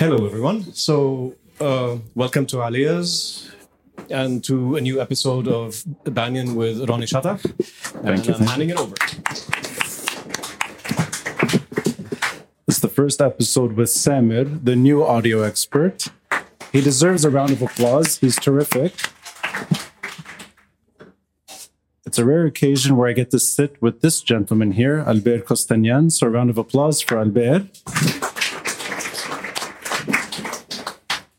Hello, everyone. So, uh, welcome to Aaliya's and to a new episode of Banyan with Ronnie Chatah. And you. I'm handing it over. It's the first episode with Samer, the new audio expert. He deserves a round of applause. He's terrific. It's a rare occasion where I get to sit with this gentleman here, Albert Kostanian. So, a round of applause for Albert.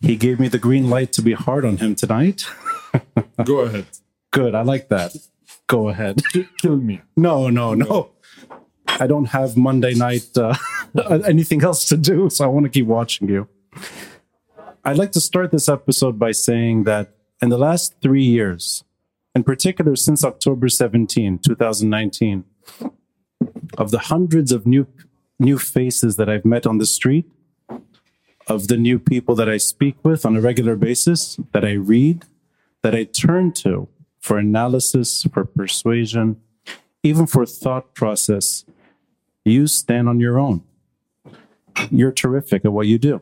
He gave me the green light to be hard on him tonight. Go ahead. Good, I like that. Go ahead. Kill me. No, no, no. I don't have Monday night uh, anything else to do, so I want to keep watching you. I'd like to start this episode by saying that in the last three years, in particular since October 17, 2019, of the hundreds of new new faces that I've met on the street, of the new people that I speak with on a regular basis, that I read, that I turn to for analysis, for persuasion, even for thought process, you stand on your own. You're terrific at what you do.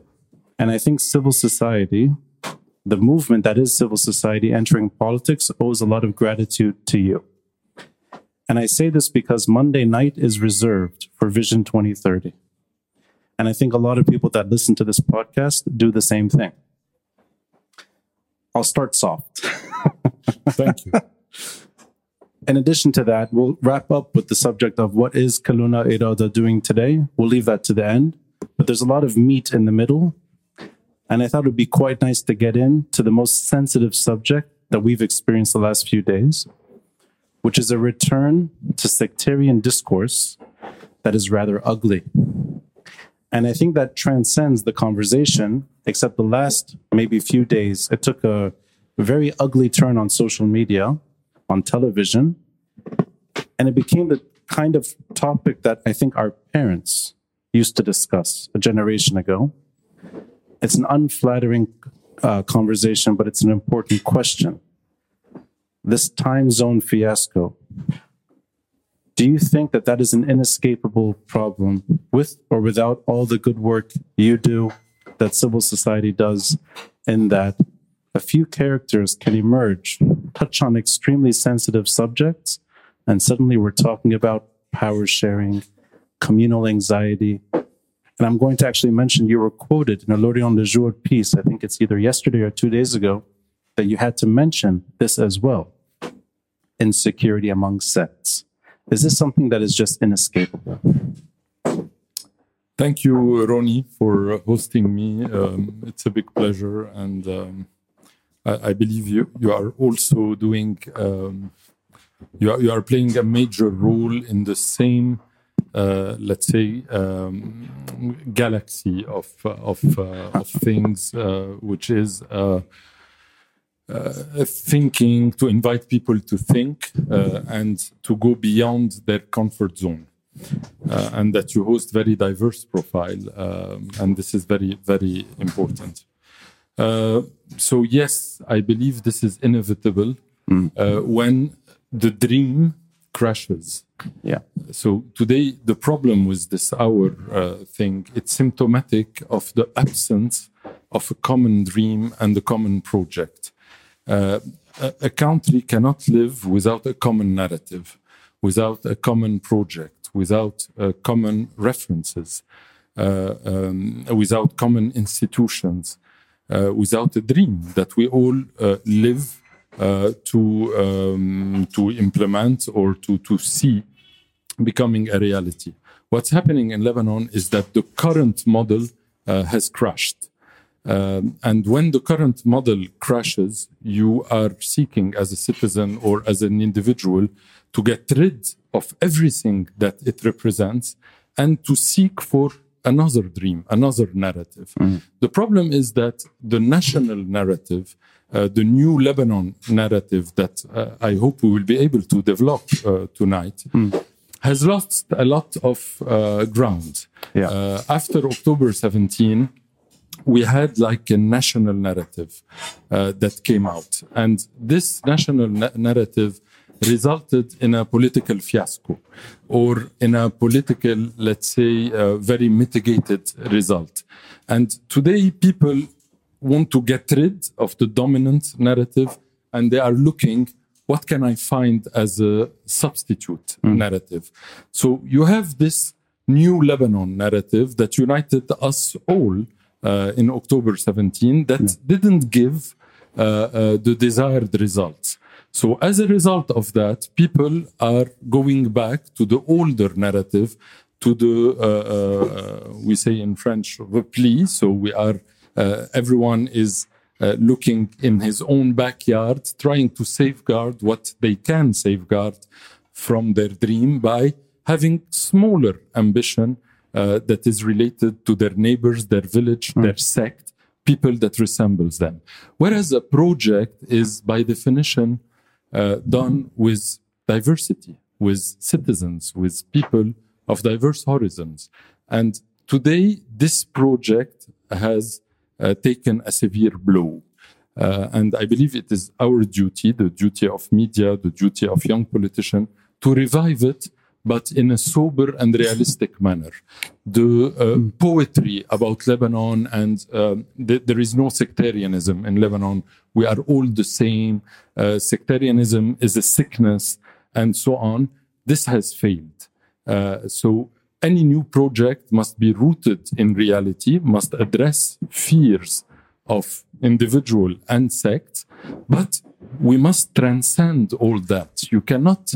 And I think civil society, the movement that is civil society entering politics, owes a lot of gratitude to you. And I say this because Monday night is reserved for Vision 2030. And I think a lot of people that listen to this podcast do the same thing. I'll start soft. Thank you. In addition to that, we'll wrap up with the subject of what is Kulluna Irada doing today. We'll leave that to the end, but there's a lot of meat in the middle. And I thought it would be quite nice to get into the most sensitive subject that we've experienced the last few days, which is a return to sectarian discourse that is rather ugly. And I think that transcends the conversation, except the last maybe few days, it took a very ugly turn on social media, on television, and it became the kind of topic that I think our parents used to discuss a generation ago. It's an unflattering uh, conversation, but it's an important question. This time zone fiasco, do you think that that is an inescapable problem with or without all the good work you do, that civil society does, in that a few characters can emerge, touch on extremely sensitive subjects, and suddenly we're talking about power sharing, communal anxiety. And I'm going to actually mention you were quoted in a L'Orient Le Jour piece, I think it's either yesterday or two days ago, that you had to mention this as well insecurity among sects. Is this something that is just inescapable? Thank you, Ronnie, for hosting me. Um, it's a big pleasure, and um, I, I, believe you you are also doing um, you are you are playing a major role in the same. Uh, let's say um, galaxy of of uh, of things, uh, which is uh, thinking to invite people to think uh, and to go beyond their comfort zone. Uh, and that you host very diverse profile, um, and this is very very important. Uh, so yes, I believe this is inevitable mm. uh, when the dream crashes. Yeah. So today the problem with this hour uh, thing it's symptomatic of the absence of a common dream and a common project. Uh, a, country cannot live without a common narrative, without a common project, without uh, common references, uh, um, without common institutions, uh, without a dream that we all uh, live to um, to implement or to to see becoming a reality. What's happening in Lebanon is that the current model has crashed. Um, and when the current model crashes, you are seeking as a citizen or as an individual to get rid of everything that it represents and to seek for another dream, another narrative. Mm. The problem is that the national narrative, uh, the new Lebanon narrative that uh, I hope we will be able to develop uh, tonight, mm. has lost a lot of uh, ground. Yeah. Uh, after October 17, we had like a national narrative uh, that came out. And this national na narrative resulted in a political fiasco or in a political, let's say, uh, very mitigated result. And today, people want to get rid of the dominant narrative and they are looking what can I find as a substitute narrative? So you have this new Lebanon narrative that united us all in October 17 that didn't give uh, uh, the desired results. So as a result of that, people are going back to the older narrative, to the uh, uh, we say in French repli. So we are uh, everyone is uh, looking in his own backyard, trying to safeguard what they can safeguard from their dream by having smaller ambition uh, that is related to their neighbors, their village, their sect, people that resembles them. Whereas a project is by definition uh, done with diversity, with citizens, with people of diverse horizons. And today, this project has uh, taken a severe blow. Uh, and I believe it is our duty, the duty of media, the duty of young politicians, to revive it, but in a sober and realistic manner. The uh, poetry about Lebanon and um, th- there is no sectarianism in Lebanon. We are all the same. Uh, sectarianism is a sickness, and so on. This has failed. Uh, so any new project must be rooted in reality, must address fears of individual and sects, but we must transcend all that. You cannot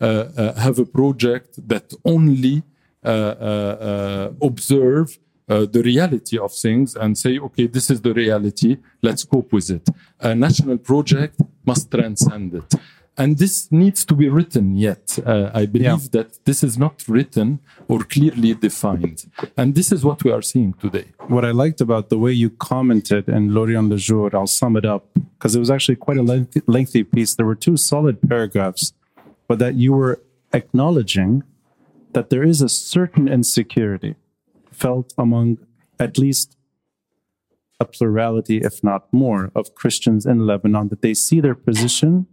have a project that only uh, uh, uh, observe uh, the reality of things and say, okay, this is the reality, let's cope with it. A national project must transcend it. And this needs to be written yet. Uh, I believe that this is not written or clearly defined. And this is what we are seeing today. What I liked about the way you commented in L'Orient Le Jour, I'll sum it up because it was actually quite a lengthy, lengthy piece. There were two solid paragraphs, but that you were acknowledging that there is a certain insecurity felt among at least a plurality, if not more, of Christians in Lebanon, that they see their position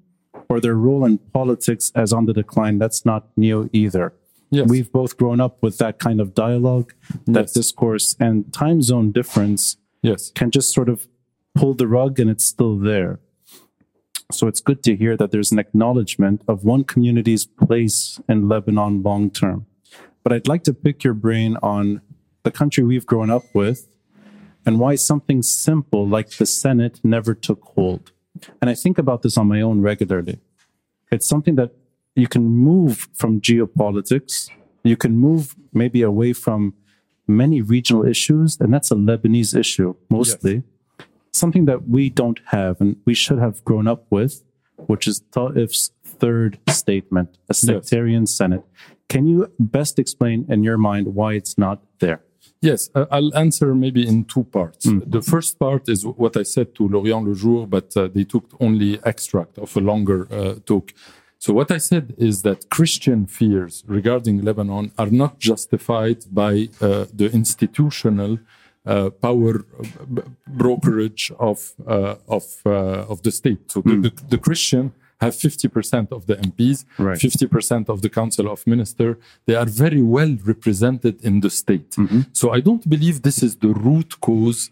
or their role in politics as on the decline. That's not new either. Yes. We've both grown up with that kind of dialogue, that Yes. discourse, and time zone difference Yes. can just sort of pull the rug and it's still there. So it's good to hear that there's an acknowledgement of one community's place in Lebanon long term. But I'd like to pick your brain on the country we've grown up with and why something simple like the Senate never took hold. And I think about this on my own regularly. It's something that you can move from geopolitics, you can move maybe away from many regional issues, and that's a Lebanese issue mostly. Something that we don't have and we should have grown up with, which is Ta'if's third statement, a sectarian Senate. Can you best explain in your mind why it's not there? Yes, uh, I'll answer maybe in two parts. The first part is what I said to L'Orient Le Jour, but uh, they took only extract of a longer uh, talk. So what I said is that Christian fears regarding Lebanon are not justified by uh, the institutional power brokerage of uh, of uh, of the state. So the, the, the Christian have 50% of the MPs, Right. 50% of the Council of Minister. They are very well represented in the state. So I don't believe this is the root cause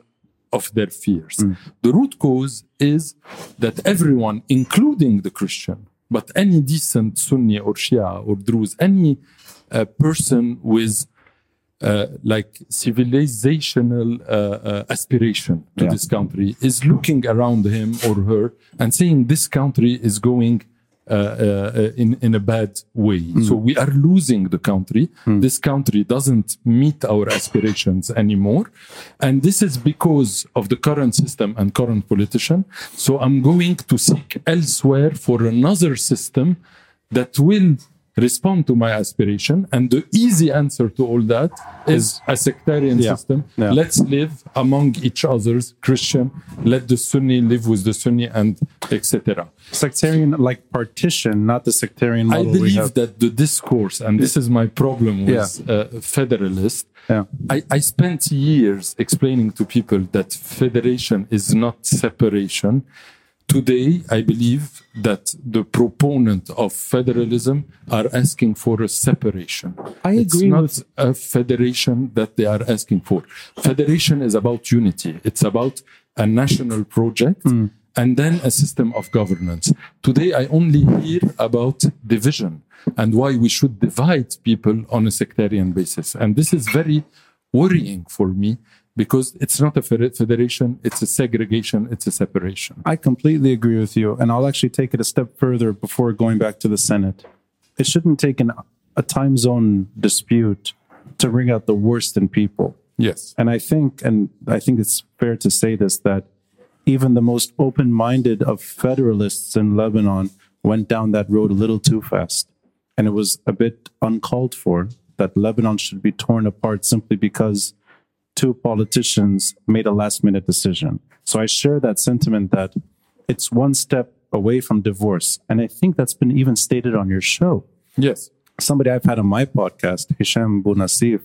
of their fears. The root cause is that everyone, including the Christian, but any decent Sunni or Shia or Druze, any uh, person with uh, like civilizational uh, uh, aspiration to Yeah. this country is looking around him or her and saying this country is going uh, uh, in in a bad way. So we are losing the country. This country doesn't meet our aspirations anymore, and this is because of the current system and current politician. So I'm going to seek elsewhere for another system that will respond to my aspiration. And the easy answer to all that is a sectarian Yeah. system. Yeah. Let's live among each other's Christian. Let the Sunni live with the Sunni and etc. Sectarian like partition, not the sectarian I believe that the discourse, and this is my problem with uh, federalist. Yeah. I, I spent years explaining to people that federation is not separation. Today, I believe that the proponent of federalism are asking for a separation. I agree. It's not with- a federation that they are asking for. Federation is about unity. It's about a national project Hmm. and then a system of governance. Today, I only hear about division and why we should divide people on a sectarian basis. And this is very worrying for me because it's not a federation, it's a segregation, it's a separation. I completely agree with you. And I'll actually take it a step further before going back to the Senate. It shouldn't take an, a time zone dispute to bring out the worst in people. Yes. And I think, and I think it's fair to say this, that even the most open minded of federalists in Lebanon went down that road a little too fast. And it was a bit uncalled for that Lebanon should be torn apart simply because two politicians made a last minute decision. So I share that sentiment that it's one step away from divorce. And I think that's been even stated on your show Yes. somebody I've had on my podcast, Hisham Bou Nassif,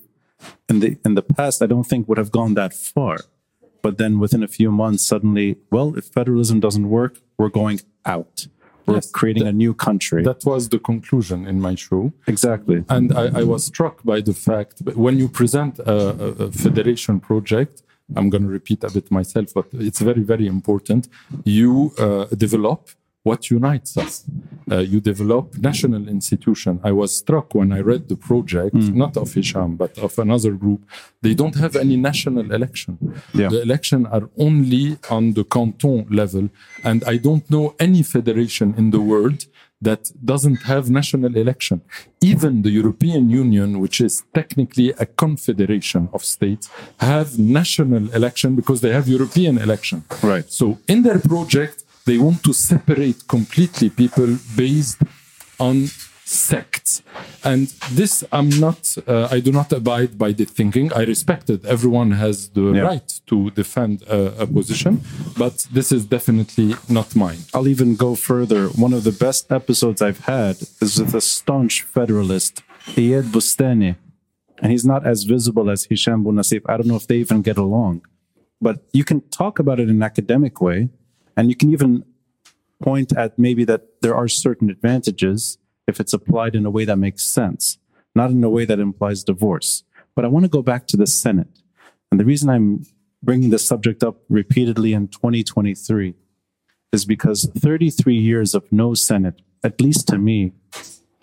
in the in the past, I don't think would have gone that far. But then within a few months, suddenly, well, if federalism doesn't work, we're going out. We're Yes, creating a new country. That was the conclusion in my show. exactly. And I, I was struck by the fact that when you present a, a, a federation project, I'm going to repeat a bit myself, but it's very, very important. You uh, develop what unites us. Uh, you develop national institution. I was struck when I read the project, not of Hisham, but of another group. They don't have any national election. Yeah. The election are only on the canton level. And I don't know any federation in the world that doesn't have national election. Even the European Union, which is technically a confederation of states, have national election because they have European election. Right. So in their project, they want to separate completely people based on sects. And this, I'm not, uh, I do not abide by the thinking. I respect it. Everyone has the Yeah. right to defend a, a position, but this is definitely not mine. I'll even go further. One of the best episodes I've had is with a staunch federalist, Iyad Bustani. And he's not as visible as Hisham Bou Nassif. I don't know if they even get along. But you can talk about it in an academic way, and you can even point at maybe that there are certain advantages if it's applied in a way that makes sense, not in a way that implies divorce. But I want to go back to the Senate. And the reason I'm bringing this subject up repeatedly in 2023 is because 33 years of no Senate, at least to me,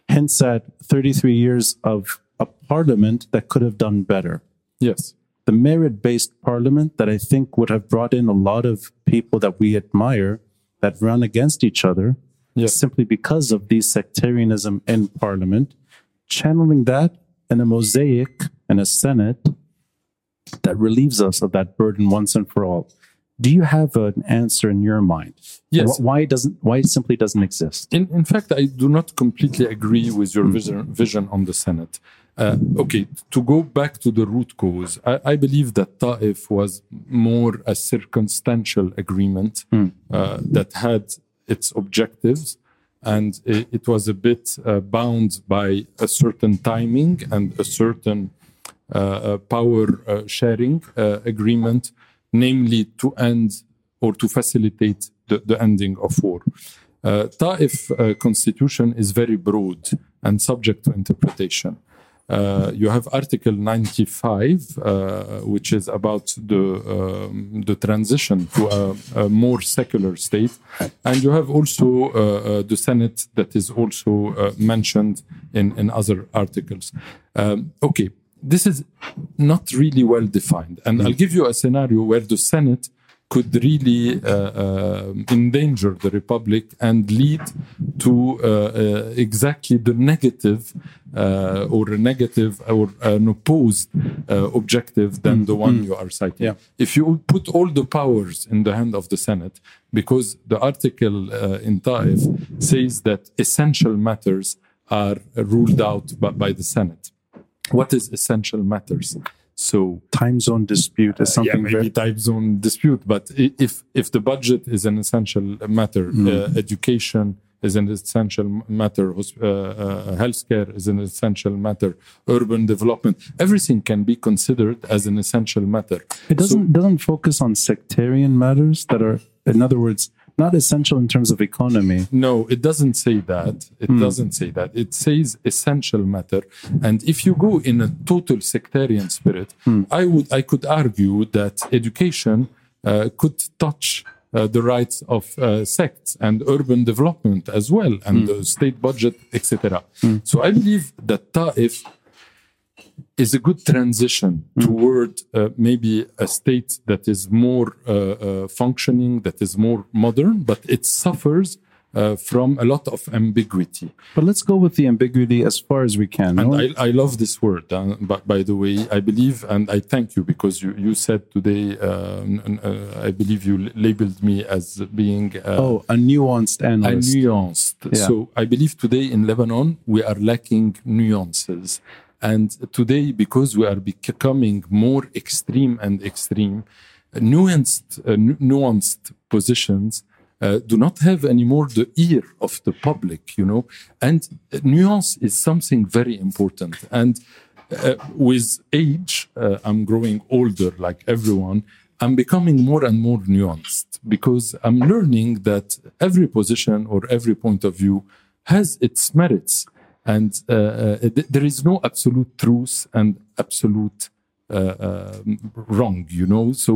hints at 33 years of a parliament that could have done better. Yes. The merit based parliament that I think would have brought in a lot of people that we admire that run against each other Yes. simply because of the sectarianism in parliament, channeling that in a mosaic and a senate that relieves us of that burden once and for all. Do you have an answer in your mind? Yes. Why it doesn't why it simply doesn't exist? In, in fact, I do not completely agree with your hmm. vision, vision on the Senate. Uh, okay, to go back to the root cause, I, I believe that Ta'if was more a circumstantial agreement uh, that had its objectives and it, it was a bit uh, bound by a certain timing and a certain uh, uh, power uh, sharing uh, agreement, namely to end or to facilitate the, the ending of war. Uh, Ta'if uh, constitution is very broad and subject to interpretation. Uh, you have Article 95, uh, which is about the um, the transition to a, a more secular state, and you have also uh, uh, the Senate that is also uh, mentioned in in other articles. Um, okay, this is not really well defined, and I'll give you a scenario where the Senate could really uh, uh, endanger the republic and lead to uh, exactly the negative uh, or a negative or an opposed uh, objective than the one you are citing. Yeah. If you put all the powers in the hand of the Senate, because the article uh, in Taif says that essential matters are ruled out by, by the Senate. What is essential matters? So Time zone dispute is something yeah, maybe time zone dispute, but if if the budget is an essential matter, uh, education is an essential matter, uh, uh, healthcare is an essential matter, urban development, everything can be considered as an essential matter. It doesn't doesn't focus on sectarian matters that are, in other words, not essential in terms of economy. No, it doesn't say that. It doesn't say that. It says essential matter. And if you go in a total sectarian spirit, I would I could argue that education uh, could touch uh, the rights of uh, sects and urban development as well, and the state budget, etc. So I believe that Ta'if is a good transition toward uh, maybe a state that is more uh, uh, functioning, that is more modern, but it suffers uh, from a lot of ambiguity. But let's go with the ambiguity as far as we can. And No? I, I love this word, uh, but by the way, I believe and I thank you because you, you said today, uh, uh, I believe you labeled me as being uh, oh, a nuanced a analyst. nuanced. Yeah. So I believe today in Lebanon we are lacking nuances, and today because we are becoming more extreme and extreme, uh, nuanced uh, nu- nuanced positions. Uh, do not have anymore the ear of the public, you know, and uh, nuance is something very important. And uh, with age, uh, I'm growing older, like everyone. I'm becoming more and more nuanced because I'm learning that every position or every point of view has its merits, and uh, uh, th- there is no absolute truth and absolute uh, um, wrong. You know, so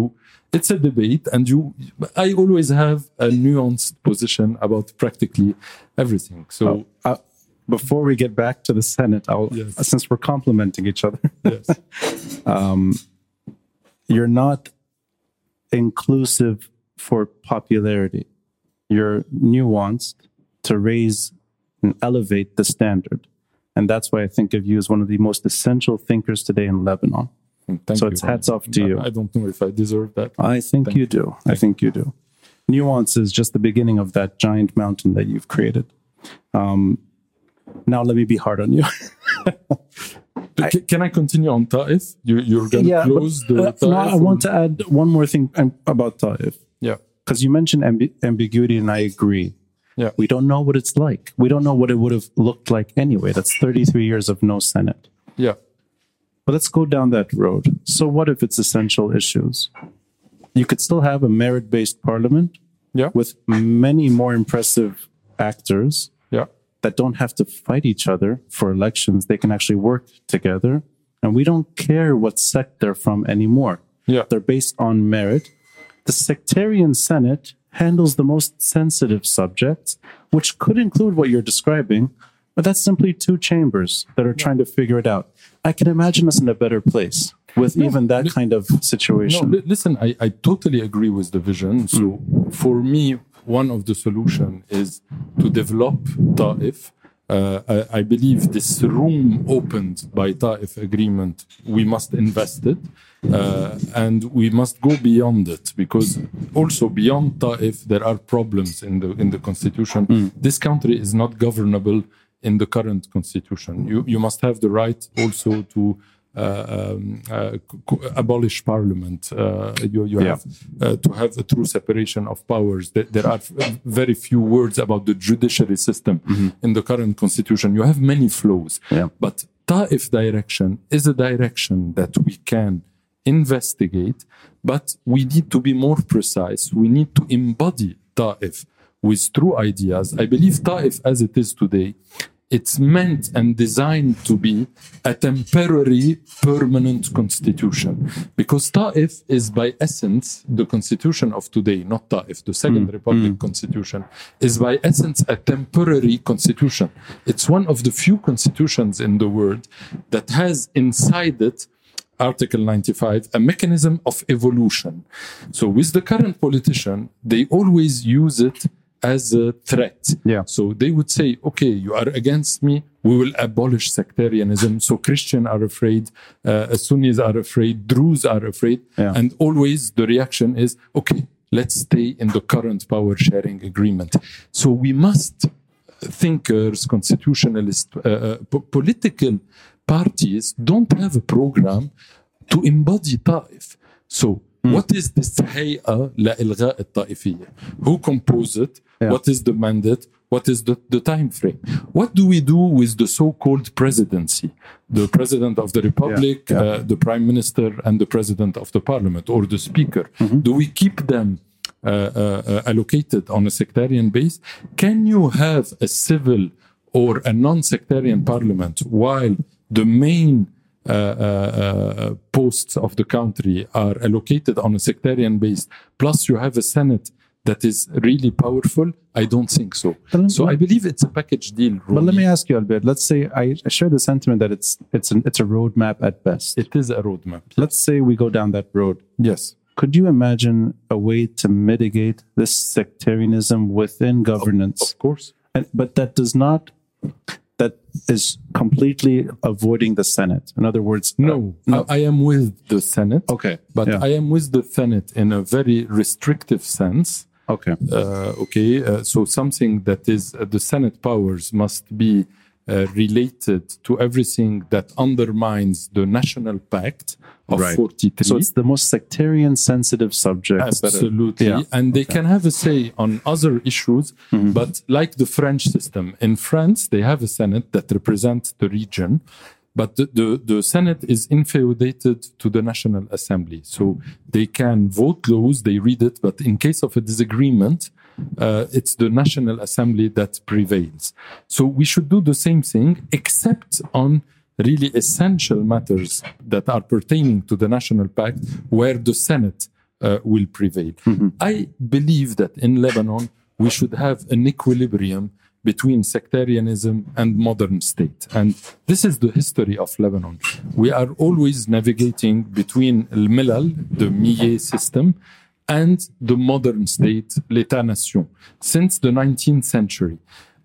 it's a debate, and you. I always have a nuanced position about practically everything. So Uh, before we get back to the Senate, I'll, Yes. since we're complimenting each other, yes, you're not inclusive for popularity. You're nuanced to raise and elevate the standard. And that's why I think of you as one of the most essential thinkers today in Lebanon. Thank So you. it's hats off to you. I don't know if I deserve that. I think you do. I think you do. Nuance is just the beginning of that giant mountain that you've created. Um, now let me be hard on you. C- can I continue on Ta'if? You, you're going to close the uh, Ta'if? no, I want to add one more thing um, about Ta'if Yeah. because you mentioned ambi- ambiguity, and I agree. Yeah. We don't know what it's like. We don't know what it would have looked like anyway. That's 33 years of no Senate. Yeah. But let's go down that road. So, what if it's essential issues? You could still have a merit based parliament Yeah. with many more impressive actors Yeah. that don't have to fight each other for elections. They can actually work together. And we don't care what sect they're from anymore. Yeah. They're based on merit. The sectarian Senate handles the most sensitive subjects, which could include what you're describing, but that's simply two chambers that are trying to figure it out. I can imagine us in a better place with even that kind of No, situation. li- listen, I, I totally agree with the vision. So for me, one of the solution is to develop Ta'if. Uh, I, I believe this room opened by Ta'if agreement, we must invest it. Uh, and we must go beyond it because also beyond Ta'if, there are problems in the, in the constitution. This country is not governable in the current constitution. You, you must have the right also to uh, um, uh, abolish parliament. Uh, you you Yeah. have uh, to have a true separation of powers. There, there are very few words about the judiciary system in the current constitution. You have many flaws, Yeah. but Ta'if direction is a direction that we can investigate, but we need to be more precise. We need to embody Ta'if with true ideas. I believe Ta'if, as it is today, it's meant and designed to be a temporary, permanent constitution. Because Ta'if is, by essence, the constitution of today, not Ta'if, the Second mm, Republic mm. constitution, is by essence a temporary constitution. It's one of the few constitutions in the world that has inside it Article 95, a mechanism of evolution. So with the current politician, they always use it as a threat. Yeah. So they would say, okay, you are against me. We will abolish sectarianism. So Christians are afraid, uh, Sunnis are afraid, Druze are afraid. Yeah. And always the reaction is, okay, let's stay in the current power sharing agreement. So we must thinkers, constitutionalists, uh, uh, po- political parties don't have a program to embody Ta'if. So, what is this هيئة لإلغاء الطائفية? Who composed it? Yeah. What is the mandate? What is the, the time frame? What do we do with the so-called presidency? The president of the republic, Yeah. Uh, the prime minister, and the president of the parliament or the speaker. Mm-hmm. Do we keep them uh, uh, allocated on a sectarian base, can you have a civil or a non-sectarian parliament while the main uh, uh, uh, posts of the country are allocated on a sectarian base, plus you have a Senate that is really powerful? I don't think so. So I believe it's a package deal. But let me ask you, Albert. Let's say I, I share the sentiment that it's it's an, it's a roadmap at best. It is a roadmap. Let's say we go down that road. Yes. Could you imagine a way to mitigate this sectarianism within governance? Of course. And, but that does not that is completely avoiding the Senate. In other words, No, no. I, I am with the Senate. Okay, But yeah. I am with the Senate in a very restrictive sense. okay, Uh, okay, uh, so something that is uh, the Senate powers must be uh, related to everything that undermines the national pact of Right. 43. so it's the most sectarian sensitive subject. Absolutely. yeah. And they can have a say on other issues, Mm-hmm. but like the French system, in France, they have a Senate that represents the region, but the, the, the Senate is infeodated to the National Assembly. So they can vote laws, they read it, but in case of a disagreement, uh, it's the National Assembly that prevails. So we should do the same thing, except on really essential matters that are pertaining to the National Pact, where the Senate uh, will prevail. I believe that in Lebanon, we should have an equilibrium between sectarianism and modern state. And this is the history of Lebanon. We are always navigating between Al Milal, the Millet system, and the modern state, l'État-nation, since the 19th century.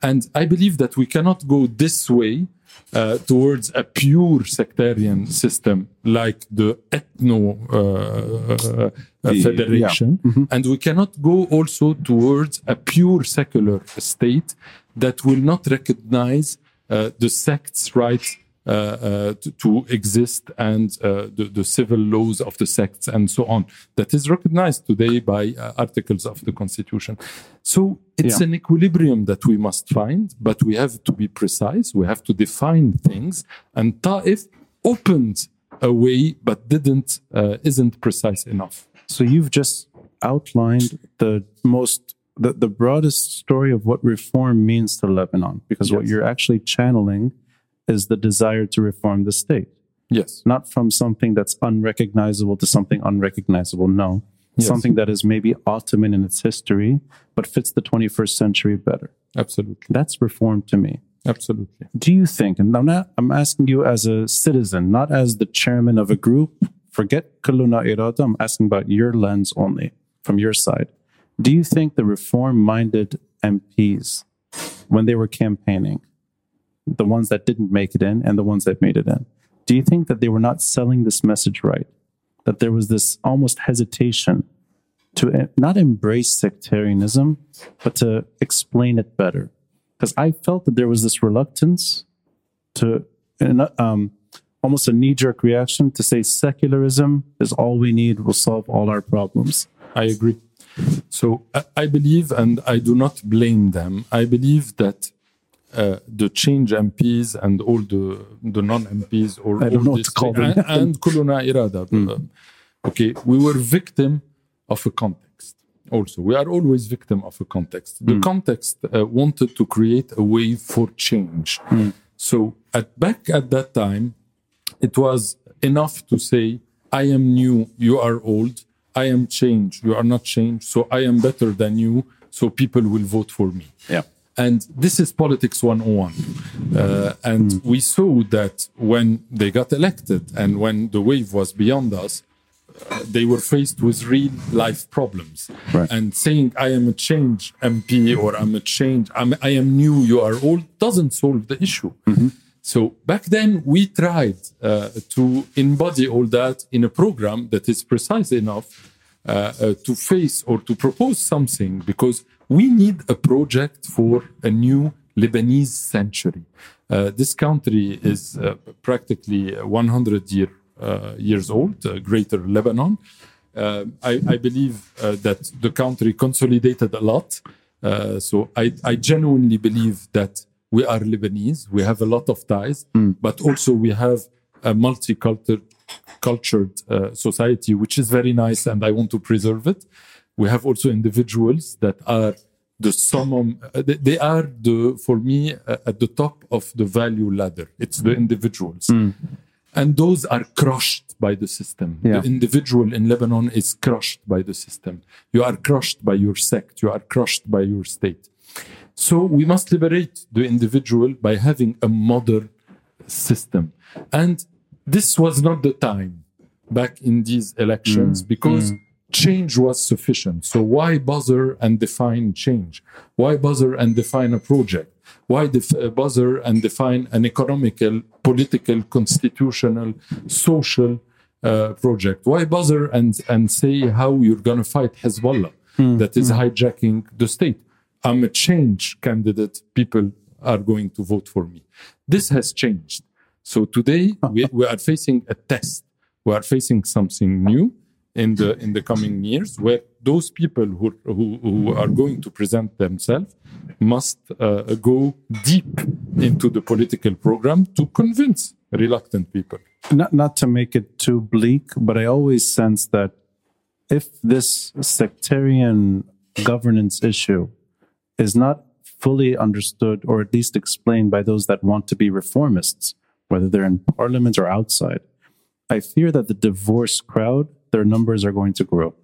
And I believe that we cannot go this way uh, towards a pure sectarian system like the ethno uh, uh, uh, federation. And we cannot go also towards a pure secular state that will not recognize uh, the sect's right uh, to, to exist and uh, the, the civil laws of the sects and so on. That is recognized today by uh, articles of the constitution. So it's Yeah. an equilibrium that we must find but we have to be precise. We have to define things. And ta'if opened a way but didn't uh, isn't precise enough. So you've just outlined the most the, the broadest story of what reform means to Lebanon, because what you're actually channeling is the desire to reform the state, yes not from something that's unrecognizable to something unrecognizable. No, Yes. something that is maybe Ottoman in its history, but fits the 21st century better. absolutely That's reform to me. absolutely Do you think, and I'm not, I'm asking you as a citizen, not as the chairman of a group, forget Kulluna Irada, I'm asking about your lens only, from your side. Do you think the reform minded MPs, when they were campaigning, the ones that didn't make it in and the ones that made it in, do you think that they were not selling this message right? That there was this almost hesitation to eh, not embrace sectarianism, but to explain it better? Because I felt that there was this reluctance to um, almost a knee jerk reaction to say secularism is all we need, will solve all our problems. I agree. So I, I believe, and I do not blame them. I believe that uh, the change MPs and all the the non MPs or I don't all know what this call them. and, and Kulluna Irada. uh, okay, we were victim of a context. Also, we are always victim of a context. The context uh, wanted to create a wave for change. So at back at that time, it was enough to say, I am new, you are old, I am changed, you are not changed, so I am better than you, so people will vote for me. Yeah. And this is politics 101. Uh, and we saw that when they got elected and when the wave was beyond us, uh, they were faced with real life problems. Right. And saying, I am a change MP or I'm a change, I'm, I am new, you are old, doesn't solve the issue. So back then, we tried uh, to embody all that in a program that is precise enough uh, uh, to face or to propose something because we need a project for a new Lebanese century. Uh, this country is uh, practically 100 year, uh, years old, uh, Greater Lebanon. Uh, I, I believe uh, that the country consolidated a lot. Uh, so I, I genuinely believe that we are Lebanese. We have a lot of ties, but also we have a multicultural cultured uh, society, which is very nice, and I want to preserve it. We have also individuals that are the summum. uh, they- are the for me uh, at the top of the value ladder. It's the individuals, and those are crushed by the system. Yeah. The individual in Lebanon is crushed by the system. You are crushed by your sect. You are crushed by your state. So we must liberate the individual by having a modern system. And this was not the time back in these elections because change was sufficient. So why bother and define change? Why bother and define a project? Why def- uh, bother and define an economical, political, constitutional, social uh, project? Why bother and, and say how you're going to fight Hezbollah that is hijacking the state? I'm a change candidate. People are going to vote for me. This has changed. So today we, we are facing a test. We are facing something new in the in the coming years, where those people who who, who are going to present themselves must uh, go deep into the political program to convince reluctant people. not not to make it too bleak, but I always sense that if this sectarian governance issue is not fully understood or at least explained by those that want to be reformists, whether they're in parliament or outside, I fear that the divorce crowd, their numbers are going to grow.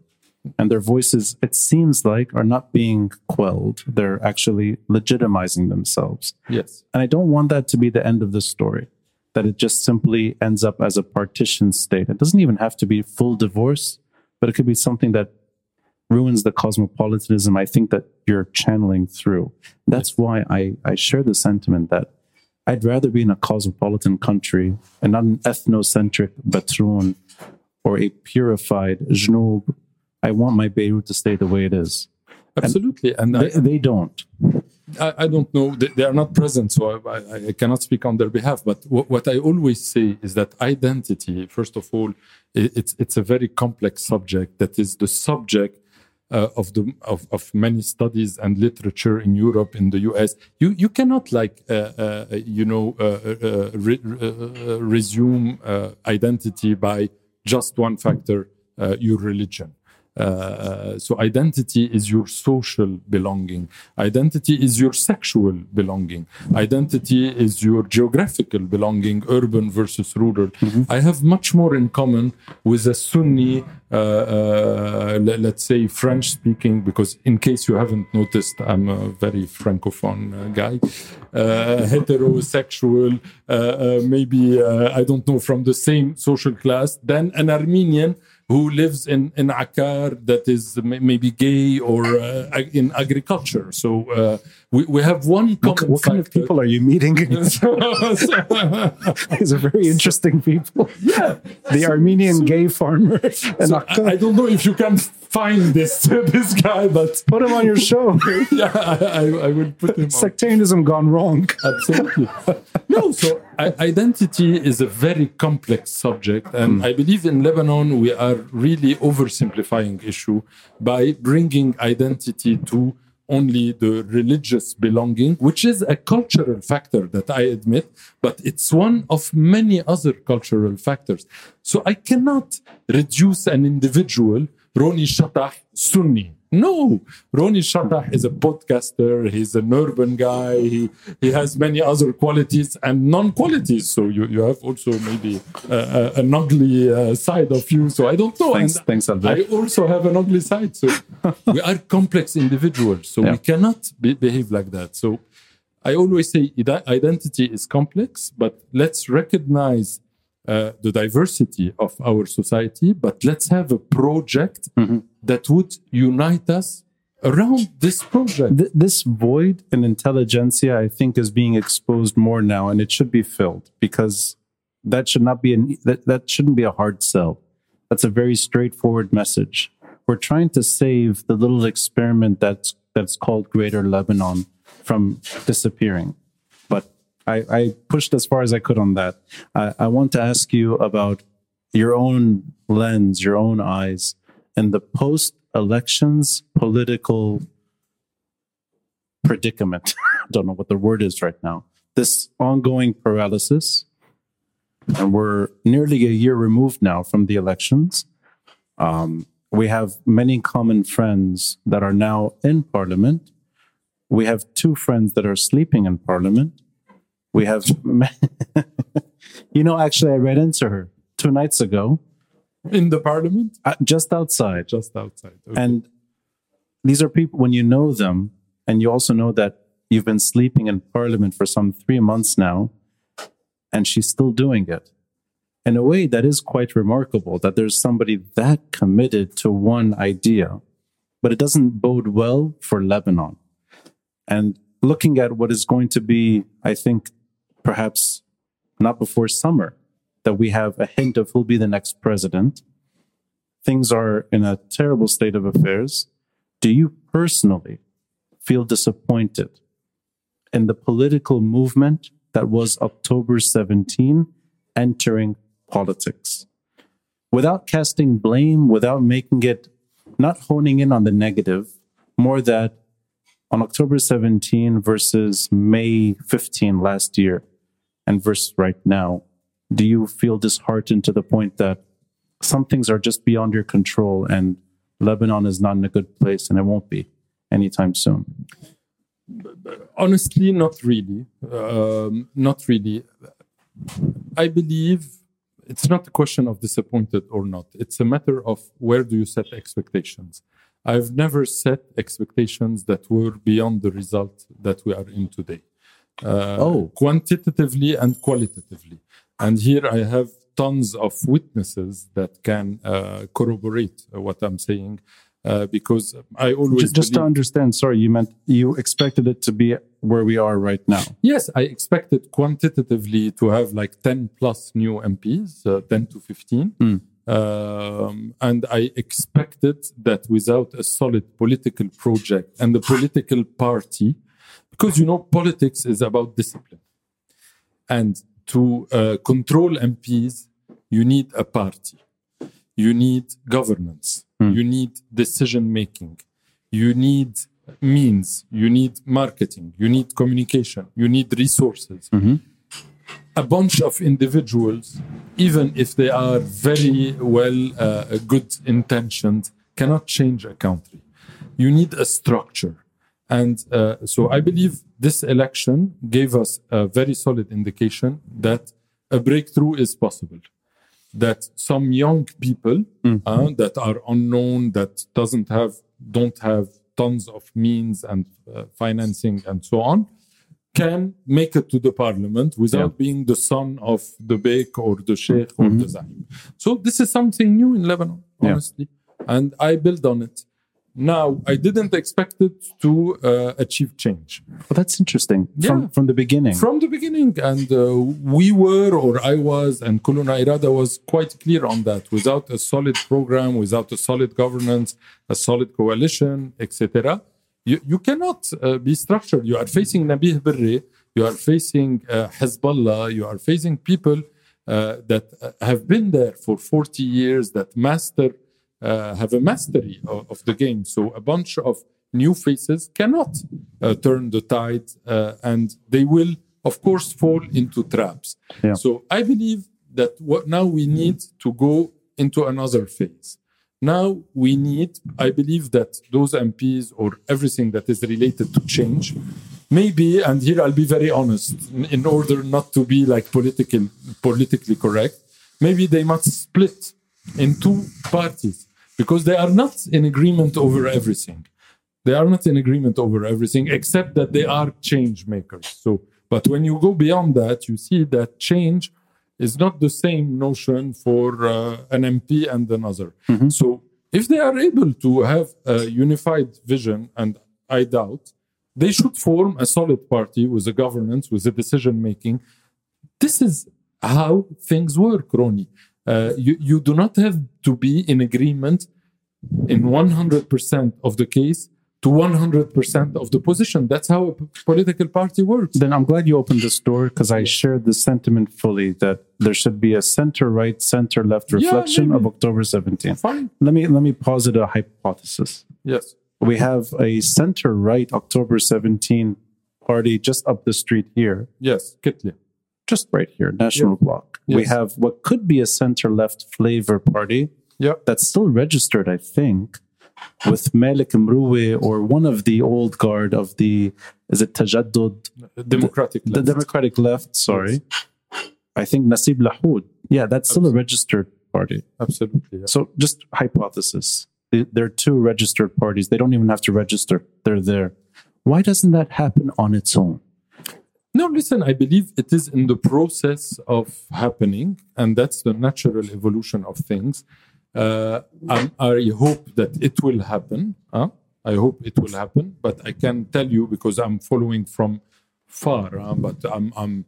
And their voices, it seems like, are not being quelled. They're actually legitimizing themselves. Yes. And I don't want that to be the end of the story, that it just simply ends up as a partition state. It doesn't even have to be full divorce, but it could be something that ruins the cosmopolitanism I think that you're channeling through. That's why I, I share the sentiment that I'd rather be in a cosmopolitan country and not an ethnocentric Batroun or a purified Jnoub. I want my Beirut to stay the way it is. Absolutely. And I, They, they don't. I, I don't know. They, they are not present, so I, I, I cannot speak on their behalf. But what, what I always say is that identity, first of all, i- it's it's a very complex subject that is the subject uh, of the of, of many studies and literature in Europe, in the US. You you cannot like uh, uh, you know uh, uh, re, uh, resume uh, identity by just one factor, uh, your religion. Uh, so identity is your social belonging. Identity is your sexual belonging. Identity is your geographical belonging, urban versus rural. I have much more in common with a Sunni, uh, uh, le- let's say French speaking, because in case you haven't noticed, I'm a very francophone uh, guy, uh, heterosexual, uh, uh, maybe, uh, I don't know, from the same social class, than an Armenian who lives in in Akkar that is maybe gay or uh, in agriculture. So uh, we we have one What, common what kind of people are you meeting? These are very interesting people. yeah, The Armenian gay farmer. So I, I don't know if you can find this this guy, but put him on your show. yeah, I, I, will put him on. Sectarianism gone wrong. Absolutely. no, so I, identity is a very complex subject, and hmm. I believe in Lebanon we are really oversimplifying issue by bringing identity to only the religious belonging, which is a cultural factor that I admit, but it's one of many other cultural factors. So I cannot reduce an individual, Ronnie Chatah, Sunni. No, Ronnie Chatah is a podcaster. He's an urban guy. He, he has many other qualities and non-qualities. So you, you have also maybe uh, uh, an ugly uh, side of you. So I don't know. Thanks- And thanks, Albert. I also have an ugly side. So we are complex individuals. So Yeah. we cannot be, behave like that. So I always say identity is complex, but let's recognize uh, the diversity of our society, but let's have a project that would unite us around this project. Th- this void in intelligentsia, I think, is being exposed more now, and it should be filled because that should not be an that, that shouldn't be a hard sell. That's a very straightforward message. We're trying to save the little experiment that's that's called Greater Lebanon from disappearing. But I, I pushed as far as I could on that. I, I want to ask you about your own lens, your own eyes, and the post elections political predicament. I don't know what the word is right now. This ongoing paralysis, and we're nearly a year removed now from the elections. Um, We have many common friends that are now in parliament. We have two friends that are sleeping in parliament. We have, you know, actually, I ran into her two nights ago, In the parliament? uh, just outside. Just outside. Okay. And these are people, when you know them, and you also know that you've been sleeping in parliament for some three months now, and she's still doing it. In a way, that is quite remarkable that there's somebody that committed to one idea, but it doesn't bode well for Lebanon. And looking at what is going to be, I think, perhaps not before summer, that we have a hint of who'll be the next president things are in a terrible state of affairs, do you personally feel disappointed in the political movement that was October 17 entering politics? Without casting blame, without making it, not honing in on the negative, more that on October 17 versus May 15 last year and versus right now, do you feel disheartened to the point that some things are just beyond your control and Lebanon is not in a good place and it won't be anytime soon. honestly not really. Um, not really. I believe it's not a question of disappointed or not. It's a matter of where do you set expectations. I've never set expectations that were beyond the result that we are in today Oh. quantitatively and qualitatively and here i have tons of witnesses that can uh, corroborate uh, what i'm saying uh, because i always Just, just to understand, sorry, you meant you expected it to be where we are right now. Yes, I expected quantitatively to have like 10 plus new MPs, uh, 10 to 15. Um, and I expected that without a solid political project and a political party, because you know, politics is about discipline. And to uh, control MPs, you need a party, you need governance, you need decision making, you need means, you need marketing, you need communication, you need resources. A bunch of individuals, even if they are very well uh, good intentioned, cannot change a country. You need a structure. And uh, so I believe this election gave us a very solid indication that a breakthrough is possible. That some young people uh, that are unknown, that doesn't have, don't have tons of means and uh, financing and so on, can make it to the parliament without being the son of the Bek or the Sheikh or the Zaim. So this is something new in Lebanon, Yeah. honestly. And I build on it. Now, I didn't expect it to uh, achieve change Well, that's interesting Yeah. from, from the beginning. from the beginning. And uh, we were, or I was, and Kulluna Irada was quite clear on that. Without a solid program, without a solid governance, a solid coalition, etc., you, you cannot uh, be structured. You are facing Nabih Berri, you are facing uh, Hezbollah, you are facing people uh, that uh, have been there for 40 years, that master, have a mastery of, of the game. So a bunch of new faces cannot uh, turn the tide, uh, and they will, of course, fall into traps. Yeah. So I believe that what now we need to go into another phase. Now we need, I believe that those MPs or everything that is related to change, maybe, and here I'll be very honest, in, in order not to be like political, politically correct, maybe they must split in two parties because they are not in agreement over everything. They are not in agreement over everything, except that they are change makers. So, but when you go beyond that, you see that change is not the same notion for uh, an MP and another. So, if they are able to have a unified vision, and I doubt, they should form a solid party with a governance, with a decision making. This is how things work, Ronnie. Uh, you, you do not have to be in agreement in 100% of the case to 100% of the position. That's how a p- political party works. then I'm glad you opened this door because I shared the sentiment fully that there should be a center right, center left reflection of. October 17th. Fine. Let me let me posit a hypothesis. Yes. We have a center right October 17 party just up the street here, Yes. Kitli. Just right here, National Bloc. We Yes. have what could be a center left flavor party Yeah. that's still registered, I think, with Malik Mroui or one of the old guard of the, is it Tajaddud? Democratic. The left. Democratic left, sorry. I think Nasib Lahoud. Yeah, that's still a registered party. Absolutely. yeah. So just hypothesis. They- They're two registered parties. They don't even have to register. They're there. Why doesn't that happen on its own? No, listen, I believe it is in the process of happening, and that's the natural evolution of things. Uh, I'm- I hope that it will happen. huh? I hope it will happen, but I can tell you because I'm following from far, huh? but I'm, I'm,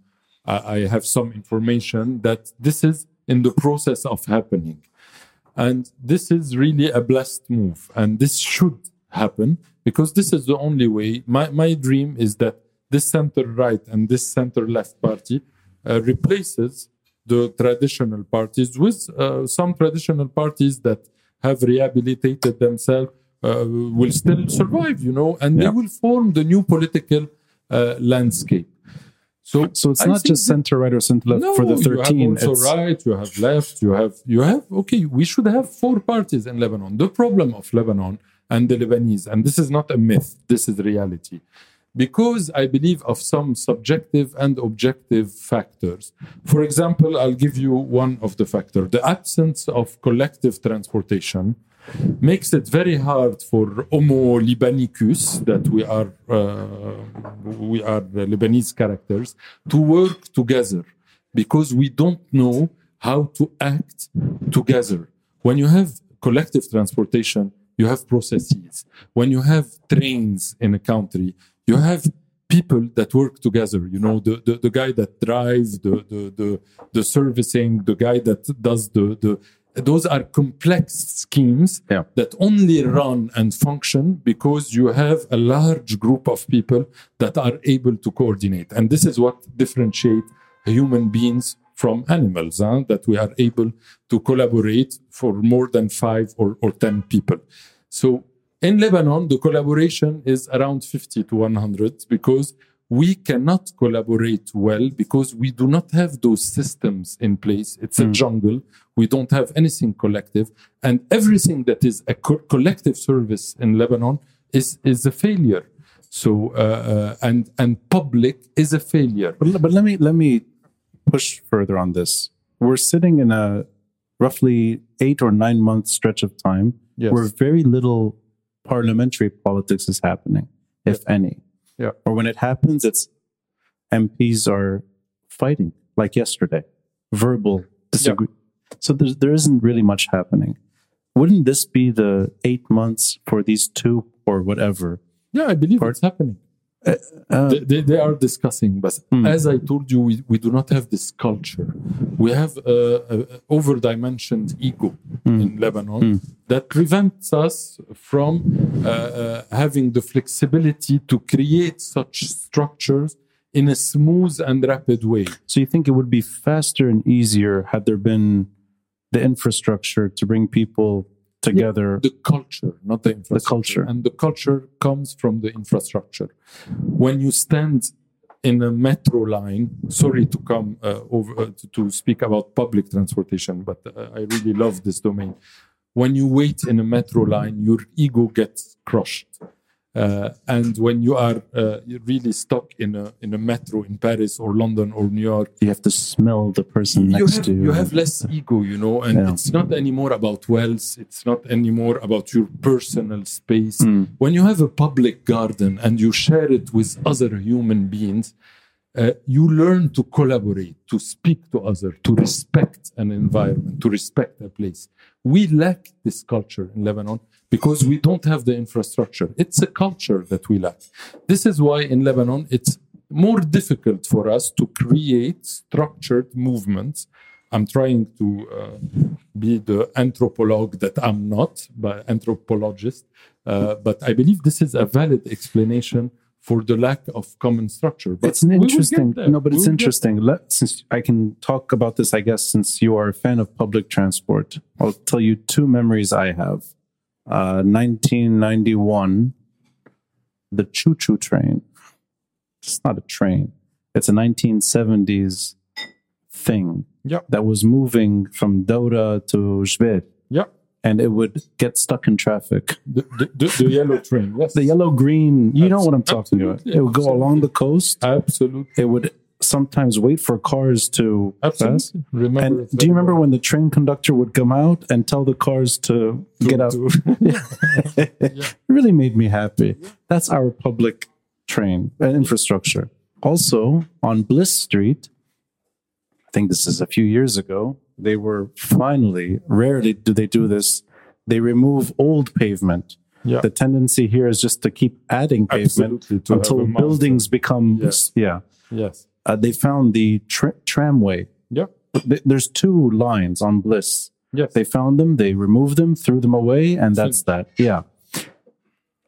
I have some information that this is in the process of happening. And this is really a blessed move. And this should happen because this is the only way. My, my dream is that this center right and this center left party uh, replaces the traditional parties with uh, some traditional parties that have rehabilitated themselves uh, will still survive, you know, and they will form the new political uh, landscape. So, So it's I not just center right or center left no, for the 13. You have also it's- right, you have left, you have you have okay, we should have four parties in Lebanon. The problem of Lebanon and the Lebanese, and this is not a myth, this is reality. Because I believe of some subjective and objective factors. For example, I'll give you one of the factors. The absence of collective transportation makes it very hard for Homo Libanicus, that we are uh, we are Lebanese characters, to work together because we don't know how to act together. When you have collective transportation, you have processes. When you have trains in a country, you have people that work together. You know, the, the, the guy that drives, the, the, the, the servicing, the guy that does the, the those are complex schemes Yeah. that only run and function because you have a large group of people that are able to coordinate. And this is what differentiates human beings from animals, huh? that we are able to collaborate for more than five or, or 10 people. So in Lebanon, the collaboration is around 50 to 100 because we cannot collaborate well because we do not have those systems in place. It's a jungle. We don't have anything collective. And everything that is a co- collective service in Lebanon is, is a failure. So, uh, uh, and, and public is a failure. But, but let me let me push further on this. We're sitting in a roughly eight or nine month stretch of time Yes. where very little parliamentary politics is happening, if any. Yeah. Or when it happens, it's MPs are fighting, like yesterday, verbal disagree. So there's, there isn't really much happening. Wouldn't this be the eight months for these two or whatever? Yeah, I believe it's happening. Uh, they, they, they are discussing, but Hmm. as I told you, we, we do not have this culture. We have a, a over-dimensioned ego Hmm. in Lebanon that prevents us from uh, uh, having the flexibility to create such structures in a smooth and rapid way. So you think it would be faster and easier had there been the infrastructure to bring people together? the culture, not the infrastructure. culture. And the culture comes from the infrastructure. When you stand in a metro line, sorry to come uh, over uh, to, to speak about public transportation, but uh, I really love this domain. When you wait in a metro line, your ego gets crushed. Uh, and when you are uh, really stuck in a in a metro in Paris or London or New York, you have to smell the person you next have, to you. you have less ego, you know, and Yeah. it's not anymore about wealth. It's not anymore about your personal space. Hmm. When you have a public garden and you share it with other human beings, uh, you learn to collaborate, to speak to others, to respect an environment, to respect a place. We lack this culture in Lebanon because we don't have the infrastructure. It's a culture that we lack. This is why in Lebanon it's more difficult for us to create structured movements. I'm trying to uh, be the anthropologue that I'm not, but anthropologist. Uh, but I believe this is a valid explanation for the lack of common structure. But it's an we will get interesting no but We it's interesting Let, since i can talk about this i guess since you are a fan of public transport i'll tell you two memories i have uh, 1991 the choo-choo train it's not a train it's a 1970s thing Yeah. that was moving from Doura to Jbel. Yeah. and it would get stuck in traffic. The, the, the, yellow train. Yes. The yellow green, you know what I'm talking about. It would go along the coast. Absolutely. It would sometimes wait for cars to pass. Absolutely. Remember And do you remember well. when the train conductor would come out and tell the cars to, get out? it really made me happy. That's our public train uh, infrastructure. Also, on Bliss Street, I think this is a few years ago, they were finally, rarely do they do this, they remove old pavement. Yeah. The tendency here is just to keep adding pavement Absolutely, until buildings become, Yes. yeah. Yes. Uh, they found the tra- tramway. Yeah. Th- There's two lines on Bliss. Yes. They found them, they removed them, threw them away, and that's that. Yeah.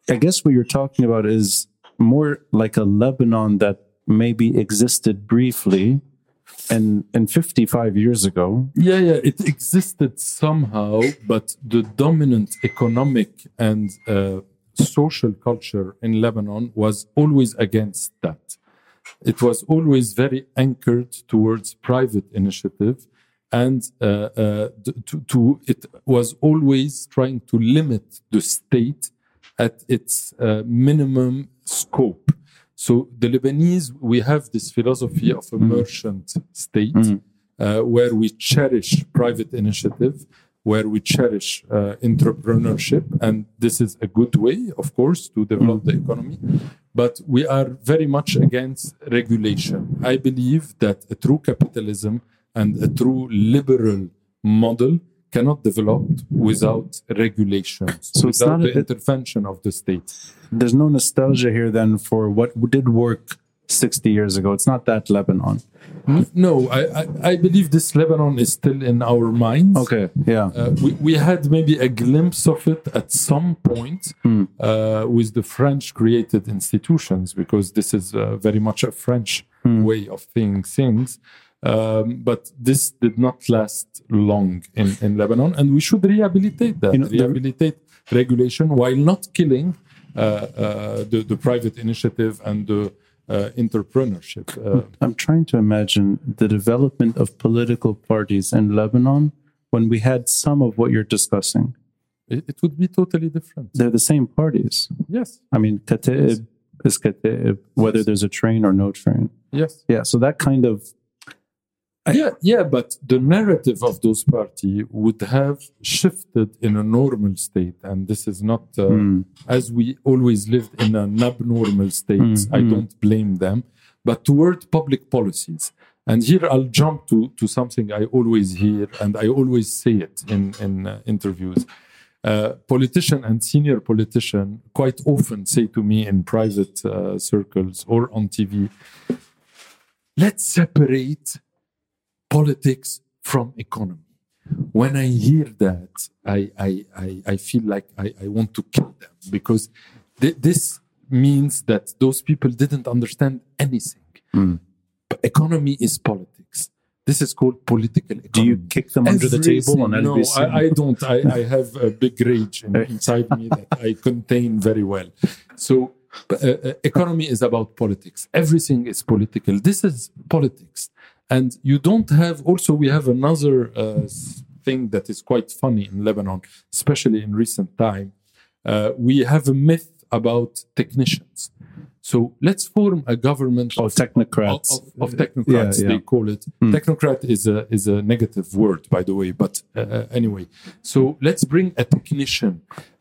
I guess what you're talking about is more like a Lebanon that maybe existed briefly and and 55 years ago. Yeah, yeah, it existed somehow, but the dominant economic and uh, social culture in Lebanon was always against that. It was always very anchored towards private initiative, and uh, uh, to, to it was always trying to limit the state at its uh, minimum scope. So the Lebanese, we have this philosophy of a merchant state uh, where we cherish private initiative, where we cherish uh, entrepreneurship, and this is a good way, of course, to develop the economy. But we are very much against regulation. I believe that a true capitalism and a true liberal model cannot develop without regulation, So it's without not the intervention of the state. There's no nostalgia here then for what did work 60 years ago. It's not that Lebanon. No, I, I, I believe this Lebanon is still in our minds. Okay. Yeah. Uh, we, we had maybe a glimpse of it at some point uh, with the French created institutions, because this is uh, very much a French way of seeing things. Um, but this did not last long in, in Lebanon, and we should rehabilitate that, You know, rehabilitate regulation while not killing uh, uh, the, the private initiative and the uh, entrepreneurship. Uh, I'm trying to imagine the development of political parties in Lebanon when we had some of what you're discussing. it, it would be totally different. They're the same parties. Yes, I mean, Kataib is Kataib, whether there's a train or no train. yes. Yeah. So that kind of, yeah, yeah, but the narrative of those parties would have shifted in a normal state, and this is not uh, Hmm. as we always lived in an abnormal state. Mm, I mm. don't blame them, but toward public policies. And here I'll jump to to something I always hear, and I always say it in in uh, interviews. Uh, politician and senior politician quite often say to me in private uh, circles or on TV, let's separate politics from economy. When I hear that, I, I, I, I feel like I, I want to kill them because th- this means that those people didn't understand anything. P- Economy is politics. This is called political economy. do you kick them under the table on No, I, I don't. I, I have a big rage in, inside me that I contain very well. So, uh, uh, economy is about politics. Everything is political. This is politics, and you don't have. Also, we have another uh, thing that is quite funny in Lebanon, especially in recent time. Uh, we have a myth about technicians. So let's form a government of technocrats. Of, of technocrats, Yeah, yeah. they call it. Technocrat is a is a negative word, by the way. But uh, uh, anyway, so let's bring a technician.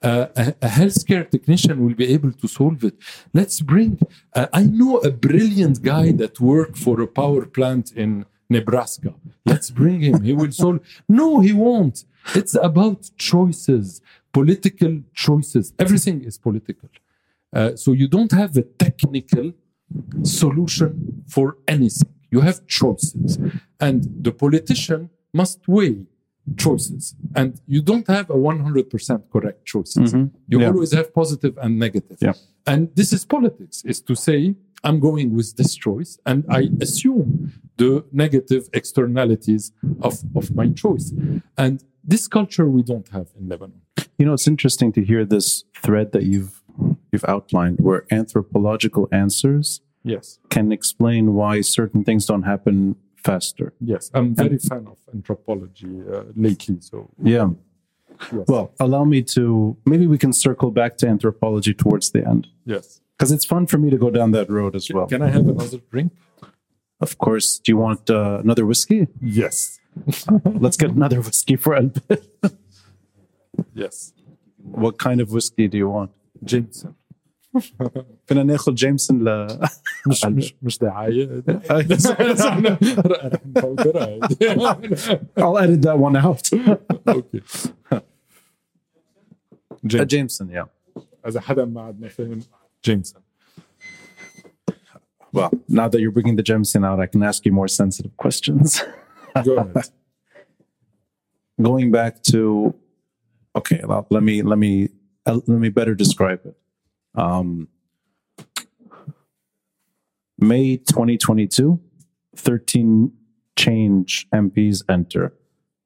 Uh, a, a healthcare technician will be able to solve it. Let's bring. Uh, I know a brilliant guy that worked for a power plant in Nebraska. Let's bring him. He will solve. No, he won't. It's about choices, political choices. Everything is political. Uh, so you don't have a technical solution for anything. You have choices, and the politician must weigh choices. And you don't have a 100% correct choices. You Yeah. always have positive and negative. Yeah. And this is politics, is to say, I'm going with this choice and I assume the negative externalities of, of my choice. And this culture we don't have in Lebanon. You know, it's interesting to hear this thread that you've you've outlined, where anthropological answers Yes. can explain why certain things don't happen faster. Yes. I'm very fan of anthropology uh, lately. So Yeah. Well, allow me to maybe we can circle back to anthropology towards the end Yes. because it's fun for me to go down that road as well. Can I have another drink? Of course. Do you want uh, another whiskey? Yes. Let's get another whiskey for Albert. Yes. what kind of whiskey do you want? Jameson. فينا ناخذ جيمسون ل مش مش مش دعاية I'll edit that one out. اوكي Uh, جيمس Jameson, yeah. اذا حدا ما عندنا فاهم جيمسون Well, now that you're bringing the Jameson out, I can ask you more sensitive questions. Go ahead. Going back to, okay, well, let me let me uh, let me better describe it. Um, May 2022, 13 change MPs enter.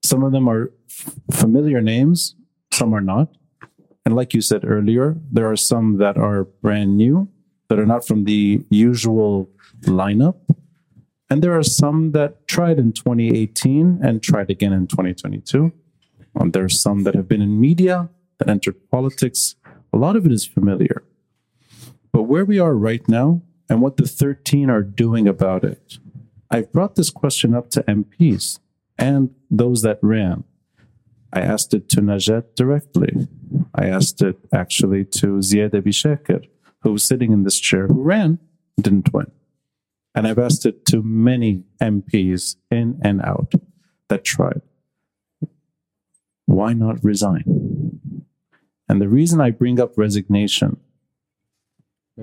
Some of them are f- familiar names, some are not. And like you said earlier, there are some that are brand new, that are not from the usual lineup. And there are some that tried in 2018 and tried again in 2022. And there are some that have been in media, that entered politics. A lot of it is familiar. But where we are right now and what the 13 are doing about it, I've brought this question up to MPs and those that ran. I asked it to Najat directly. I asked it actually to Ziad Abishakir, who was sitting in this chair, who ran, didn't win. And I've asked it to many MPs in and out that tried. Why not resign? And the reason I bring up resignation,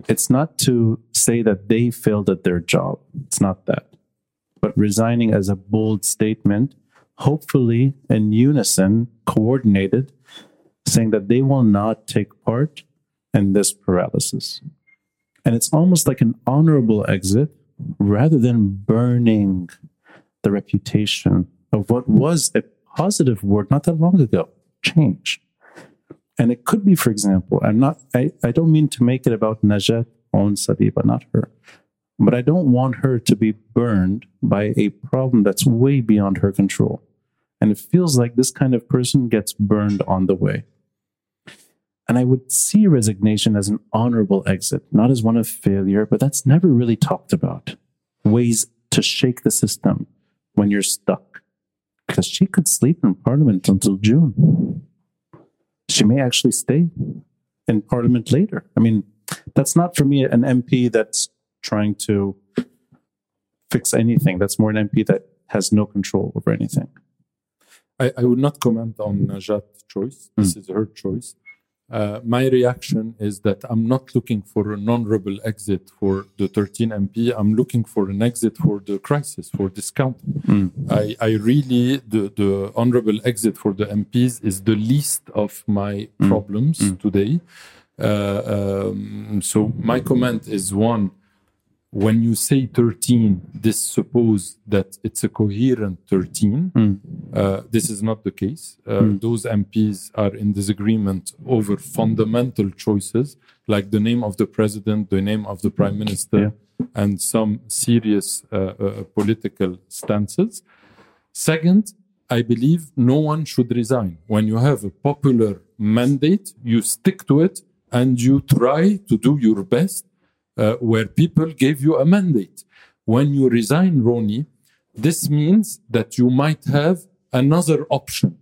it's not to say that they failed at their job. It's not that. But resigning as a bold statement, hopefully in unison, coordinated, saying that they will not take part in this paralysis. And it's almost like an honorable exit rather than burning the reputation of what was a positive word not that long ago change. And it could be, for example, I'm not, I, I don't mean to make it about Najat Aoun Saliba, not her, but I don't want her to be burned by a problem that's way beyond her control. And it feels like this kind of person gets burned on the way. And I would see resignation as an honorable exit, not as one of failure, but that's never really talked about. Ways to shake the system when you're stuck. Because she could sleep in parliament until June. She may actually stay in parliament later. I mean, that's not for me an MP that's trying to fix anything. That's more an MP that has no control over anything. I, I would not comment on Najat's choice. This hmm. is her choice. Uh, my reaction is that I'm not looking for an honorable exit for the 13 MP. I'm looking for an exit for the crisis, for this country. I, I really, the, the honorable exit for the MPs is the least of my problems today. Uh, um, so my comment is one, when you say 13, this suppose that it's a coherent 13. Uh, this is not the case. Uh, Those MPs are in disagreement over fundamental choices, like the name of the president, the name of the prime minister, and some serious uh, uh, political stances. Second, I believe no one should resign. When you have a popular mandate, you stick to it and you try to do your best uh, where people gave you a mandate. When you resign, Ronnie, this means that you might have another option.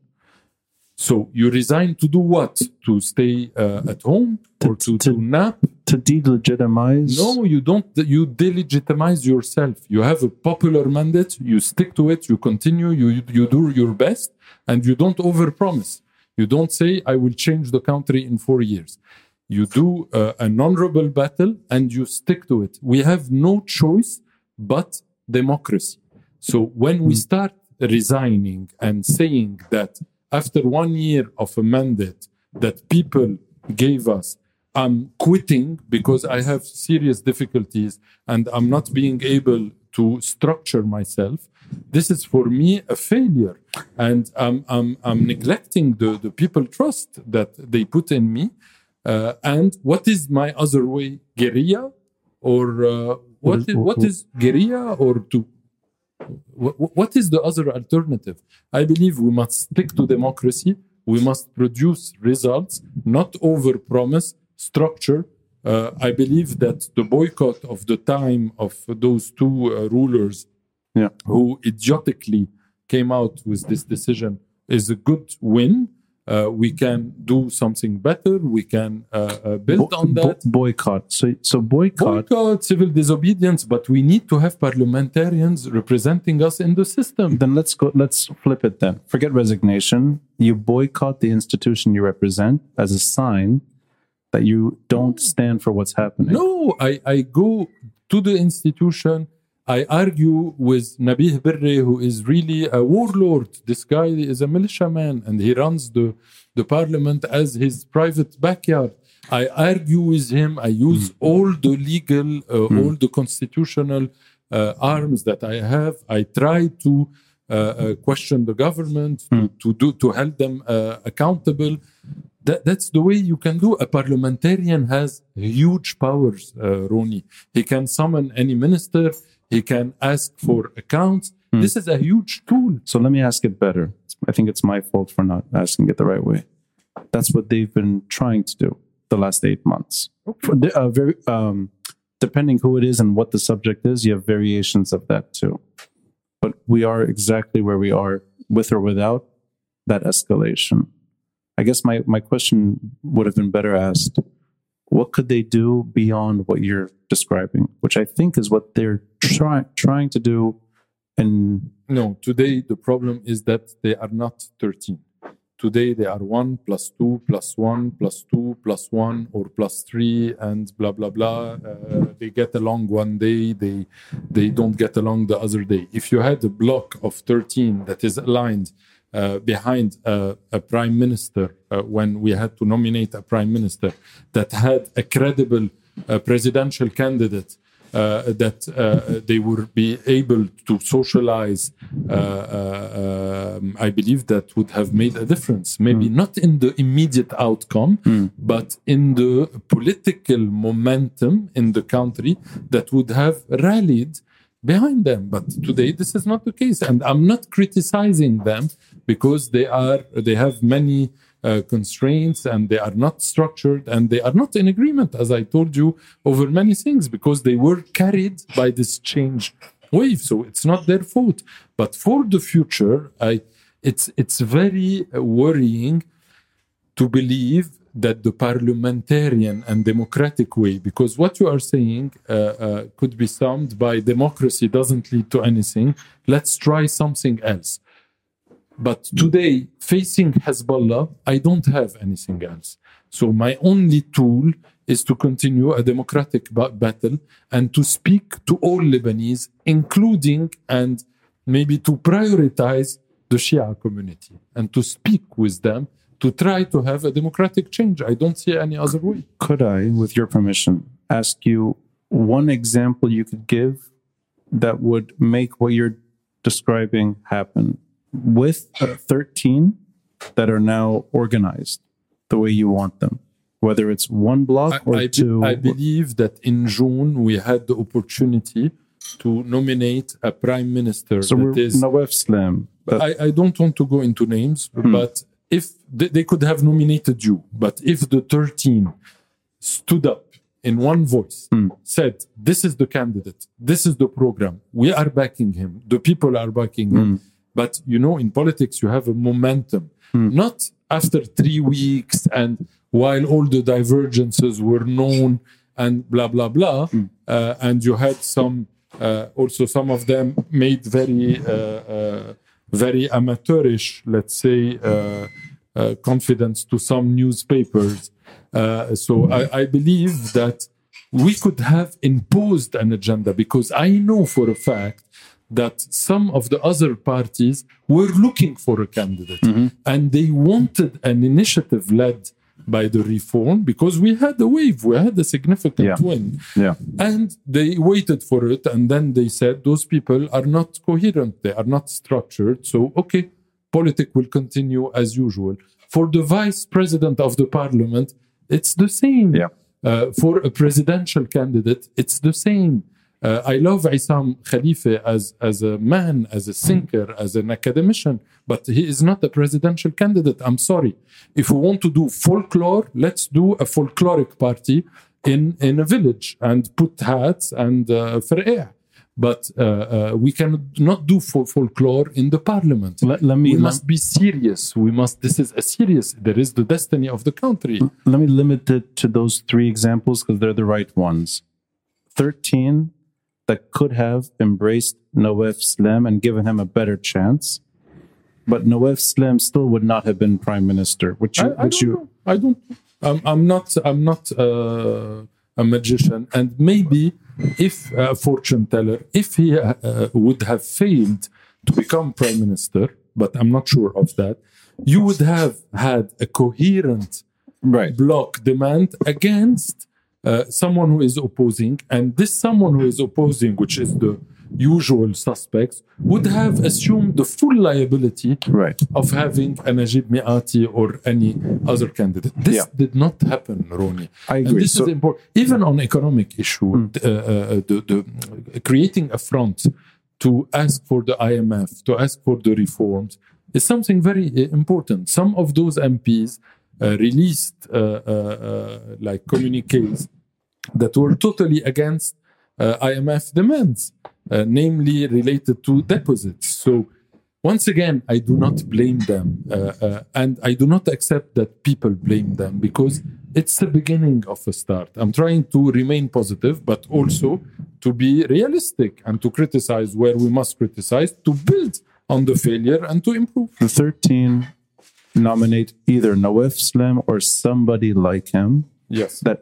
So you resign to do what? To stay uh, at home or to, to, to- nap? To delegitimize. No, you don't. You delegitimize yourself. You have a popular mandate. You stick to it. You continue. You you do your best, and you don't overpromise. You don't say, "I will change the country in four years." You do uh, an honorable battle, and you stick to it. We have no choice but democracy. So when we start resigning and saying that after one year of a mandate that people gave us I'm quitting because I have serious difficulties and I'm not being able to structure myself. This is for me a failure. And I'm, I'm, I'm neglecting the, the people trust that they put in me. Uh, and what is my other way? Guerrilla? Or uh, what, is, what is guerrilla or to Wh- wh- what is the other alternative? I believe we must stick to democracy. We must produce results, not overpromise structure. Uh, I believe that the boycott of the time of those two uh, rulers Yeah. who idiotically came out with this decision is a good win. Uh, we can do something better. We can uh, uh, build Bo- on bo- that. boycott. So, so boycott. Boycott, civil disobedience, but we need to have parliamentarians representing us in the system. Then let's go. Let's flip it. Then forget resignation. You boycott the institution you represent as a sign that you don't stand for what's happening. No, I, I go to the institution. I argue with Nabih Berri, who is really a warlord. This guy is a militiaman and he runs the, the parliament as his private backyard. I argue with him. I use all the legal, uh, all the constitutional uh, arms that I have. I try to uh, uh, question the government, to, to do to hold them uh, accountable. That, that's the way you can do. A parliamentarian has huge powers, uh, Ronnie. He can summon any minister. He can ask for accounts. This is a huge tool. So let me ask it better. I think it's my fault for not asking it the right way. That's what they've been trying to do the last eight months. The- uh, very, um, depending who it is and what the subject is, you have variations of that too. But we are exactly where we are, with or without that escalation. I guess my, my question would have been better asked what could they do beyond what you're describing, which I think is what they're try, trying to do. And No, today the problem is that they are not 13. Today they are 1 plus 2 plus 1 plus 2 plus 1 or plus 3 and blah blah blah. Uh, they get along one day, they they don't get along the other day. If you had a block of 13 that is aligned uh, behind uh, a prime minister uh, when we had to nominate a prime minister that had a credible uh, presidential candidate uh, that uh, they would be able to socialize, uh, uh, um, I believe that would have made a difference. Maybe not in the immediate outcome, but in the political momentum in the country that would have rallied behind them. But today, this is not the case, and I'm not criticizing them because they are they have many uh, constraints and they are not structured and they are not in agreement, as I told you, over many things because they were carried by this change wave. So it's not their fault. But for the future, I it's it's very worrying to believe that the parliamentarian and democratic way, because what you are saying uh, uh, could be summed by democracy doesn't lead to anything. Let's try something else. But today, facing Hezbollah, I don't have anything else. So my only tool is to continue a democratic ba- battle and to speak to all Lebanese, including and maybe to prioritize the Shia community and to speak with them to try to have a democratic change. I don't see any other way. could I, with your permission, ask you one example you could give that would make what you're describing happen with uh, 13 that are now organized the way you want them, whether it's one block or I, I, be- two? I believe that in June we had the opportunity to nominate a prime minister so we're is Nawaf Salam. I, I don't want to go into names, Hmm. but if they, could have nominated you, but if the 13 stood up in one voice, Hmm. said, This is the candidate, this is the program, we are backing him, the people are backing Hmm. him. But you know, in politics, you have a momentum, not after three weeks and while all the divergences were known and blah, blah, blah. Uh, and you had some, uh, also some of them made very, uh, uh, very amateurish, let's say, uh, uh, confidence to some newspapers. Uh, so I, I believe that we could have imposed an agenda because I know for a fact that some of the other parties were looking for a candidate and they wanted an initiative led by the reform because we had a wave, we had a significant Yeah. win. yeah. And they waited for it, and then they said those people are not coherent, they are not structured. So, okay, politics will continue as usual. For the vice president of the parliament, it's the same. Yeah. Uh, for a presidential candidate, it's the same. Uh, I love Isam Khalifa as, as a man, as a thinker, as an academician, but he is not a presidential candidate. I'm sorry. If we want to do folklore, let's do a folkloric party in, in a village and put hats and uh, but uh, uh, we cannot do for folklore in the parliament. Let, let me. We must be serious. We must. This is a serious. There is the destiny of the country. Let me limit it to those three examples because they're the right ones. Thirteen that could have embraced Nawaf Salam and given him a better chance, but Nawaf Salam still would not have been prime minister. Which you, I, I which don't you. know. I don't. I'm, I'm not. I'm not uh, a magician, and maybe if a fortune teller, if he uh, would have failed to become prime minister, but I'm not sure of that, you would have had a coherent Right. block demand against uh, someone who is opposing, and this someone who is opposing, which is the usual suspects, would have assumed the full liability Right. of having a Najib Mikati or any other candidate. This Yeah. did not happen, Ronnie. I And agree. this So- is important. Even on economic issue, uh, uh, the, the, creating a front to ask for the IMF, to ask for the reforms, is something very uh, important. Some of those MPs uh, released uh, uh, uh, like communiques that were totally against uh, IMF demands, uh, namely related to deposits. So, once again, I do not blame them, uh, uh, and I do not accept that people blame them because it's the beginning of a start. I'm trying to remain positive, but also to be realistic and to criticize where we must criticize, to build on the failure and to improve. The 13 nominate either Nawaf Salam or somebody like him Yes. that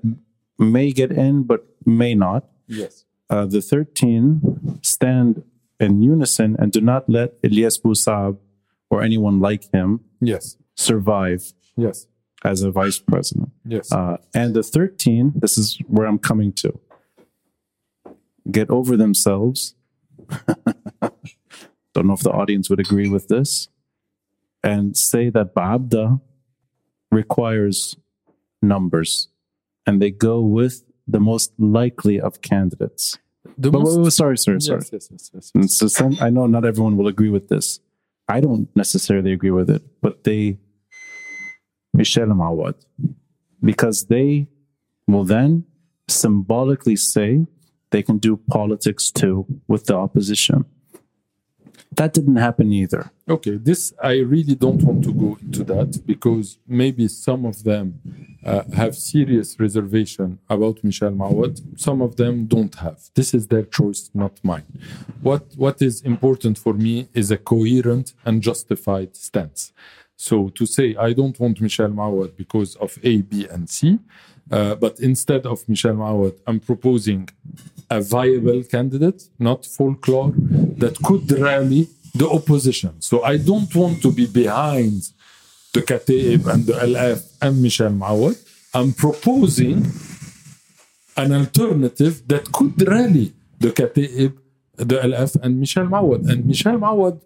may get in but may not. Yes. Uh, the 13 stand in unison and do not let Elias Bou Saab or anyone like him Yes. survive Yes. as a vice president. Yes. Uh, and the 13, this is where I'm coming to, get over themselves. Don't know if the audience would agree with this. And say that Ba'abda requires numbers. And they go with the most likely of candidates. the But, most- wait, wait, sorry, sorry, sorry. yes, yes, yes, yes, so some, I know not everyone will agree with this. I don't necessarily agree with it, but they, Michel Moawad, because they will then symbolically say they can do politics too with the opposition. That didn't happen either. Okay, this I really don't want to go into that because maybe some of them uh, have serious reservation about Michel Moawad. Some of them don't have. This is their choice, not mine. What what is important for me is a coherent and justified stance. So to say I don't want Michel Moawad because of A, B, and C, uh, but instead of Michel Moawad, I'm proposing a viable candidate, not folklore, that could rally the opposition. So I don't want to be behind the Kataib and the LF and Michel Moawad. I'm proposing an alternative that could rally the Kataib, the LF, and Michel Moawad. And Michel Moawad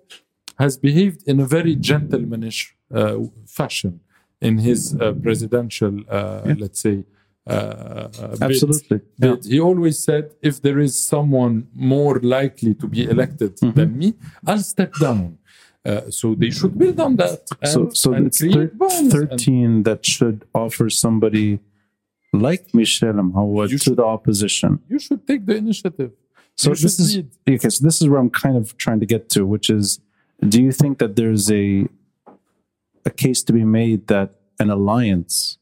has behaved in a very gentlemanish uh, fashion in his uh, presidential, uh, let's say, uh, uh, bid. Absolutely. Bid. He always said, if there is someone more likely to be elected Mm-hmm. than me, I'll step down. Uh, so they should build on that and, So, so it's thir- bonds. and- 13 that should offer somebody like Michel You to should- the opposition. you should take the initiative. So You this is lead. okay. So this is where I'm kind of trying to get to, which is, do you think that there's a a case to be made that an alliance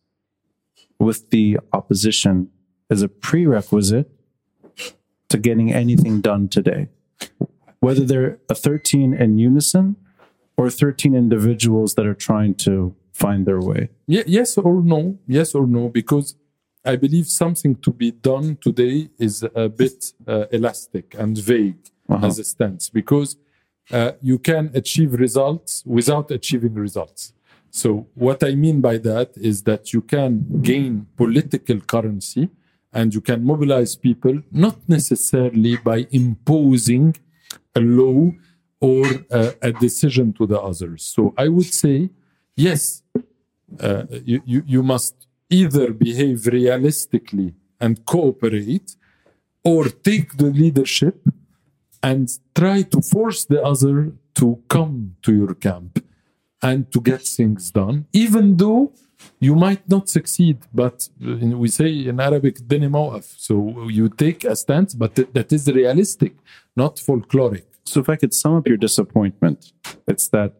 with the opposition is a prerequisite to getting anything done today, whether they're a 13 in unison or 13 individuals that are trying to find their way? Ye- yes or no? Yes or no? Because I believe something to be done today is a bit uh, elastic and vague Uh-huh. as a stance because uh, you can achieve results without achieving results. So, what I mean by that is that you can gain political currency and you can mobilize people not necessarily by imposing a law or uh, a decision to the others. So, I would say, yes, uh, you, you, you must either behave realistically and cooperate or take the leadership and try to force the other to come to your camp and to get things done, even though you might not succeed. But uh, we say in Arabic, "dini mawaf." So you take a stance, but th- that is realistic, not folkloric. So, if I could sum up your disappointment, it's that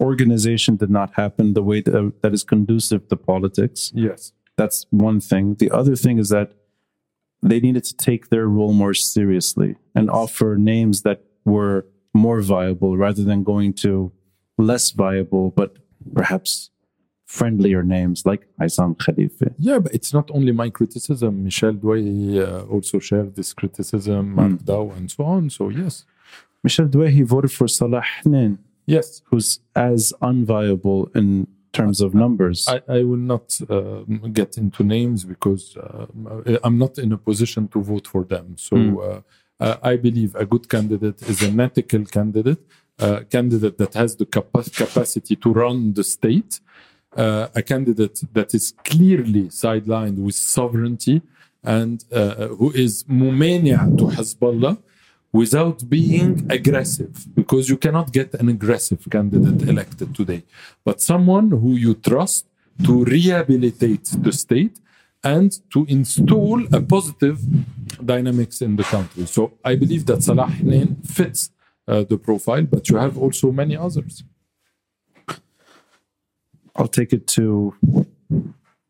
organization did not happen the way that, that is conducive to politics. Yes. That's one thing. The other thing is that they needed to take their role more seriously and offer names that were more viable rather than going to less viable, but perhaps friendlier names like Issam Khalifa. Yeah, but it's not only my criticism. Michel Douaihy uh, also shared this criticism, Mark Mm. Daou, and so on. So, yes. Michel Douaihy, he voted for Salah Honein, Yes. who's as unviable in terms of numbers. I, I will not uh, get into names because uh, I'm not in a position to vote for them. So uh, uh, I believe a good candidate is an ethical candidate, a candidate that has the capa- capacity to run the state, uh, a candidate that is clearly sidelined with sovereignty and uh, who is mumania to Hezbollah without being aggressive because you cannot get an aggressive candidate elected today but someone who you trust to rehabilitate the state and to install a positive dynamics in the country. So i believe that salah Honein fits uh, the profile but you have also many others I'll take it to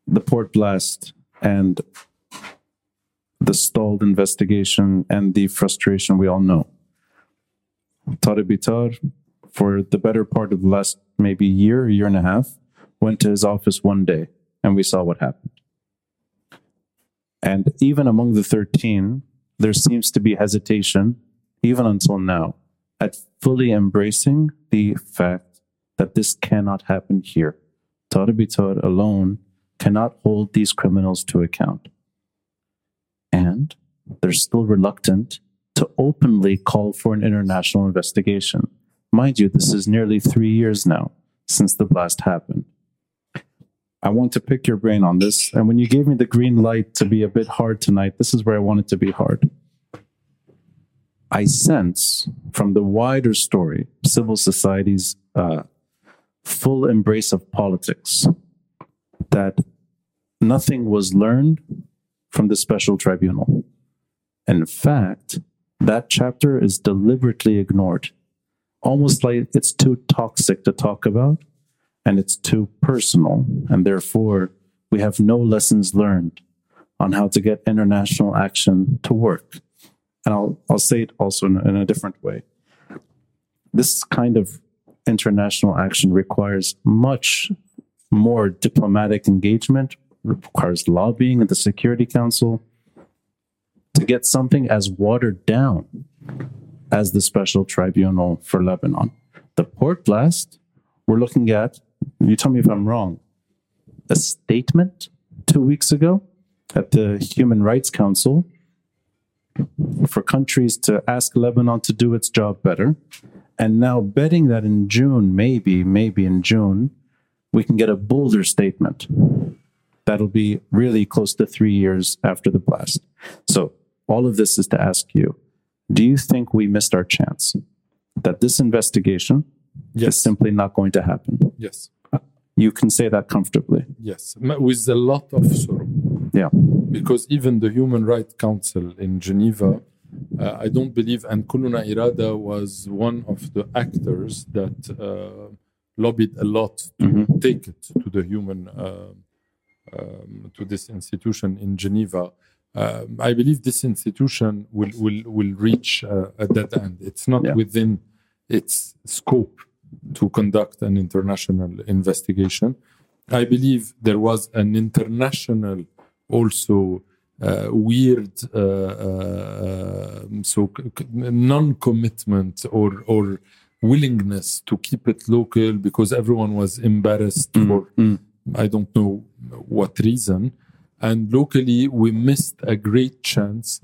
the port blast and the stalled investigation and the frustration we all know. Tariq Bitar, for the better part of the last maybe year, year and a half, went to his office one day and we saw what happened. And even among the 13, there seems to be hesitation, even until now, at fully embracing the fact that this cannot happen here. Tariq Bitar alone cannot hold these criminals to account. And they're still reluctant to openly call for an international investigation. Mind you, this is nearly three years now since the blast happened. I want to pick your brain on this. And when you gave me the green light to be a bit hard tonight, this is where I wanted to be hard. I sense from the wider story, civil society's uh, full embrace of politics, that nothing was learned from the special tribunal. In fact, that chapter is deliberately ignored, almost like it's too toxic to talk about and it's too personal, and therefore we have no lessons learned on how to get international action to work. And I'll, I'll say it also in, in a different way. This kind of international action requires much more diplomatic engagement, requires lobbying at the Security Council to get something as watered down as the Special Tribunal for Lebanon. The port blast, we're looking at, you tell me if I'm wrong, a statement two weeks ago at the Human Rights Council for countries to ask Lebanon to do its job better. And now betting that in June, maybe, maybe in June, we can get a bolder statement. That'll be really close to three years after the blast. So, all of this is to ask you do you think we missed our chance? That this investigation is simply not going to happen? yes You can say that comfortably. yes with a lot of sorrow Yeah. Because even the Human Rights Council in Geneva, uh, I don't believe, and Kulluna Irada was one of the actors that uh, lobbied a lot to Mhm. take it to the human, uh, um, to this institution in Geneva. Um, I believe this institution will will will reach uh, a dead end. It's not Yeah. within its scope to conduct an international investigation. I believe there was an international also uh, weird uh, uh, um, so non-commitment or or willingness to keep it local because everyone was embarrassed for Mm. I don't know what reason and locally we missed a great chance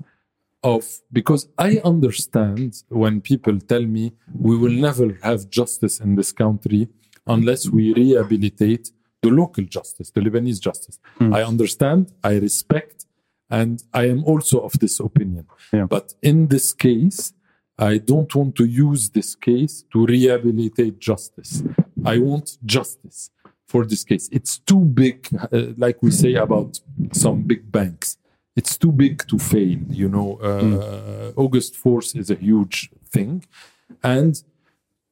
of because I understand when people tell me we will never have justice in this country unless we rehabilitate the local justice, the Lebanese justice. I understand, I respect, And I am also of this opinion. Yeah. But in this case, I don't want to use this case to rehabilitate justice. I want justice for this case. It's too big, uh, like we say about some big banks. It's too big to fail. You know, uh, August 4th is a huge thing. And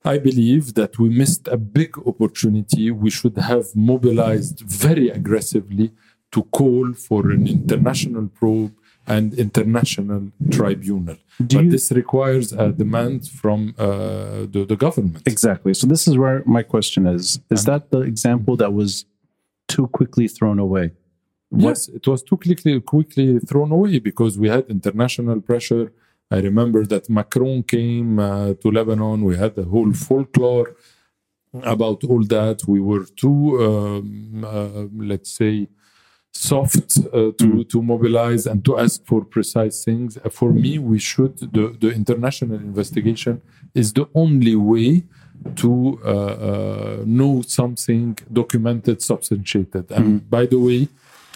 I believe that we missed a big opportunity. We should have mobilized very aggressively to call for an international probe and international tribunal. Do but you- this requires a demand from uh, the, the government. Exactly. So this is where my question is: Is that the example that was too quickly thrown away? Yes, it was too quickly quickly thrown away because we had international pressure. I remember that Macron came uh, to Lebanon. We had a whole folklore about all that. We were too, um, uh, let's say, soft uh, to to mobilize and to ask for precise things. Uh, For me, we should the the international investigation is the only way to uh, uh, know something documented, substantiated. And by the way,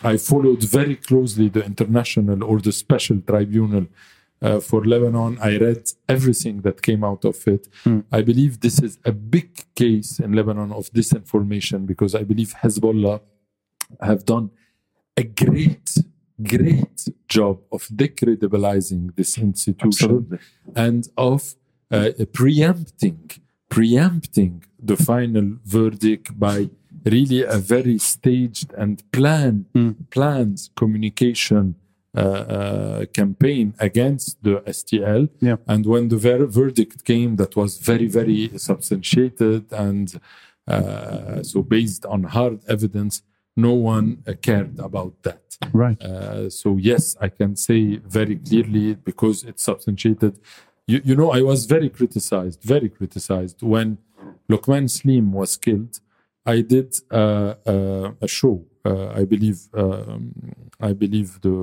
I followed very closely the international or the special tribunal uh, for Lebanon. I read everything that came out of it. I believe this is a big case in Lebanon of disinformation because I believe Hezbollah have done a great, great job of decredibilizing this institution and of uh, preempting, preempting the final verdict by really a very staged and planned, planned communication campaign against the STL. Yeah. And when the ver- verdict came, that was very, very substantiated and uh, so based on hard evidence, no one uh, cared about that. Right. Uh, so yes, I can say very clearly because it's substantiated. You, you know, I was very criticized, very criticized when Lokman Slim was killed. I did uh, uh, a show. Uh, I believe, um, I believe the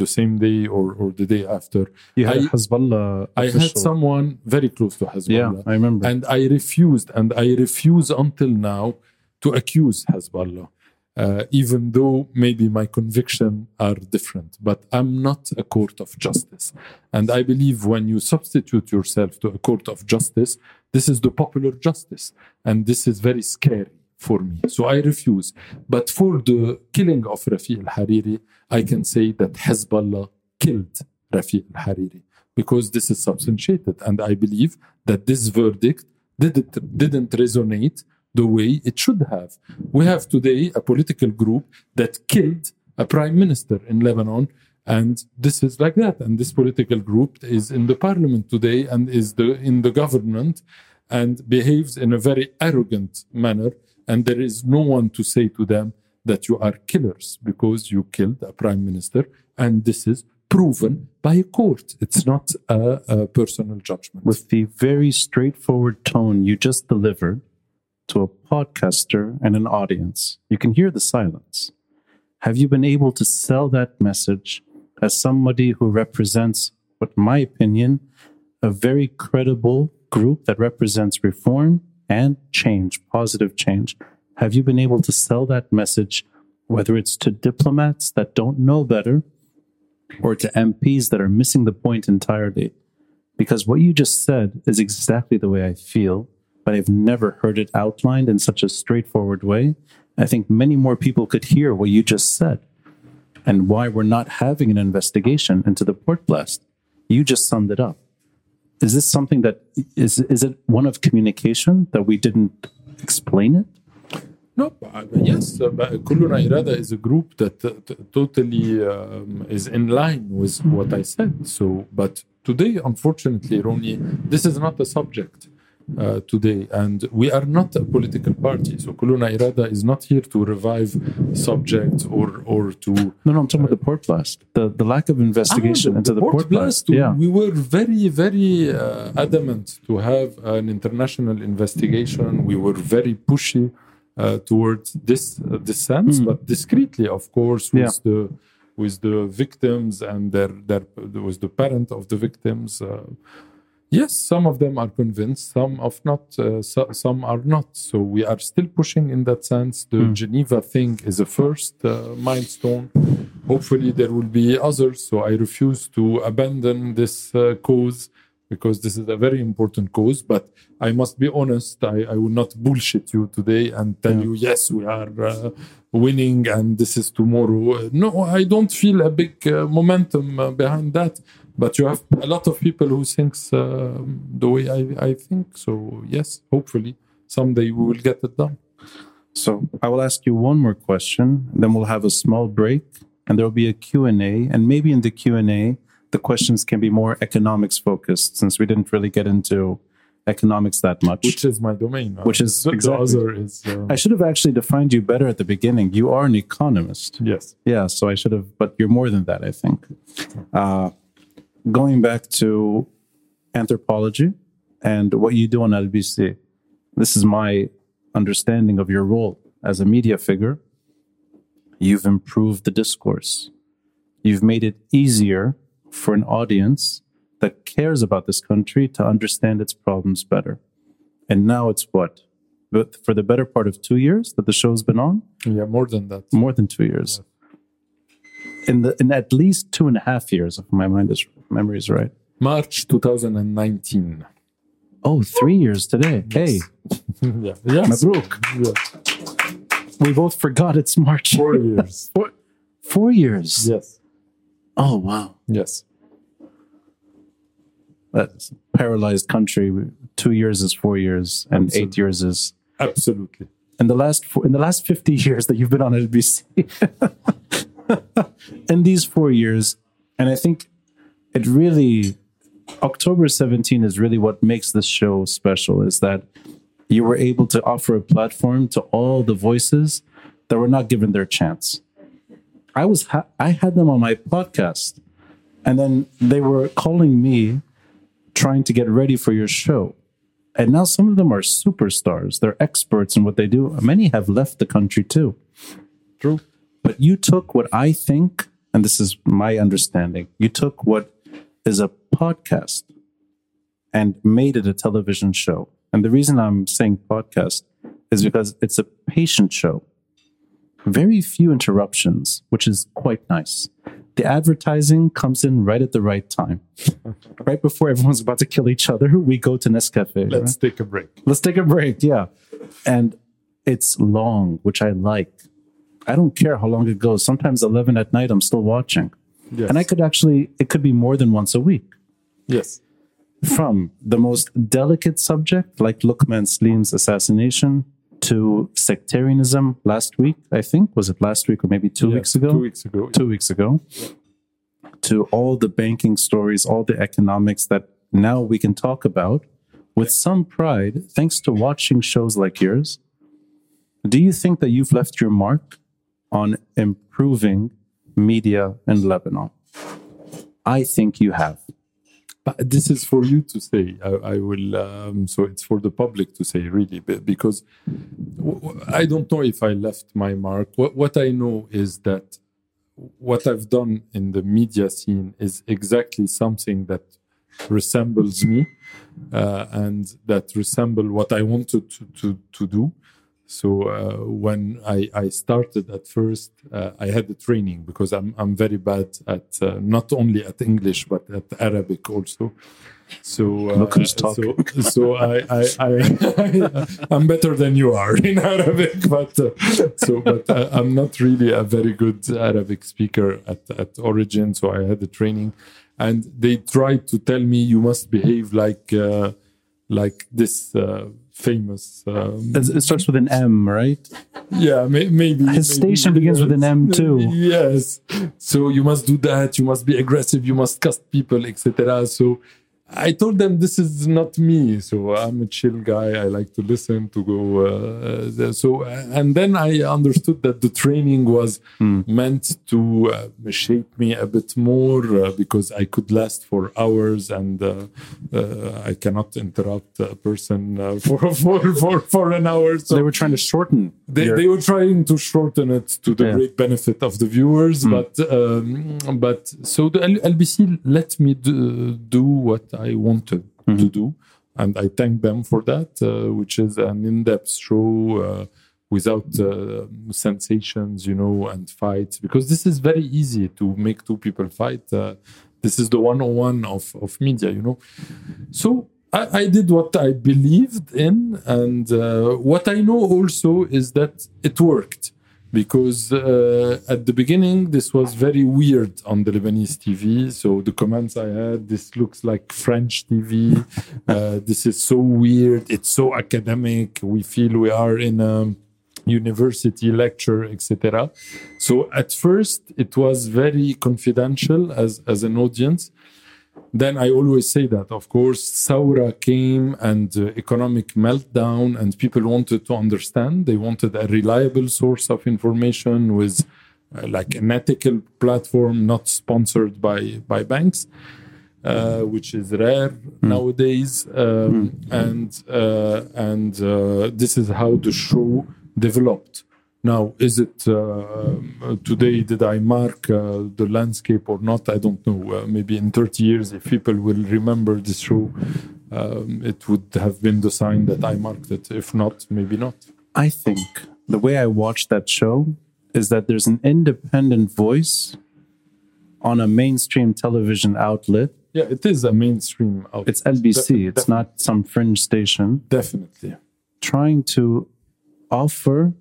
the same day or, or the day after. You had I- Hezbollah. I had someone very close to Hezbollah. Yeah, I remember. and I refused, and I refuse until now to accuse Hezbollah, uh, even though maybe my conviction are different. But I'm not a court of justice, and I believe when you substitute yourself to a court of justice, this is the popular justice, and this is very scary for me. So I refuse. But for the killing of Rafik al Hariri, I can say that Hezbollah killed Rafik al Hariri because this is substantiated. And I believe that this verdict didn't, didn't resonate the way it should have. We have today a political group that killed a prime minister in Lebanon. And this is like that. And this political group is in the parliament today and is the, in the government and behaves in a very arrogant manner. And there is no one to say to them that you are killers because you killed a prime minister. And this is proven by a court. It's not a, a personal judgment. With the very straightforward tone you just delivered to a podcaster and an audience, you can hear the silence. Have you been able to sell that message as somebody who represents, what my opinion, a very credible group that represents reform and change, positive change? Have you been able to sell that message, whether it's to diplomats that don't know better or to MPs that are missing the point entirely? Because what you just said is exactly the way I feel, but I've never heard it outlined in such a straightforward way. I think many more people could hear what you just said and why we're not having an investigation into the port blast. You just summed it up is this something that is is it one of communication that we didn't explain it? No, uh, yes, uh, Kulluna Irada is a group that uh, totally um, is in line with what I said. So, but today, unfortunately, Ronnie, this is not the subject uh, today. And we are not a political party. So Kulluna Irada is not here to revive subjects or or to. No, no, I'm talking uh, about the port blast, the, the lack of investigation ah, the, into the, the port, port blast. blast. Yeah. We were very, very uh, adamant to have an international investigation. We were very pushy uh, towards this uh, sense mm. but discreetly, of course, with yeah. the with the victims and their, their with the parent of the victims uh, Yes, some of them are convinced, some of not, uh, so, some are not. So we are still pushing in that sense. The Hmm. Geneva thing is a first uh, milestone. hopefully there will be others. So I refuse to abandon this uh, cause because this is a very important cause. But I must be honest, I, I will not bullshit you today and tell you, yes, we are uh, winning and this is tomorrow. No, I don't feel a big uh, momentum uh, behind that. But you have a lot of people who thinks uh, the way I, I think. So yes, hopefully someday we will get it done. So I will ask you one more question, then we'll have a small break, and there will be a Q&A. And maybe in the Q&A, the questions can be more economics focused, since we didn't really get into economics that much. Which is my domain. Which is the, exactly. the other is. Uh, I should have actually defined you better at the beginning. You are an economist. yes. Yeah, so I should have, but you're more than that, I think. Uh, going back to anthropology and what you do on LBC, this is my understanding of your role as a media figure. You've improved the discourse. You've made it easier for an audience that cares about this country to understand its problems better. And now it's what? But for the better part of two years that the show's been on? Yeah, more than that. More than two years. In the in at least two and a half years, if my mind is memory is right. March 2019. Oh, three years today. Hey, yeah. Yes. Mabruk. Yeah. We both forgot it's March. Four years. Four, four years. yes. Oh wow. Yes. That's paralyzed country. Two years is four years, and Absolutely. eight years is Absolutely. in the last four, in the last fifty years that you've been on LBC. in these four years, and I think it really October 17 is really what makes this show special is that you were able to offer a platform to all the voices that were not given their chance. I was ha- I had them on my podcast and then they were calling me trying to get ready for your show. And now some of them are superstars. They're experts in what they do. Many have left the country too. True. But you took what I think, and this is my understanding, you took what is a podcast and made it a television show. And the reason I'm saying podcast is because it's a patient show. Very few interruptions, which is quite nice. The advertising comes in right at the right time. right before everyone's about to kill each other, we go to Nescafe. Let's take a break. Let's take a break. Yeah. And it's long, which I like. I don't care how long it goes. Sometimes 11 at night, I'm still watching. Yes. And I could actually, it could be more than once a week. Yes. From the most delicate subject, like Lokman Slim's assassination, to sectarianism last week, I think. Was it last week or maybe two Yes, weeks ago? Two weeks ago. two weeks ago to all the banking stories, all the economics that now we can talk about with some pride, thanks to watching shows like yours. Do you think that you've left your mark on improving media in Lebanon? I think you have. But this is for you to say. I, I will. Um, so it's for the public to say, really, because I don't know if I left my mark. What, what I know is that what I've done in the media scene is exactly something that resembles me uh, and that resemble what I wanted to, to, to do. So uh, when I, I started at first, uh, I had the training because I'm I'm very bad at uh, not only at English but at Arabic also. So uh, so, so I I, I I'm better than you are in Arabic, but uh, so but uh, I'm not really a very good Arabic speaker at at origin. So I had the training, and they tried to tell me you must behave like uh, like this. Famous um, It it starts with an M, right? yeah, may, maybe His maybe, station begins with an M too. Yes, so you must do that. You must be aggressive. You must cast people, etc. So I told them this is not me. So I'm a chill guy. I like to listen to go. Uh, so and then I understood that the training was meant to uh, shape me a bit more uh, because I could last for hours and uh, uh, I cannot interrupt a person uh, for, for for for an hour. So They were trying to shorten. they, your- they were trying to shorten it to the Yeah. great benefit of the viewers, but um, but so the LBC let me do, do what I wanted to do, and I thank them for that, uh, which is an in-depth show uh, without uh, sensations, you know, and fights, because this is very easy to make two people fight. Uh, this is the 101 of, of media, you know. So I, I did what I believed in, and uh, what I know also is that it worked because uh, at the beginning this was very weird on the Lebanese TV. So the comments I had, this looks like French TV. Uh, this is so weird. It's so academic. We feel we are in a university lecture, etc. So at first it was very confidential as as an audience then I always say that, of course, Saura came and uh, economic meltdown, and people wanted to understand. They wanted a reliable source of information with uh, like an ethical platform, not sponsored by by banks, uh, which is rare mm. nowadays. Um, mm. And uh, and uh, this is how the show developed. Now, is it uh, today? Did I mark uh, the landscape or not? I don't know. Uh, maybe in 30 years, if people will remember this show, um, it would have been the sign that I marked it. If not, maybe not. I think the way I watched that show is that there's an independent voice on a mainstream television outlet. Yeah, it is a mainstream outlet. It's LBC, De- it's not some fringe station. Definitely. Trying to offer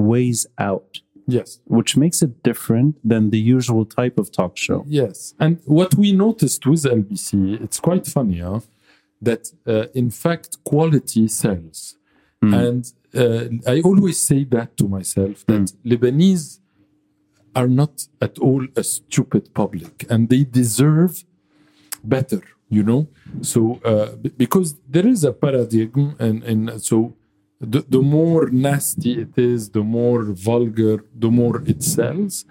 ways out. Yes. Which makes it different than the usual type of talk show. Yes. And what we noticed with LBC, it's quite funny, huh? that uh, in fact quality sells. Mm. And uh, I always say that to myself that mm. Lebanese are not at all a stupid public and they deserve better, you know? So, uh, because there is a paradigm, and, and so the, the more nasty it is, the more vulgar, the more it sells.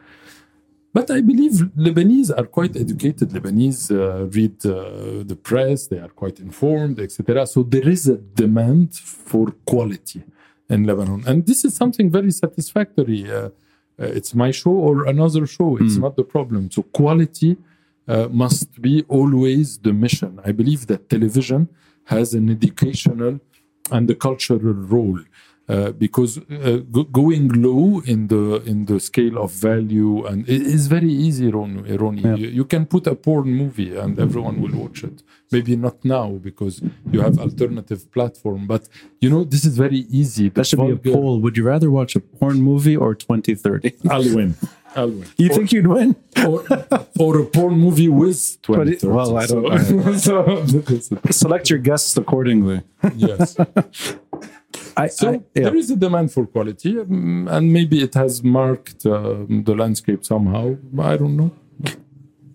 But I believe Lebanese are quite educated. Lebanese uh, read uh, the press, they are quite informed, etc. So there is a demand for quality in Lebanon. And this is something very satisfactory. Uh, uh it's my show or another show, it's mm. not the problem. So quality uh, must be always the mission. I believe that television has an educational and the cultural role. Uh, because uh, going low in the in the scale of value and it is very easy, Ronnie. Ronnie. Yeah. You, you, can put a porn movie and everyone will watch it. Maybe not now because you have alternative platform, but you know this is very easy. that should vulgar... be a poll. Would you rather watch a porn movie or 2030? I'll win. I'll win. You or, think you'd win? or, or a porn movie with 2030. Well, I don't. So, Select your guests accordingly. yes. I, so I, yeah. there is a demand for quality, um, and maybe it has marked uh, the landscape somehow. I don't know.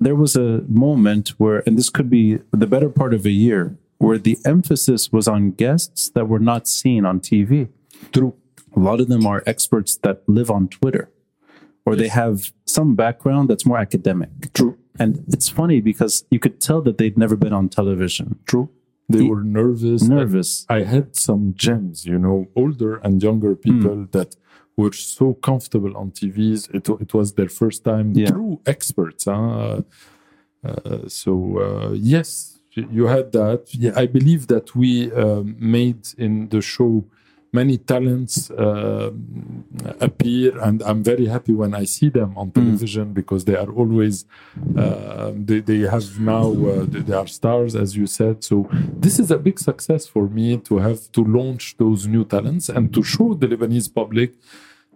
There was a moment where, and this could be the better part of a year, where the emphasis was on guests that were not seen on TV. True. A lot of them are experts that live on Twitter, or yes. they have some background that's more academic. True. And it's funny because you could tell that they'd never been on television. True they were nervous. Nervous. I had some gems, you know, older and younger people mm. that were so comfortable on TVs. It, it was their first time. Yeah. True experts. Huh? Uh, so uh, yes, you had that. Yeah, I believe that we uh, made in the show many talents uh, appear, and I'm very happy when I see them on hmm. television mm. because they are always uh, they, they have now uh, they are stars, as you said. So this is a big success for me to have to launch those new talents and to show the Lebanese public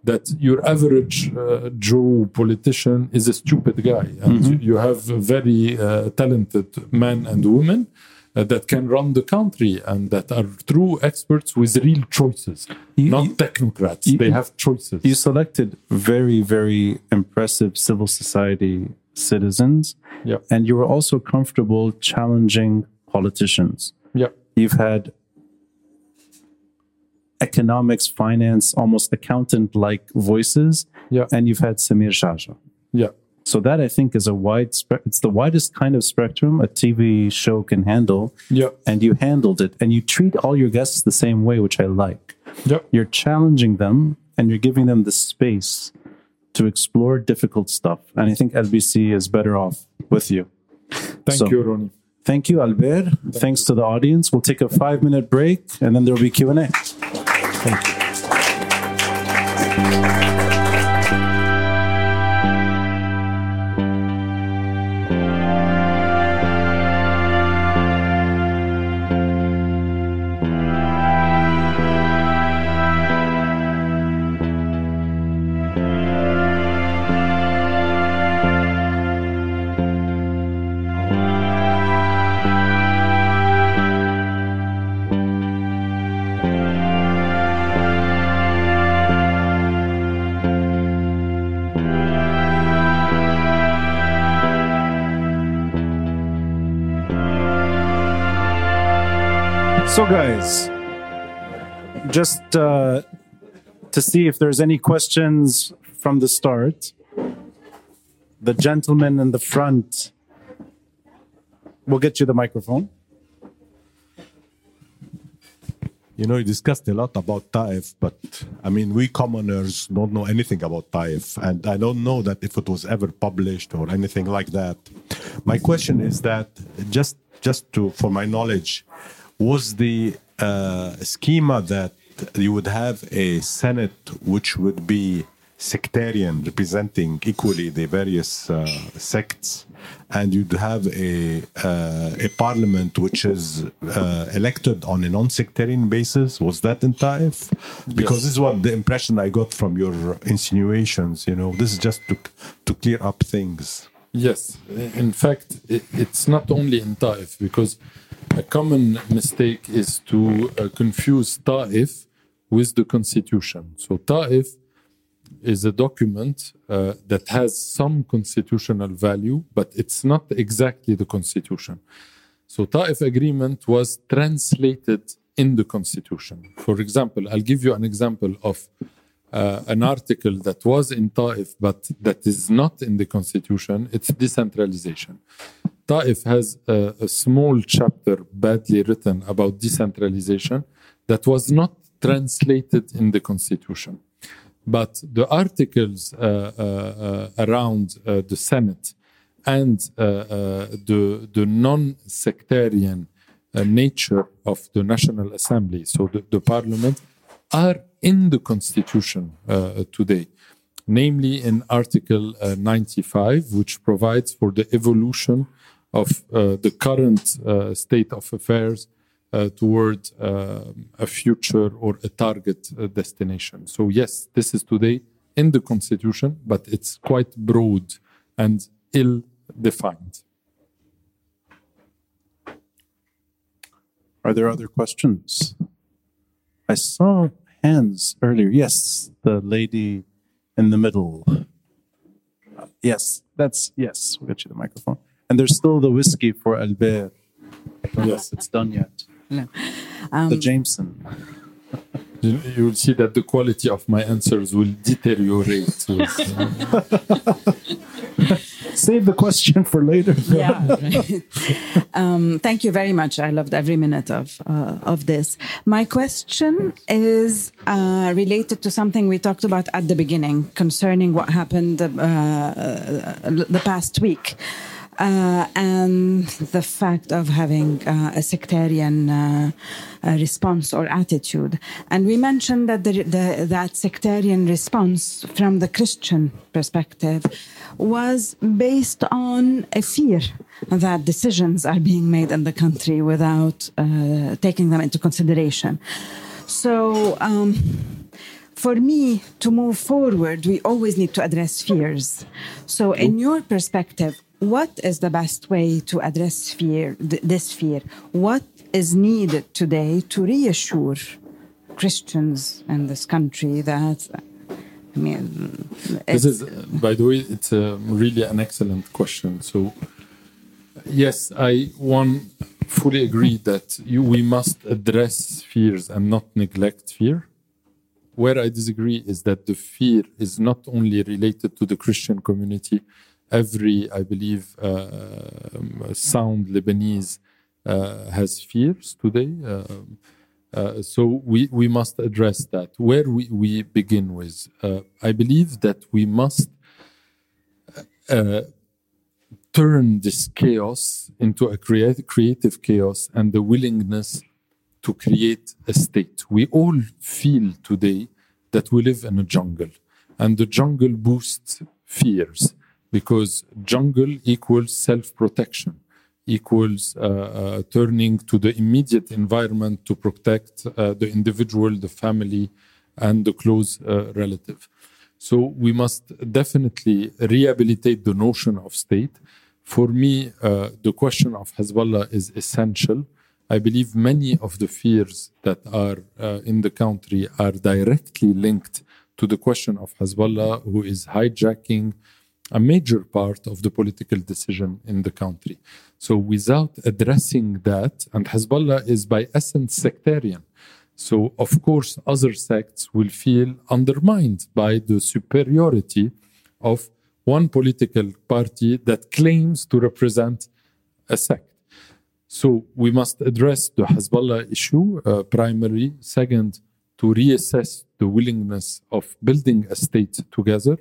that your average uh, Joe politician is a stupid guy, and mm-hmm. you have very uh, talented men and women Uh, that can run the country and that are true experts with real choices, you, not technocrats. You, they have choices. You selected very, very impressive civil society citizens. Yeah. And you were also comfortable challenging politicians. Yeah. You've had economics, finance, almost accountant like voices. Yeah. And you've had Samir Geagea. Yeah. So that I think is a wide spe- it's the widest kind of spectrum a TV show can handle. Yeah. And you handled it and you treat all your guests the same way, which I like. Yeah. You're challenging them and you're giving them the space to explore difficult stuff. And I think LBC is better off with you. Thank so, you, Ronnie. Thank you, Albert. Thank Thanks you. to the audience. We'll take a five minute break and then there will be Q&A. Thank you. Just uh, to see if there's any questions from the start, the gentleman in the front will get you the microphone. You know, you discussed a lot about Taif, but I mean, we commoners don't know anything about Taif, and I don't know that if it was ever published or anything like that. My question is that just just to for my knowledge, was the uh, schema that you would have a senate which would be sectarian, representing equally the various uh, sects, and you'd have a uh, a parliament which is uh, elected on a non-sectarian basis. Was that in Taif? Because this is what the impression I got from your insinuations. You know, this is just to to clear up things. Yes, in fact, it's not only in Taif because a common mistake is to uh, confuse Taif with the constitution. So Taif is a document uh, that has some constitutional value, but it's not exactly the constitution. So Taif agreement was translated in the constitution. For example, I'll give you an example of uh, an article that was in Taif but that is not in the constitution. It's decentralization. Taif has a, a small chapter badly written about decentralization that was not translated in the constitution. But the articles uh, uh, uh, around the Senate and the, the non sectarian nature of the National Assembly, so the, the parliament, are in the constitution today namely in Article uh, 95, which provides for the evolution of uh, the current uh, state of affairs uh, toward a future or a target destination. So, yes, this is today in the Constitution, but it's quite broad and ill defined. Are there other questions? I saw hands earlier. Yes, the lady in the middle. Yes, that's yes. We'll get you the microphone. And there's still the whiskey for Albert. Yes, it's done yet. No. Um, the Jameson. You, you will see that the quality of my answers will deteriorate. Save the question for later. yeah. Right. Um, thank you very much. I loved every minute of uh, of this. My question is uh, related to something we talked about at the beginning concerning what happened uh, the past week uh, and the fact of having uh, a sectarian uh, response or attitude. And we mentioned that the, the, that sectarian response from the Christian perspective was based on a fear that decisions are being made in the country without uh, taking them into consideration. So, um, for me to move forward, we always need to address fears. So, in your perspective, what is the best way to address fear, th this fear? What is needed today to reassure Christians in this country that? I mean, this is, uh, by the way, it's a really an excellent question. So, yes, I one fully agree that you, we must address fears and not neglect fear. Where I disagree is that the fear is not only related to the Christian community, every, I believe, uh, um, sound Lebanese uh, has fears today. Uh, so we, we must address that. Where we, we begin with, I believe that we must turn this chaos into a creative, creative chaos and the willingness to create a state. We all feel today that we live in a jungle, and the jungle boosts fears because jungle equals self protection, equals uh, uh, turning to the immediate environment to protect uh, the individual, the family, and the close uh, relative. So we must definitely rehabilitate the notion of state. For me, uh, the question of Hezbollah is essential. I believe many of the fears that are uh, in the country are directly linked to the question of Hezbollah, who is hijacking a major part of the political decision in the country. So, without addressing that, and Hezbollah is by essence sectarian. So, of course, other sects will feel undermined by the superiority of one political party that claims to represent a sect. So, we must address the Hezbollah issue uh, primarily. Second, to reassess the willingness of building a state together.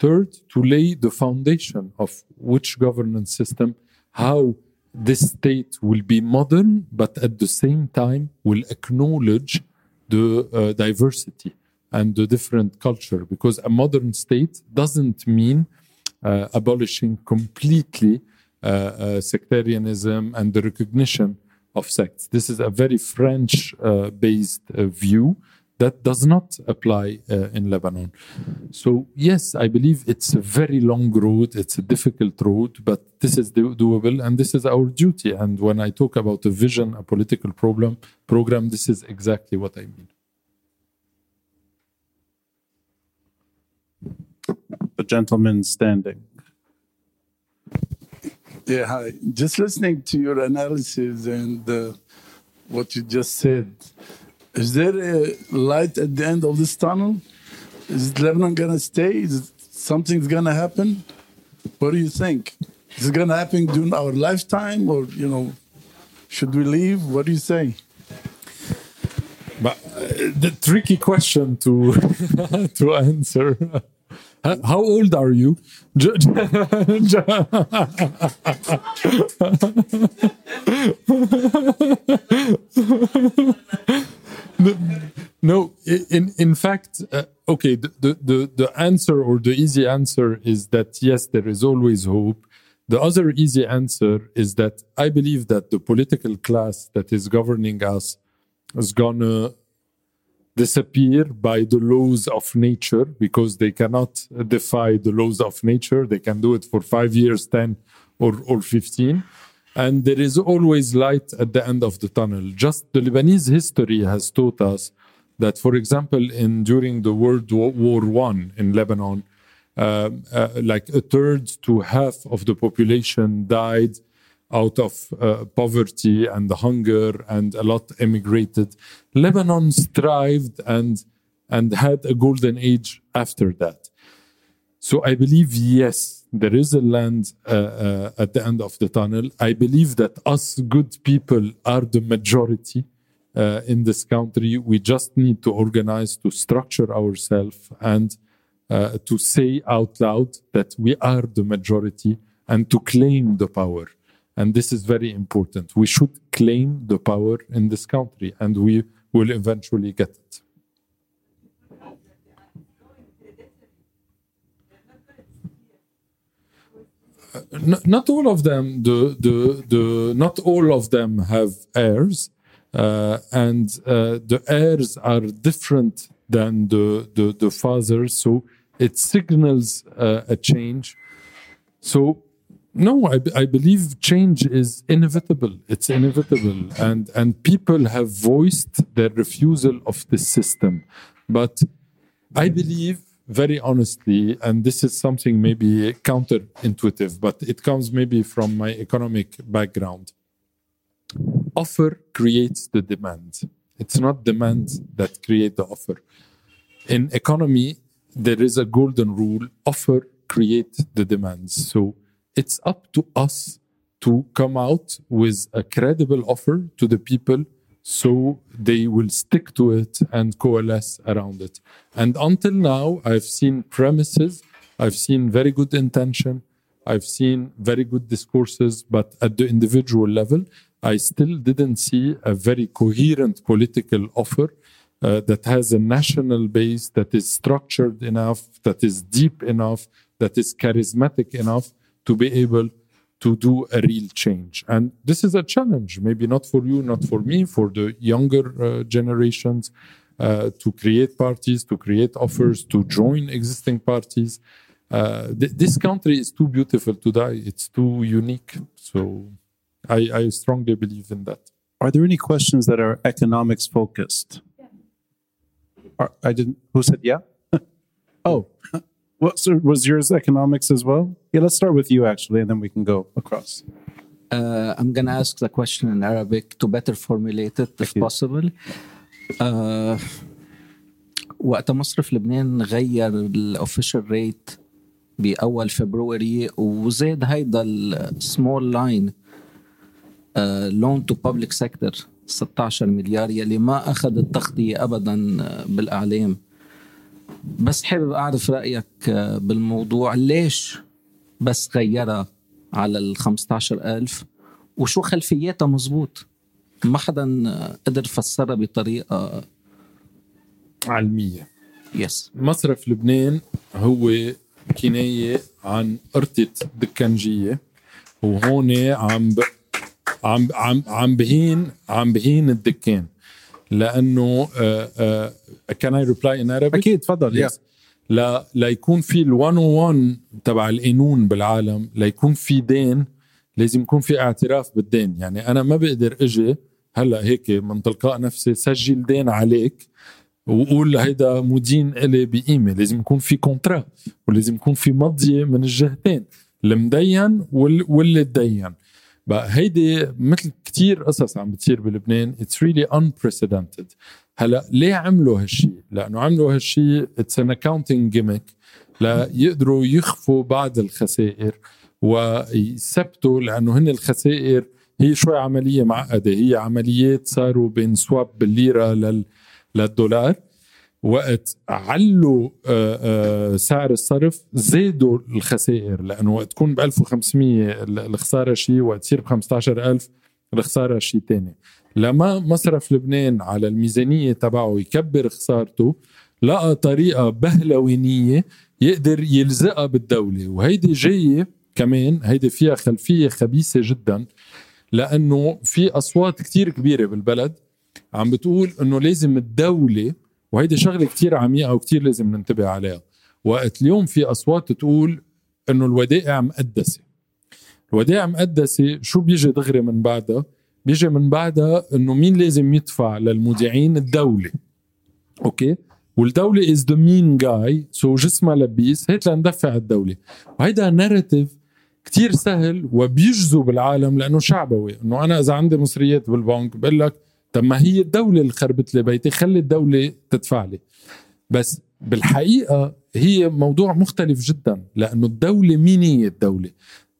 Third, to lay the foundation of which governance system, how this state will be modern, but at the same time will acknowledge the uh, diversity and the different culture. Because a modern state doesn't mean uh, abolishing completely uh, uh sectarianism and the recognition of sects. This is a very French uh, based uh, view that does not apply uh, in Lebanon. So, yes, I believe it's a very long road, it's a difficult road, but this is doable and this is our duty. And when I talk about a vision, a political problem, program, this is exactly what I mean. The gentleman standing. Yeah, hi. Just listening to your analysis and uh, what you just said, is there a light at the end of this tunnel? Is Lebanon gonna stay? Is something's gonna happen? What do you think? Is it gonna happen during our lifetime, or you know, should we leave? What do you say? But uh, the tricky question to to answer. How old are you? no, in in fact, uh, okay. The, the the answer or the easy answer is that yes, there is always hope. The other easy answer is that I believe that the political class that is governing us is gonna disappear by the laws of nature because they cannot defy the laws of nature. They can do it for five years, ten, or or fifteen and there is always light at the end of the tunnel. Just the Lebanese history has taught us that, for example, in during the World War One in Lebanon, uh, uh, like a third to half of the population died out of uh, poverty and hunger, and a lot emigrated. Lebanon thrived and and had a golden age after that. So I believe yes, there is a land uh, uh, at the end of the tunnel. I believe that us good people are the majority uh, in this country. We just need to organize, to structure ourselves, and uh, to say out loud that we are the majority and to claim the power. And this is very important. We should claim the power in this country, and we will eventually get it. Not all of them the the the not all of them have heirs uh, and uh, the heirs are different than the the, the fathers so it signals uh, a change. So no I, I believe change is inevitable. It's inevitable and and people have voiced their refusal of this system. But i believe very honestly, and this is something maybe counterintuitive, but it comes maybe from my economic background. Offer creates the demand. It's not demand that create the offer. In economy, there is a golden rule: offer create the demands. So it's up to us to come out with a credible offer to the people so they will stick to it and coalesce around it. And until now, I've seen premises, I've seen very good intention, I've seen very good discourses, but at the individual level, I still didn't see a very coherent political offer uh, that has a national base that is structured enough, that is deep enough, that is charismatic enough to be able to do a real change. And this is a challenge, maybe not for you, not for me, for the younger uh, generations, uh, to create parties, to create offers, to join existing parties. Uh, th- this country is too beautiful to die. It's too unique. So I, I strongly believe in that. Are there any questions that are economics focused? Are- I didn't. Who said yeah? oh, what so was yours economics as well? Yeah, let's start with you actually, and then we can go across. Uh, I'm gonna ask the question in Arabic to better formulate it if possible. Uh, وقت مصرف لبنان غير الاوفيشال ريت باول فبروري وزاد هيدا السمول لاين لون تو بابليك سيكتور 16 مليار يلي ما اخذ التغطيه ابدا آه، بالاعلام بس حابب أعرف رأيك آه، بالموضوع. ليش بس غيرها على ال 15000 وشو خلفياتها مزبوط؟ ما حدا آه، قدر يفسرها بطريقة علمية. يس مصرف لبنان هو كناية عن قرطة دكنجية وهون عم ب... عم عم عم بهين عم بهين الدكان. لأنه كان اي ريبلاي ان Arabic? أكيد تفضل يا Yes. لا ليكون في ال 101 تبع القانون بالعالم ليكون في دين لازم يكون في اعتراف بالدين. يعني أنا ما بقدر إجي هلأ هيك من تلقاء نفسي سجل دين عليك وقول هيدا مدين إلي بقيمة لازم يكون في كونترا ولازم يكون في مضية من الجهتين المدين وال- واللي تدين. بقى هيدي مثل كتير قصص عم بتصير بلبنان it's really unprecedented. هلا ليه عملوا هالشيء؟ لأنه عملوا هالشيء it's an accounting gimmick. ليقدروا يخفوا بعض الخسائر ويثبتوا لأنه هن الخسائر هي شوي عمليه معقده هي عمليات صاروا بين سواب بالليره لل للدولار وقت علوا آه، آه، سعر الصرف زادوا الخسائر لأنه وقت تكون ب 1500 ال- الخسارة شيء وقت تصير ب 15000 الخسارة شيء تاني. لما مصرف لبنان على الميزانية تبعه يكبر خسارته لقى طريقة بهلوانية يقدر يلزقها بالدولة. وهيدي جاية كمان هيدي فيها خلفية خبيثة جدا لأنه في أصوات كتير كبيرة بالبلد عم بتقول إنه لازم الدولة وهيدي شغلة كتير عميقة وكتير لازم ننتبه عليها. وقت اليوم في أصوات تقول إنه الودائع مقدسة. الودائع مقدسة شو بيجي دغري من بعدها؟ بيجي من بعدها إنه مين لازم يدفع للمودعين؟ الدولة. أوكي؟ والدولة از ذا مين جاي سو جسمها لبيس. هيك لندفع الدولة. وهيدا ناريتيف كتير سهل وبيجذب العالم لأنه شعبوي. إنه أنا إذا عندي مصريات بالبنك بقول لك طب ما هي الدولة اللي خربت لي بيتي خلي الدولة تدفع لي. بس بالحقيقة هي موضوع مختلف جدا لأنه الدولة مين هي الدولة؟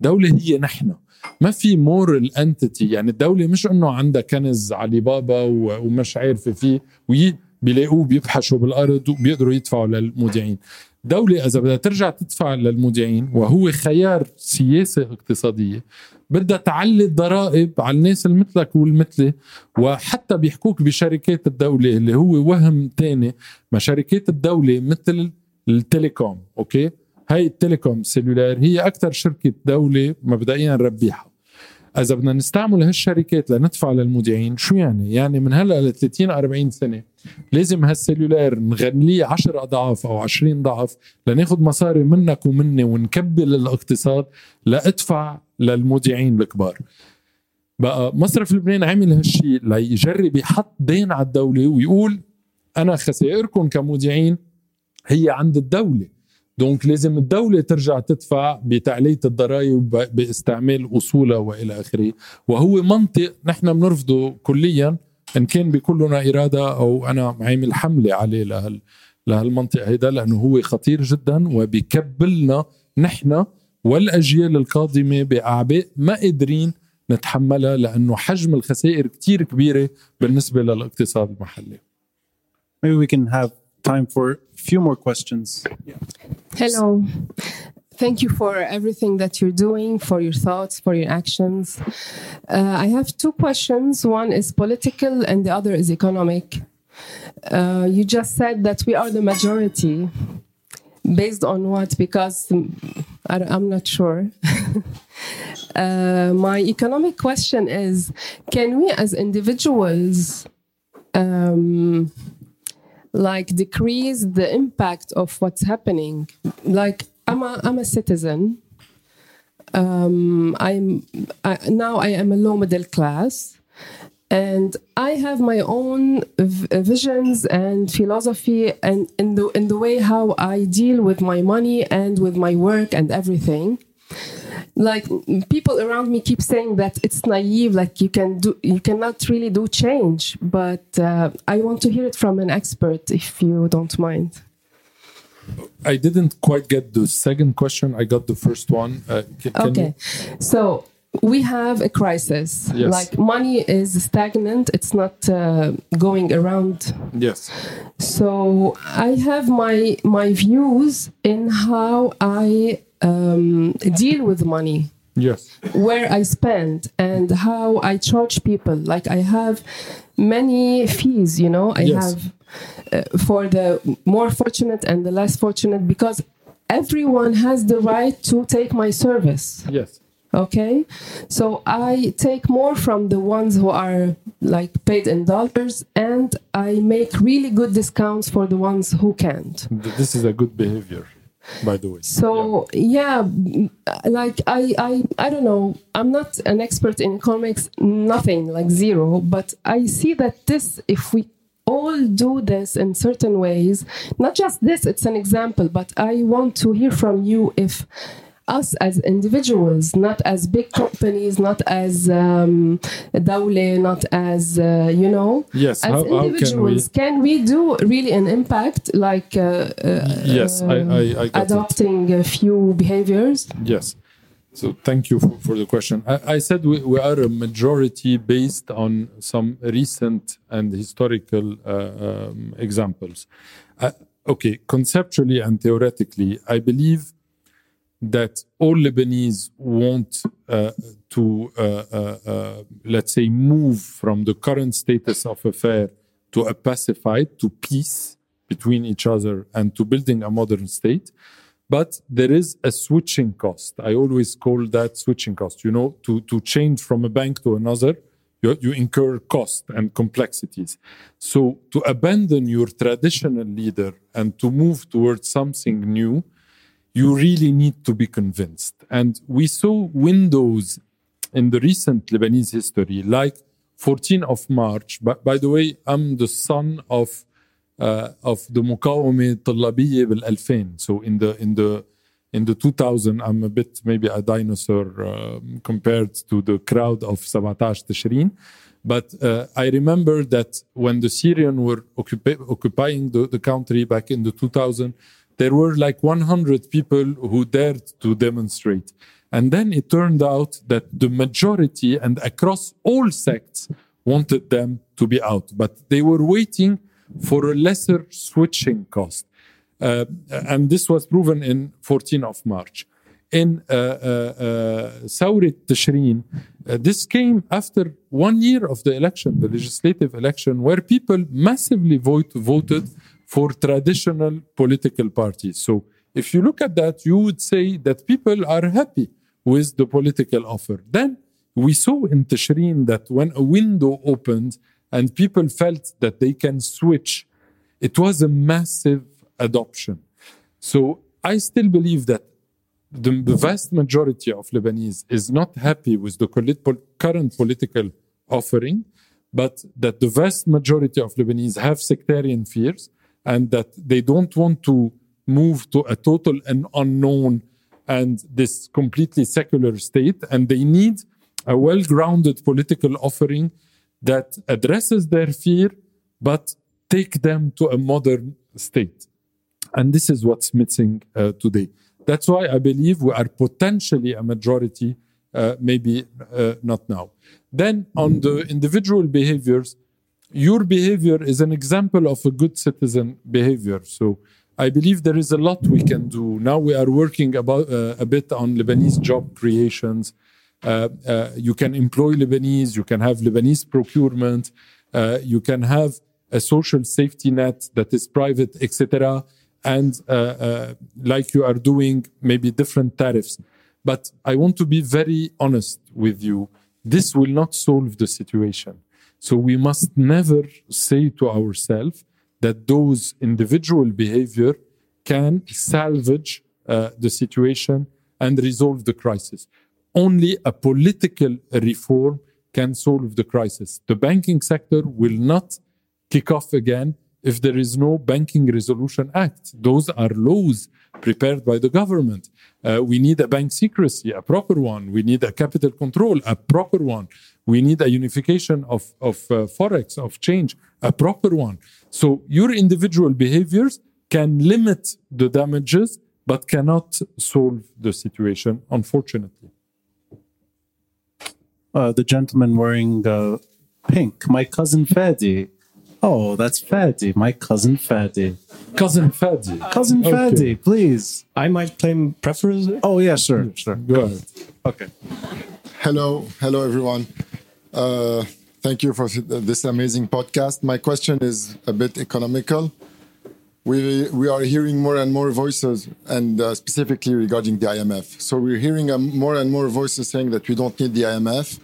الدولة هي نحن. ما في مورال انتيتي يعني الدولة مش إنه عندها كنز علي بابا ومش عارفة فيه وي بيلاقوه بيبحشوا بالأرض وبيقدروا يدفعوا للمودعين. دولة إذا بدها ترجع تدفع للمودعين وهو خيار سياسة اقتصادية بدها تعلي الضرائب على الناس المثلك والمثلي وحتى بيحكوك بشركات الدولة اللي هو وهم تاني ما شركات الدولة مثل التليكوم أوكي؟ هاي التليكوم سيلولار هي أكثر شركة دولة مبدئيا ربيحة. إذا بدنا نستعمل هالشركات لندفع للمودعين شو يعني؟ يعني من هلأ ل 30 40 سنة لازم هالسلولار نغليه 10 أضعاف أو 20 ضعف لناخذ مصاري منك ومني ونكبل الاقتصاد لأدفع للمودعين الكبار. بقى مصرف لبنان عمل هالشيء ليجرب يحط دين على الدولة ويقول أنا خسائركم كمودعين هي عند الدولة دونك لازم الدولة ترجع تدفع بتعلية الضرائب باستعمال أصولها وإلى آخره. وهو منطق نحن بنرفضه كليا إن كان بيكون لنا إرادة أو أنا عامل حملة عليه لهال لهالمنطق هيدا لأنه هو خطير جدا وبيكبلنا نحن والأجيال القادمة بأعباء ما قادرين نتحملها لأنه حجم الخسائر كتير كبيرة بالنسبة للاقتصاد المحلي. Maybe we can have time for a few more questions. Hello. Thank you for everything that you're doing, for your thoughts, for your actions. Uh, I have two questions. One is political and the other is economic. uh, you just said that we are the majority. Based on what? Because mm, I, am not sure. uh, my economic question is can we as individuals um, like decrease the impact of what's happening. Like i'm a, I'm a citizen. Um, i'm I, now i am a low middle class. And I have my own visions and philosophy and in the in the way how I deal with my money and with my work and everything. Like people around me keep saying that it's naive, like you can do, you cannot really do change. But uh, I want to hear it from an expert, if you don't mind. I didn't quite get the second question. I got the first one. Uh, can, can okay, you... so we have a crisis. Yes. Like money is stagnant; it's not uh, going around. Yes. So I have my my views in how I um, deal with money. Yes. Where I spend and how I charge people. Like I have many fees. You know, I yes. have uh, for the more fortunate and the less fortunate because everyone has the right to take my service. Yes okay so i take more from the ones who are like paid in dollars and i make really good discounts for the ones who can't this is a good behavior by the way. So yeah. yeah, like i i i don't know. I'm not an expert in economics nothing like zero. But i see that this if we all do this in certain ways not just this it's an example but i want to hear from you if us as individuals, not as big companies, not as um, dawle, not as, uh, you know, yes, as how, individuals. How can, we... can, we... do really an impact like uh, uh, yes, I, I, I adopting it. a few behaviors? Yes. So thank you for, for the question. I, I said we, we, are a majority based on some recent and historical uh, um, examples. Uh, okay, conceptually and theoretically, I believe that all Lebanese want uh, to, uh, uh, uh, let's say, move from the current status of affair to a pacified, to peace between each other and to building a modern state. But there is a switching cost. I always call that switching cost. You know, to, to change from a bank to another, you, you incur cost and complexities. So to abandon your traditional leader and to move towards something new, you really need to be convinced. And we saw windows in the recent Lebanese history, like 14th of March. But by the way, I'm the son of uh, of the مقاومة الطلابية بال 2000. So in the in the in the 2000, I'm a bit maybe a dinosaur um, compared to the crowd of 17 Tishrin. But uh, I remember that when the Syrians were occupi- occupying the, the country back in the 2000, there were like 100 people who dared to demonstrate. And then it turned out that the majority and across all sects wanted them to be out, but they were waiting for a lesser switching cost. Uh, and this was proven in 14 of March. In uh, uh, uh Saurit Tishrin, uh, this came after one year of the election, the legislative election, where people massively vote, voted for traditional political parties. So if you look at that, you would say that people are happy with the political offer. Then we saw in Tishrin that when a window opened and people felt that they can switch, it was a massive adoption. So I still believe that the vast majority of Lebanese is not happy with the current political offering, but that the vast majority of Lebanese have sectarian fears and that they don't want to move to a total and unknown and this completely secular state. And they need a well-grounded political offering that addresses their fear but take them to a modern state. And this is what's missing uh, today. That's why i believe we are potentially a majority uh, maybe uh, not now. Then on the individual behaviors your behavior is an example of a good citizen behavior. So I believe there is a lot we can do. Now we are working about uh, a bit on Lebanese job creations. Uh, uh, you can employ Lebanese, you can have Lebanese procurement, uh, you can have a social safety net that is private, etc., and uh, uh, like you are doing, maybe different tariffs. But I want to be very honest with you. This will not solve the situation. So we must never say to ourselves that those individual behavior can salvage uh, the situation and resolve the crisis. Only a political reform can solve the crisis. The banking sector will not kick off again if there is no Banking Resolution Act. Those are laws prepared by the government. Uh, we need a bank secrecy, a proper one. We need a capital control, a proper one. We need a unification of, of uh, forex, of change, a proper one. So your individual behaviors can limit the damages, but cannot solve the situation, unfortunately. Uh, the gentleman wearing uh, pink, my cousin Fadi. Oh, that's Fadi, my cousin Fadi. Cousin Fadi. Cousin Okay. Fadi, please. I might claim preference. Oh, yeah, sure, sure. Go ahead. Okay. Hello, hello everyone. Uh, thank you for this amazing podcast. My question is a bit economical. We we are hearing more and more voices, and uh, specifically regarding the IMF. So we're hearing um, more and more voices saying that we don't need the IMF,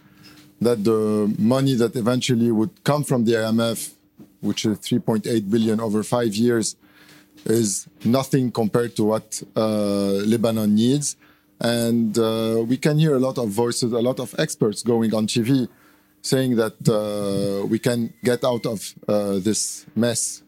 that the money that eventually would come from the IMF, which is 3.8 billion over five years, is nothing compared to what uh, Lebanon needs. And uh, we can hear a lot of voices, a lot of experts going on TV saying that uh, we can get out of this mess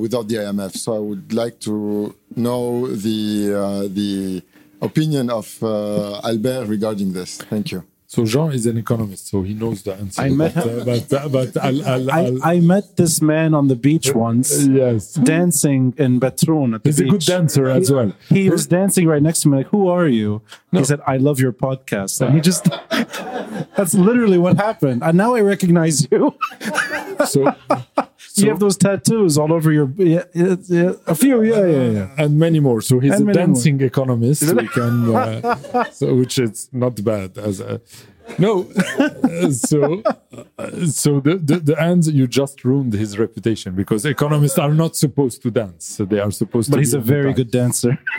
without the IMF. So I would like to know the, the opinion of Albert regarding this. Thank you. So Jean is an economist, so he knows the answer. I met but, uh, but, uh, but I'll, I'll, I, I'll- I met this man on the beach once, yes. dancing in Batroun at the He's a good dancer as well. He was dancing right next to me, like, "Who are you?" He said, "I love your podcast," and he just. That's literally what happened, and now I recognize you. So, you have those tattoos all over your. Yeah, yeah, yeah, a few, yeah, yeah, yeah. and many more. So he's And a many dancing economist. We can, uh, so which is not bad as a. No, so uh, so the, the the end you just ruined his reputation because economists are not supposed to dance. So they are supposed But to. he's be a very good dancer.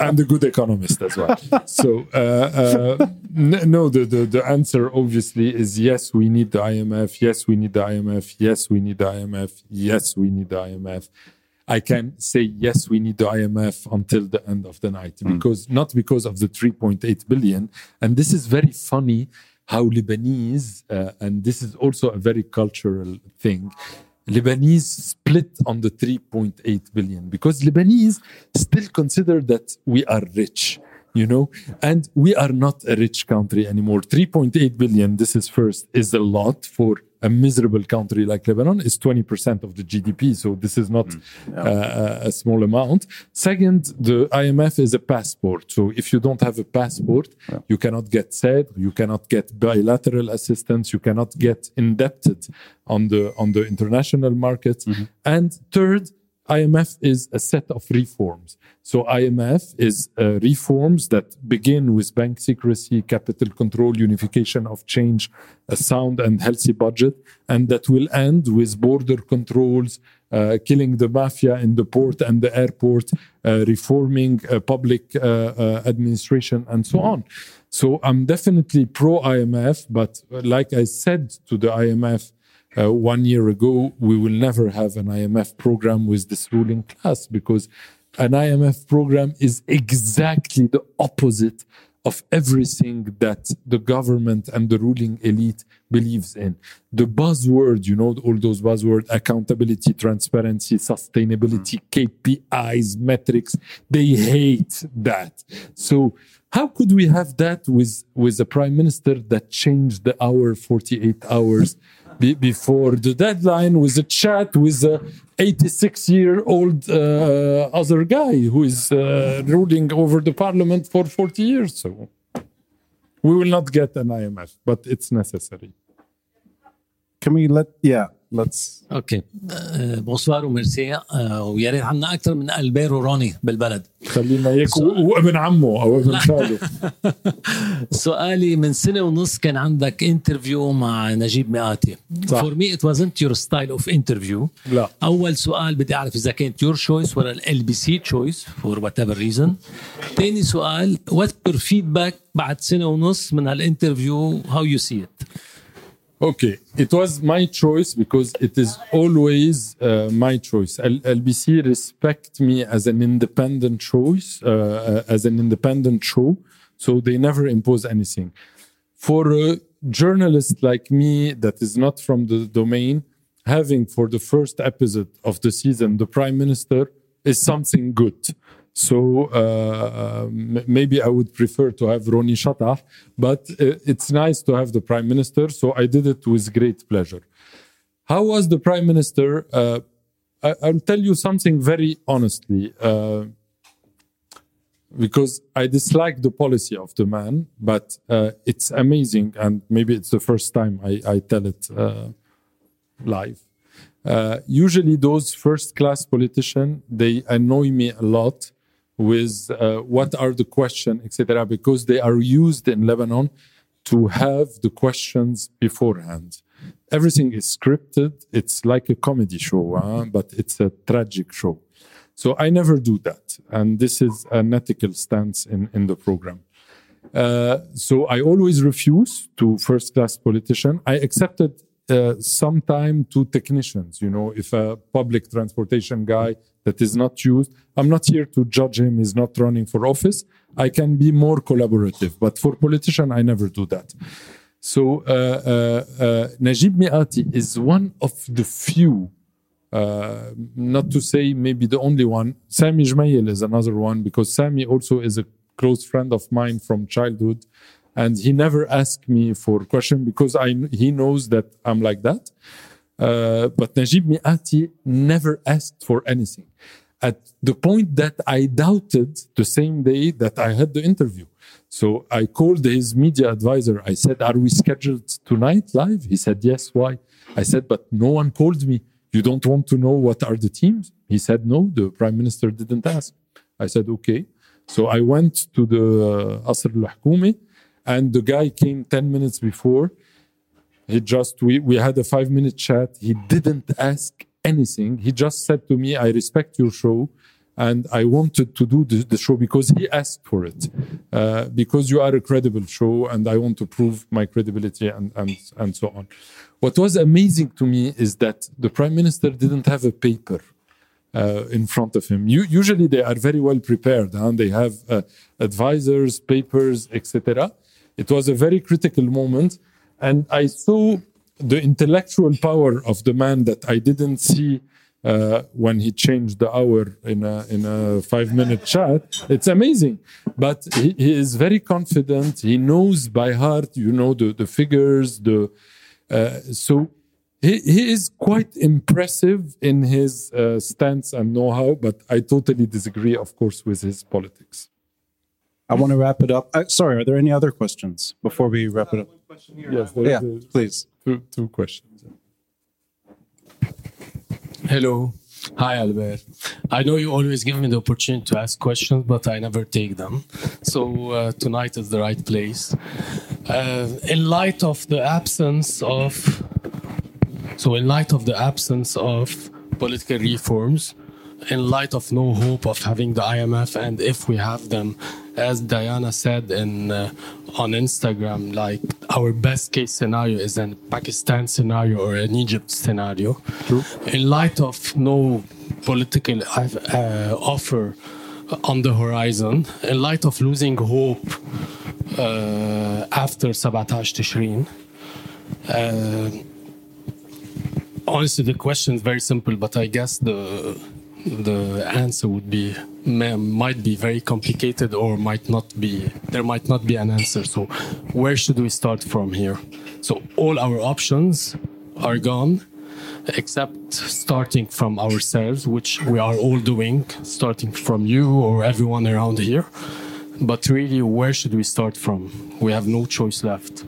and a good economist as well. so uh, uh, no, the, the the answer obviously is yes. We need the IMF. Yes, we need the IMF. Yes, we need the IMF. Yes, we need the IMF. I can say yes, we need the IMF until the end of the night because not because of the 3.8 billion. And this is very funny how Lebanese, uh, and this is also a very cultural thing. Lebanese split on the 3.8 billion because Lebanese still consider that we are rich, you know, and we are not a rich country anymore. 3.8 billion, this is first, is a lot for a miserable country like Lebanon, is 20% of the GDP. So this is not uh, a small amount. Second, the IMF is a passport. So if you don't have a passport, you cannot get said, you cannot get bilateral assistance, you cannot get indebted on the on the international markets. And third, IMF is a set of reforms. So IMF is uh, reforms that begin with bank secrecy, capital control, unification of change, a sound and healthy budget, and that will end with border controls, uh, killing the mafia in the port and the airport, uh, reforming uh, public uh, uh, administration, and so on. So I'm definitely pro IMF, but like I said to the IMF, uh, one year ago, we will never have an IMF program with this ruling class because an IMF program is exactly the opposite of everything that the government and the ruling elite believes in. The buzzword, you know, all those buzzwords, accountability, transparency, sustainability, KPIs, metrics, they hate that. So how could we have that with, with a prime minister that changed the hour 48 hours be, before the deadline with a chat with a 86 year old uh, other guy who is uh, ruling over the parliament for 40 years. So we will not get an IMF, but it's necessary. Can we let? Yeah, let's أوكي. بونسوار وميرسي. آه، ويا ريت عندنا أكثر من البير وروني بالبلد. خلينا هيك و- وابن عمه أو ابن خاله. سؤالي من سنة ونص كان عندك انترفيو مع نجيب مئاتي. فور مي ات wasn't your style of interview. لا. أول سؤال بدي أعرف إذا كانت يور تشويس ولا ال بي سي تشويس فور وات ايفر ريزن ثاني سؤال وات يور فيدباك بعد سنة ونص من هالانترفيو هاو يو سي ات Okay, it was my choice because it is always uh, my choice. L- LBC respect me as an independent choice, uh, uh, as an independent show, so they never impose anything. For a journalist like me that is not from the domain, having for the first episode of the season the prime minister is something good. So uh, m- maybe I would prefer to have Ronnie Chatah, but uh, it's nice to have the prime minister. So I did it with great pleasure. How was the prime minister? Uh, I, I'll tell you something very honestly, uh, because I dislike the policy of the man, but uh, it's amazing, and maybe it's the first time I, I tell it uh, live. Usually, those first-class politicians they annoy me a lot with uh, what are the questions, etc., because they are used in Lebanon to have the questions beforehand. Everything is scripted. It's like a comedy show, huh? but it's a tragic show. So I never do that, and this is an ethical stance in, in the program. Uh, so I always refuse to first class politician. I accepted uh, sometime to technicians. You know, if a public transportation guy that is not used, I'm not here to judge him. He's not running for office. I can be more collaborative, but for politician, I never do that. So uh, uh, uh, Najib Mikati is one of the few uh, not to say maybe the only one. Sami Gemayel is another one because Sami also is a close friend of mine from childhood, and he never asked me for question because I he knows that I'm like that. Uh, but Najib Mikati never asked for anything. At the point that I doubted the same day that I had the interview. So I called his media advisor. I said, Are we scheduled tonight live? He said, Yes. Why? I said, But no one called me. You don't want to know what are the teams? He said, No, the prime minister didn't ask. I said, Okay. So I went to the uh, Asr al Hukumi, and the guy came 10 minutes before. He just, we, we had a five minute chat. He didn't ask anything. He just said to me, I respect your show. And I wanted to do the, the show because he asked for it, uh, because you are a credible show, and I want to prove my credibility and, and, and so on. What was amazing to me is that the prime minister didn't have a paper uh, in front of him. You, usually they are very well prepared, and they have uh, advisors, papers, etc. It was a very critical moment, and I saw the intellectual power of the man that I didn't see uh, when he changed the hour in a in a five minute chat. It's amazing, but he, he is very confident. He knows by heart, you know, the the figures, the uh, so he, he is quite impressive in his uh, stance and know-how, but I totally disagree, of course, with his politics. I want to wrap it up. Uh, sorry, are there any other questions before we wrap it up? Yes, there Yeah, is please. two, two questions. Hello. Hi, Albert. I know you always give me the opportunity to ask questions, but I never take them. So uh, tonight is the right place. Uh, in light of the absence of, so in light of the absence of political reforms, in light of no hope of having the IMF, and if we have them, as Diana said in uh, on Instagram, like our best case scenario is a Pakistan scenario or an Egypt scenario. In light of no political uh, offer on the horizon, in light of losing hope uh, after 17 Tishrin, uh, honestly, the question is very simple, but I guess the the answer would be might be very complicated or might not be. There might not be an answer. So, where should we start from here? So, all our options are gone, except starting from ourselves, which we are all doing, starting from you or everyone around here. But really, where should we start from? We have no choice left.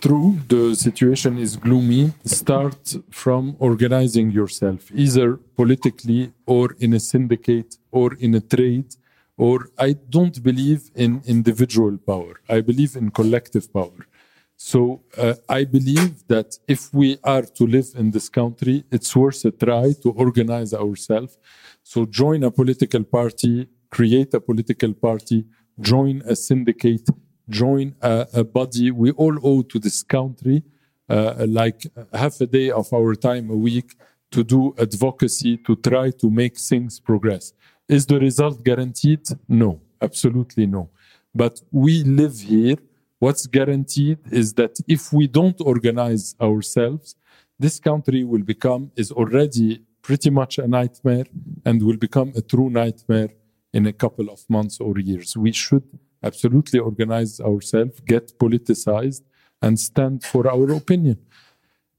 True, the situation is gloomy. Start from organizing yourself, either politically or in a syndicate or in a trade. Or I don't believe in individual power. I believe in collective power. So uh, I believe that if we are to live in this country, it's worth a try to organize ourselves. So join a political party, create a political party, join a syndicate, join a, a body we all owe to this country, uh, like half a day of our time a week to do advocacy, to try to make things progress. Is the result guaranteed? No, absolutely no. But we live here. What's guaranteed is that if we don't organize ourselves, this country will become, is already pretty much a nightmare and will become a true nightmare in a couple of months or years. We should absolutely organize ourselves, get politicized, and stand for our opinion.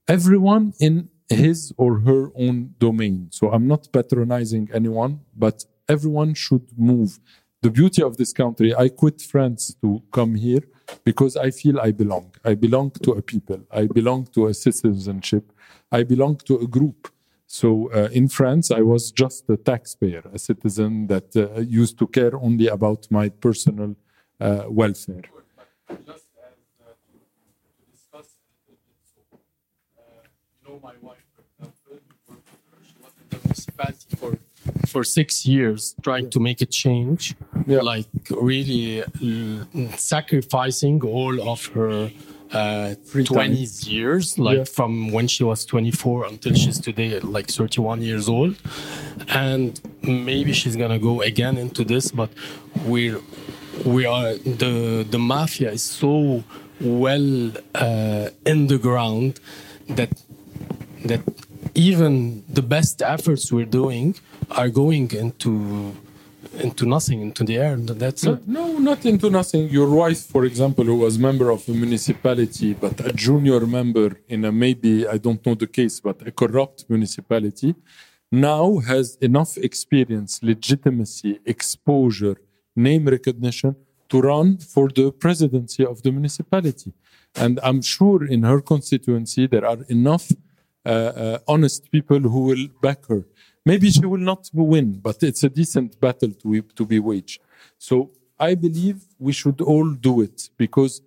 Everyone in his or her own domain. So I'm not patronizing anyone, but everyone should move. The beauty of this country, I quit France to come here because I feel I belong. I belong to a people. I belong to a citizenship. I belong to a group. So uh, in France, I was just a taxpayer, a citizen that uh, used to care only about my personal uh, welfare. my wife, for example, she was in the municipality for for six years, trying to make a change, like really uh, sacrificing all of her uh, 20 years, like Yeah. from when she was 24 until she's today like 31 years old. And maybe she's gonna go again into this, but we're we are the the mafia is so well uh, in the ground that that even the best efforts we're doing are going into into nothing into the air that's No, no, not into nothing. Your wife, for example, who was member of a municipality, but a junior member in a maybe I don't know the case, but a corrupt municipality, now has enough experience, legitimacy, exposure, name recognition to run for the presidency of the municipality. And I'm sure in her constituency there are enough uh, uh, honest people who will back her. Maybe she will not win, but it's a decent battle to, to be waged. So I believe we should all do it because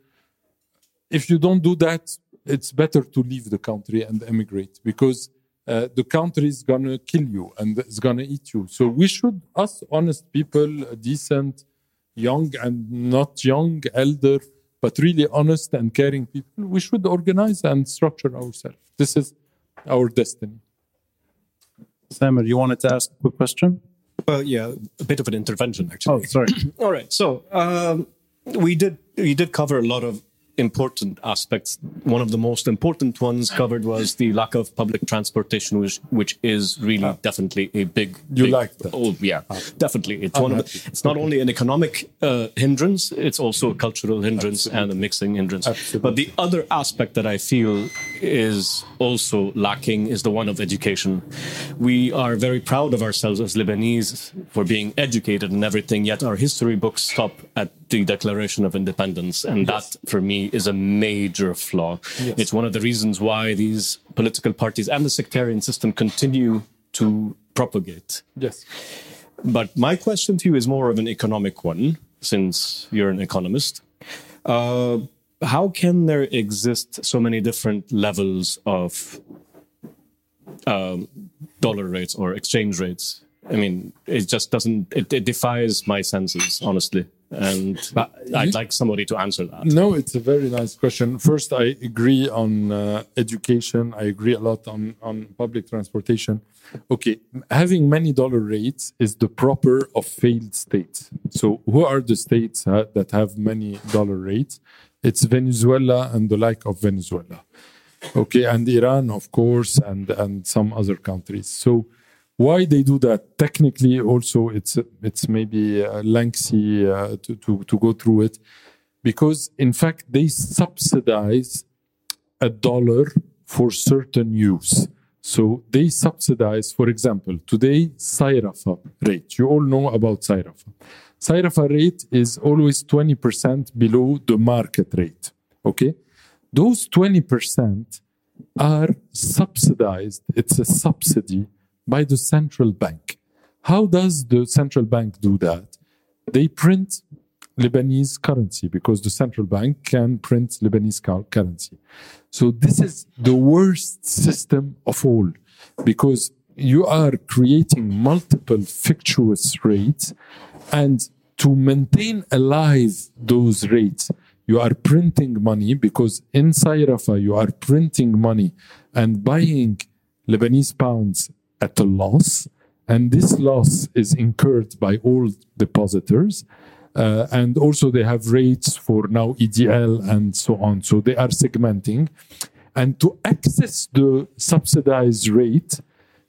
if you don't do that, it's better to leave the country and emigrate because uh, the country is gonna kill you and it's gonna eat you. So we should, us honest people, decent, young and not young, elder, but really honest and caring people, we should organize and structure ourselves. This is our destiny. Samer, you wanted to ask a quick question? Well, yeah, a bit of an intervention, actually. Oh, sorry. All right. So um, we did we did cover a lot of important aspects. One of the most important ones covered was the lack of public transportation, which which is really definitely a big. You big- like that? Oh yeah, definitely. It's I'm one of the, It's not only an economic uh, hindrance; it's also a cultural hindrance and a mixing hindrance. Absolutely. But the other aspect that I feel is also lacking is the one of education. We are very proud of ourselves as Lebanese for being educated and everything, yet our history books stop at the Declaration of Independence. And that, for me, is a major flaw. Yes. It's one of the reasons why these political parties and the sectarian system continue to propagate. Yes. But my question to you is more of an economic one, since you're an economist. Uh, how can there exist so many different levels of um, dollar rates or exchange rates? I mean, it just doesn't, it, it defies my senses, honestly. And I'd like somebody to answer that. No, it's a very nice question. First, I agree on uh, education. I agree a lot on, on public transportation. Okay, having many dollar rates is the proper of failed states. So, who are the states uh, that have many dollar rates? It's Venezuela and the like of Venezuela. Okay, and Iran, of course, and and some other countries. So, why they do that? Technically, also, it's it's maybe uh, lengthy uh, to, to to go through it, because in fact they subsidize a dollar for certain use. So they subsidize, for example, today Sayrafa rate. You all know about Sayrafa. Sayrafa rate is always 20% below the market rate. Okay. those 20% are subsidized. It's a subsidy by the central bank. How does the central bank do that? They print Lebanese currency because the central bank can print Lebanese currency. So this is the worst system of all because you are creating multiple fictitious rates and to maintain alive those rates you are printing money because in Sayrafa you are printing money and buying Lebanese pounds at a loss. And this loss is incurred by all depositors uh, and also they have rates for now EDL and so on. So they are segmenting. And to access the subsidized rate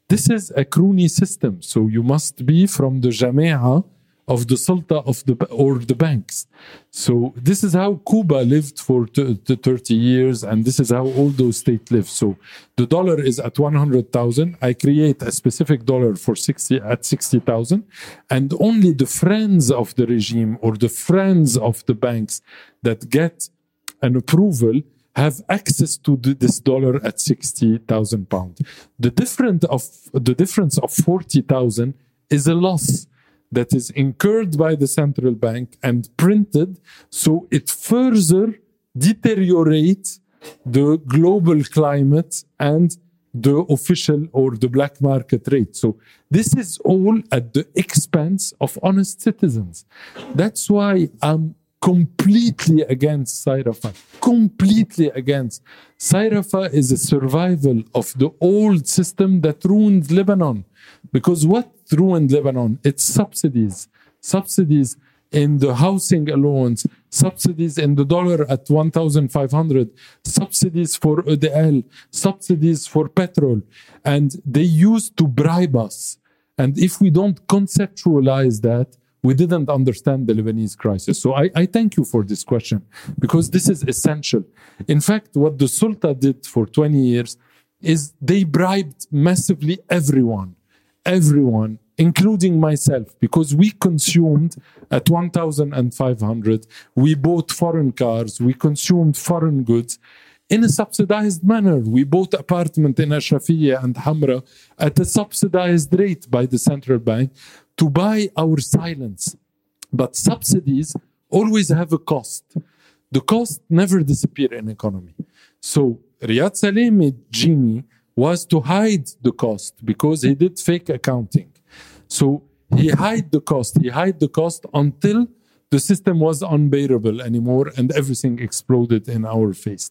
this is a crony system. So you must be from the Jamia of the Sultan of the or the banks. So this is how Cuba lived for 30 years, and this is how all those states live. So the dollar is at 100,000. I create a specific dollar for 60 at 60,000, and only the friends of the regime or the friends of the banks that get an approval have access to this dollar at 60,000 pounds. The difference of the difference of 40,000 is a loss that is incurred by the central bank and printed so it further deteriorates the global climate and the official or the black market rate. So this is all at the expense of honest citizens. That's why I'm completely against Sayrafa, completely against. Sayrafa is a survival of the old system that ruined Lebanon. Because what ruined Lebanon? It's subsidies. Subsidies in the housing allowance, subsidies in the dollar at 1,500, subsidies for EDL, subsidies for petrol. And they used to bribe us. And if we don't conceptualize that, we didn't understand the Lebanese crisis. So I, I, thank you for this question because this is essential. In fact, what the Sulta did for 20 years is they bribed massively everyone, everyone, including myself, because we consumed at 1,500, we bought foreign cars, we consumed foreign goods in a subsidized manner. We bought apartment in Ashrafiyya and Hamra at a subsidized rate by the central bank to buy our silence. But subsidies always have a cost. The cost never disappear in economy. So Riyad Salameh genie was to hide the cost because he did fake accounting. So he hid the cost. He hid the cost until the system was unbearable anymore and everything exploded in our face.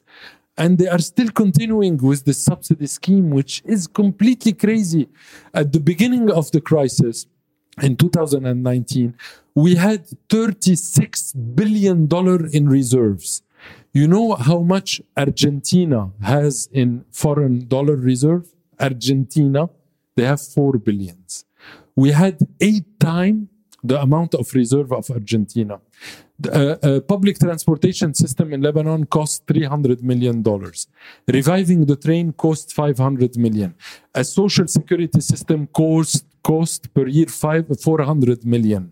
And they are still continuing with the subsidy scheme, which is completely crazy. At the beginning of the crisis, in 2019, we had 36 billion dollar in reserves. You know how much Argentina has in foreign dollar reserve? Argentina, they have 4 billions. We had eight times the amount of reserve of Argentina. The uh, uh, public transportation system in Lebanon cost 300 million dollars. Reviving the train cost 500 million. A social security system cost cost per year five, 400 million.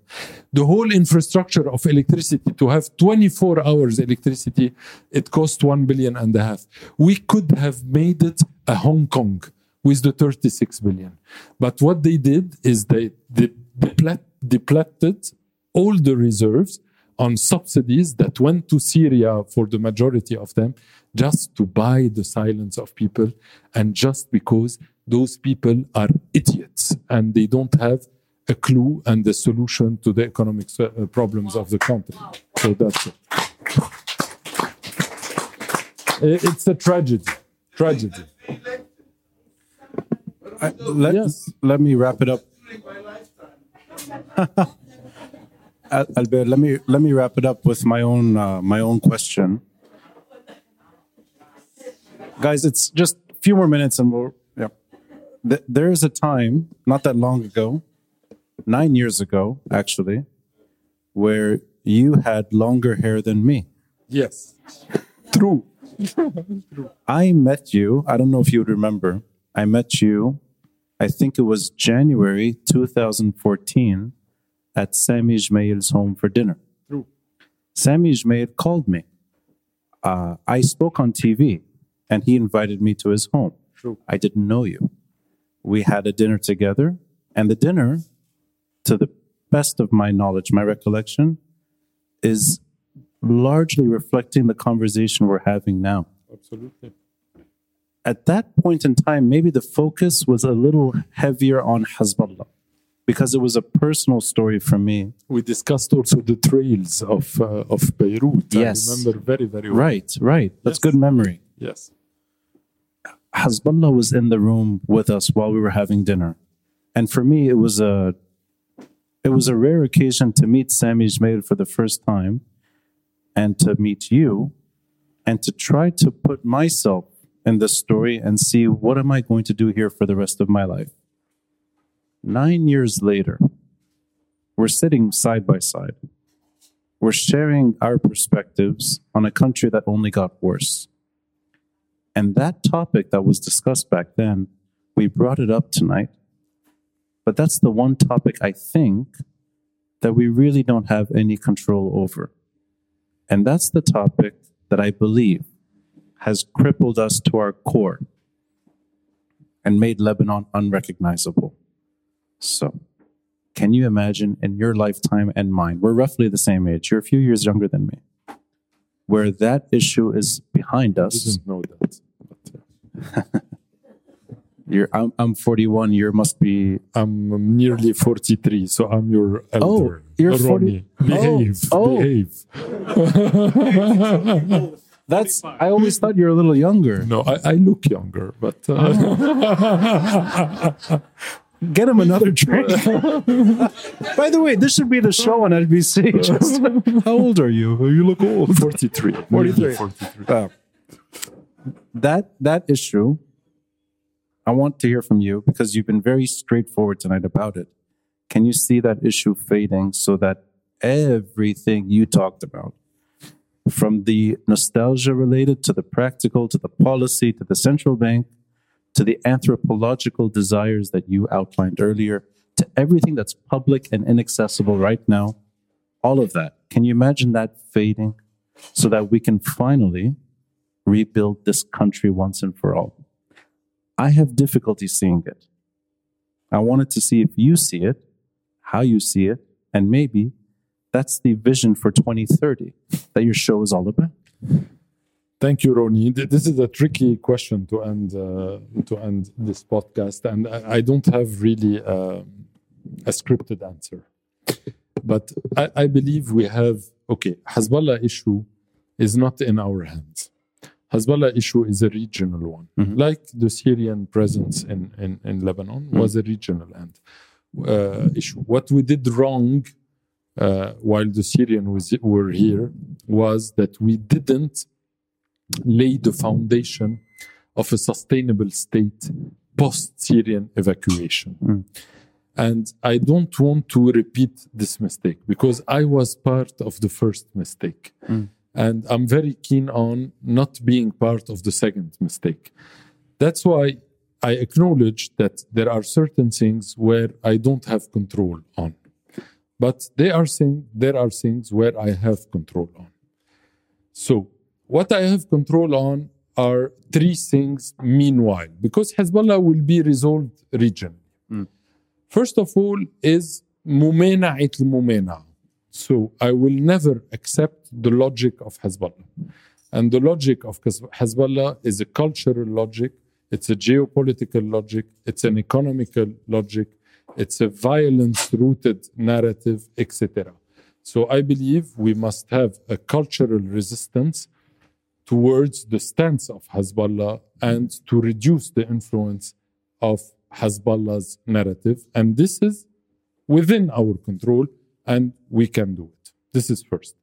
The whole infrastructure of electricity to have 24 hours electricity, it cost 1 billion and a half. We could have made it a Hong Kong with the 36 billion. But what they did is they, they depleted all the reserves on subsidies that went to Syria for the majority of them just to buy the silence of people and just because those people are idiots and they don't have a clue and the solution to the economic uh, problems of the country. So that's it. It's a tragedy. Tragedy. I, let, yes. let me wrap it up. Albert, let me let me wrap it up with my own uh, my own question. Guys, it's just a few more minutes and we'll th- there is a time, not that long ago, nine years ago, actually, where you had longer hair than me. Yes. True. I met you. I don't know if you would remember. I met you, I think it was January 2014 at Sami Gemayel's home for dinner. True. Sami Gemayel called me. uh, I spoke on TV and he invited me to his home. True. I didn't know you. We had a dinner together, and the dinner, to the best of my knowledge, my recollection, is largely reflecting the conversation we're having now. Absolutely. At that point in time, maybe the focus was a little heavier on Hezbollah because it was a personal story for me. We discussed also the trails of uh, of Beirut. Yes. I remember very, very well. Right, right. That's Yes. good memory. Yes. Hezbollah was in the room with us while we were having dinner. And for me, it was a it was a rare occasion to meet Sami Gemayel for the first time and to meet you and to try to put myself in this story and see what am I going to do here for the rest of my life. Nine years later, we're sitting side by side. We're sharing our perspectives on a country that only got worse. And that topic that was discussed back then, we brought it up tonight. But that's the one topic I think that we really don't have any control over. And that's the topic that I believe has crippled us to our core and made Lebanon unrecognizable. So, can you imagine in your lifetime and mine, we're roughly the same age, you're a few years younger than me, where that issue is behind I us? didn't know that. You're, I'm, I'm 41. You must be. I'm nearly 43, so I'm your elder. Oh, you're 40 behave, Oh, oh. behave. That's. I always thought you were a little younger. No, I, I look younger, but uh, Get him another drink. By the way, this should be the show on NBC. Just, how old are you? You look old. 43. 43. 43. Uh, that that issue, I want to hear from you because you've been very straightforward tonight about it. Can you see that issue fading so that everything you talked about, from the nostalgia related to the practical to the policy to the central bank to the anthropological desires that you outlined earlier to everything that's public and inaccessible right now, all of that, can you imagine that fading so that we can finally rebuild this country once and for all? I have difficulty seeing it. I wanted to see if you see it, how you see it, and maybe that's the vision for 2030 that your show is all about. Thank you, Ronnie. This is a tricky question to end uh, to end this podcast, and I, don't have really um a scripted answer. But I, I believe we have okay. Hezbollah issue is not in our hands. Hezbollah issue is a regional one, like the Syrian presence in in, in Lebanon was a regional and uh, issue. What we did wrong uh, while the Syrian was were here was that we didn't lay the foundation of a sustainable state post Syrian evacuation. Hmm. And I don't want to repeat this mistake because I was part of the first mistake. Hmm. And I'm very keen on not being part of the second mistake. That's why I acknowledge that there are certain things where I don't have control on. But they are saying there are things where I have control on. So, what I have control on are three things meanwhile, because Hezbollah will be resolved regionally. First of all, is ممانعة الممانعة. So I will never accept the logic of Hezbollah. And the logic of Hezbollah is a cultural logic, it's a geopolitical logic, it's an economical logic, it's a violence rooted narrative, etc. So I believe we must have a cultural resistance towards the stance of Hezbollah and to reduce the influence of Hezbollah's narrative. And this is within our control, and we can do it. This is first.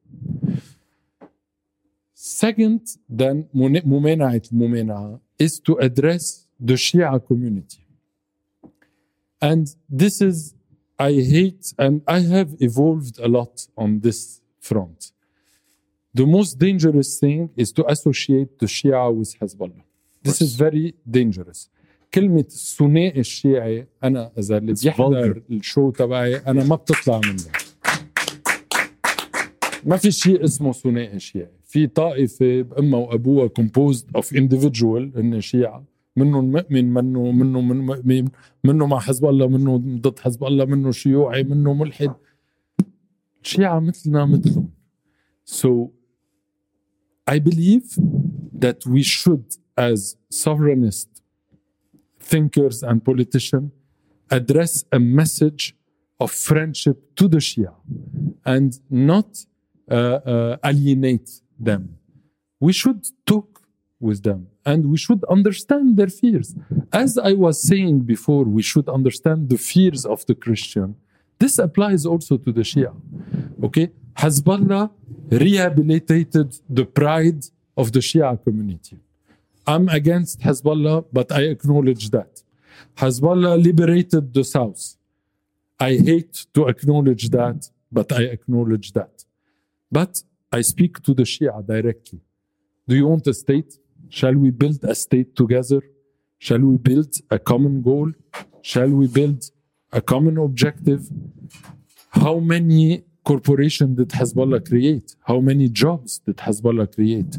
Second, then, Mumena'at is to address the Shia community. And this is, I hate, and I have evolved a lot on this front. The most dangerous thing is to associate the Shia with Hezbollah. This is very dangerous. كلمة الثنائي الشيعي أنا إذا اللي بيحضر الشو تبعي أنا ما بتطلع منه. ما في شيء اسمه ثنائي شيعي في طائفة بأمها وأبوها composed of individual هن شيعة. منهم مؤمن منه منه من مؤمن. منه مع حزب الله منه ضد حزب الله منه شيوعي منه ملحد. الشيعة مثلنا مثلهم. So I believe that we should as sovereignist thinkers and politicians address a message of friendship to the Shia and not uh, uh, alienate them. We should talk with them and we should understand their fears. As I was saying before, we should understand the fears of the Christian. This applies also to the Shia. Okay? Hezbollah rehabilitated the pride of the Shia community. I'm against Hezbollah, but I acknowledge that. Hezbollah liberated the South. I hate to acknowledge that, but I acknowledge that. But I speak to the Shia directly. Do you want a state? Shall we build a state together? Shall we build a common goal? Shall we build a common objective? How many corporations did Hezbollah create? How many jobs did Hezbollah create?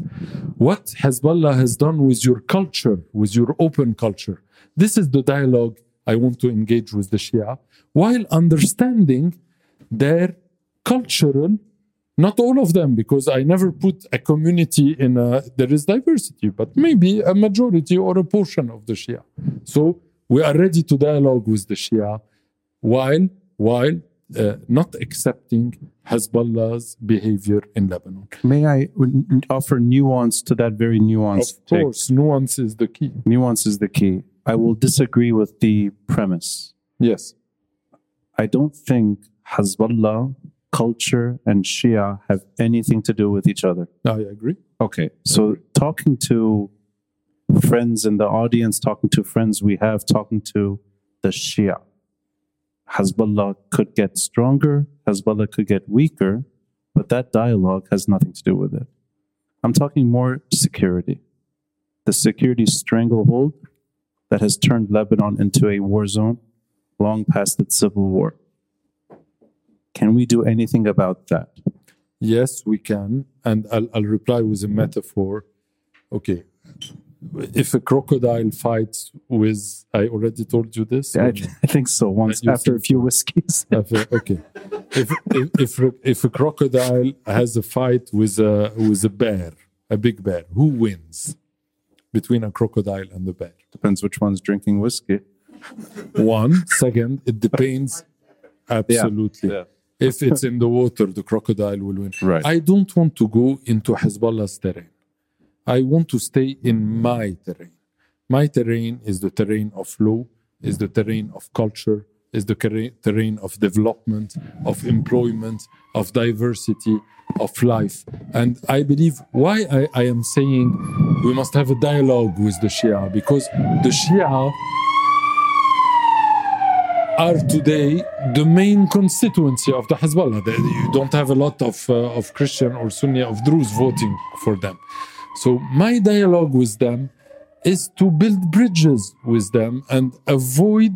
What Hezbollah has done with your culture, with your open culture? This is the dialogue I want to engage with the Shia while understanding their cultural not all of them because i never put a community in a there is diversity but maybe a majority or a portion of the shia so we are ready to dialogue with the shia while while uh, not accepting hezbollah's behavior in lebanon May I offer nuance to that very nuance? of course nuance is the key Nuance is the key. I will disagree with the premise. yes I don't think Hezbollah, culture, and Shia have anything to do with each other. i agree Okay. So talking to friends in the audience, talking to friends we have, talking to the Shia, Hezbollah could get stronger, Hezbollah could get weaker, but that dialogue has nothing to do with it. I'm talking more security. The security stranglehold that has turned Lebanon into a war zone long past its civil war. Can we do anything about that? Yes, we can. And I'll, I'll reply with a metaphor. Okay. If a crocodile fights with, I already told you this. I, I think so. Once You after a few whiskeys. After- okay. If, if, if, if a crocodile has a fight with a, with a bear, a big bear, who wins between a crocodile and the bear? Depends which one's drinking whiskey. One. Second, it depends. Absolutely. yeah. If it's in the water, the crocodile will win. Right. I don't want to go into Hezbollah's terrain. I want to stay in my terrain. My terrain is the terrain of law, is the terrain of culture, is the terrain of development, of employment, of diversity, of life. And I believe why I, I am saying we must have a dialogue with the Shia because the Shia are today the main constituency of the Hezbollah. You don't have a lot of, uh, of Christian or Sunni of Druze voting for them. So my dialogue with them is to build bridges with them and avoid,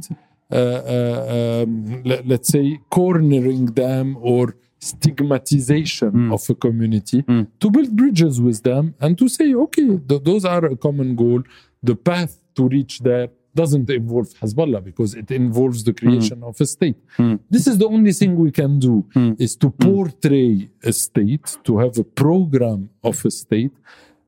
uh, uh, um, let, let's say, cornering them or stigmatization of a community. To build bridges with them and to say, okay, th- those are a common goal. The path to reach there doesn't involve Hezbollah because it involves the creation of a state. This is the only thing we can do is to portray a state, to have a program of a state,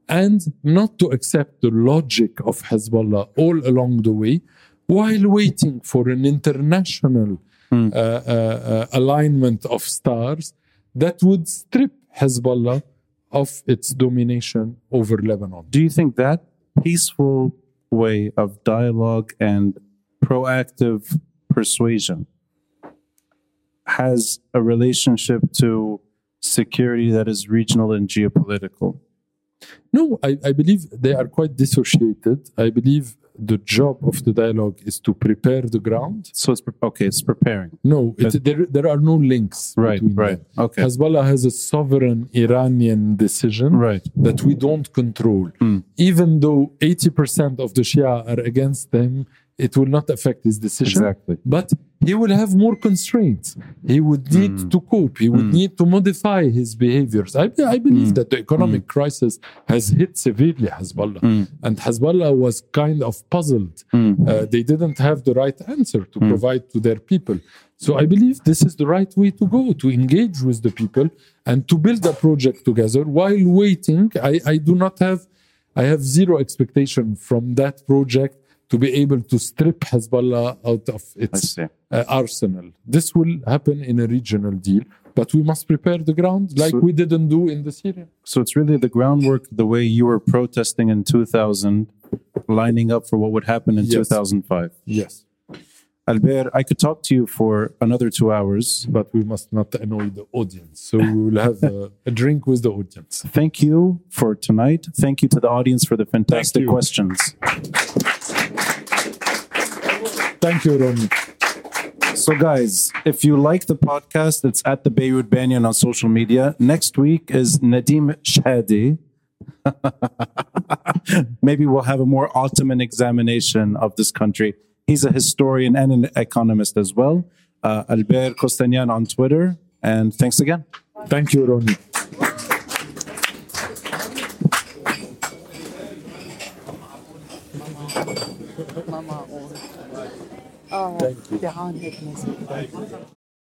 and not to accept the logic of Hezbollah all along the way, while waiting for an international uh, uh, uh, alignment of stars that would strip Hezbollah of its domination over Lebanon. Do you think that peaceful way of dialogue and proactive persuasion has a relationship to security that is regional and geopolitical? No, I, I believe they are quite dissociated. I believe the job of the dialogue is to prepare the ground. So it's pre- okay, it's preparing. No, it, there, there are no links. Right, right. them. Okay. Hezbollah has a sovereign Iranian decision Right. that we don't control. Hmm. Even though 80% of the Shia are against them, it will not affect his decision. Exactly. But he will have more constraints. He would need Mm. to cope. He would need to modify his behaviors. I, I Mm. believe that the economic crisis has hit severely Hezbollah. Mm. And Hezbollah was kind of puzzled. Uh, they didn't have the right answer to Mm. provide to their people. So I believe this is the right way to go to engage with the people and to build a project together while waiting. I, I do not have, I have zero expectation from that project to be able to strip Hezbollah out of its uh, arsenal. This will happen in a regional deal, but we must prepare the ground like So- we didn't do in the Syria. So it's really the groundwork, the way you were protesting in 2000, lining up for what would happen in Yes. 2005. Yes. Albert, I could talk to you for another two hours. But we must not annoy the audience. So we will have a, a drink with the audience. Thank you for tonight. Thank you to the audience for the fantastic questions. Thank you, Ronnie. So, guys, if you like the podcast, it's at the Beirut Banyan on social media. Next week is Nadim Shehadi. Maybe we'll have a more Ottoman examination of this country. He's a historian and an economist as well. Uh, Albert Kostanian on Twitter. And thanks again. Thank you, Ronnie. Oh, Thank you.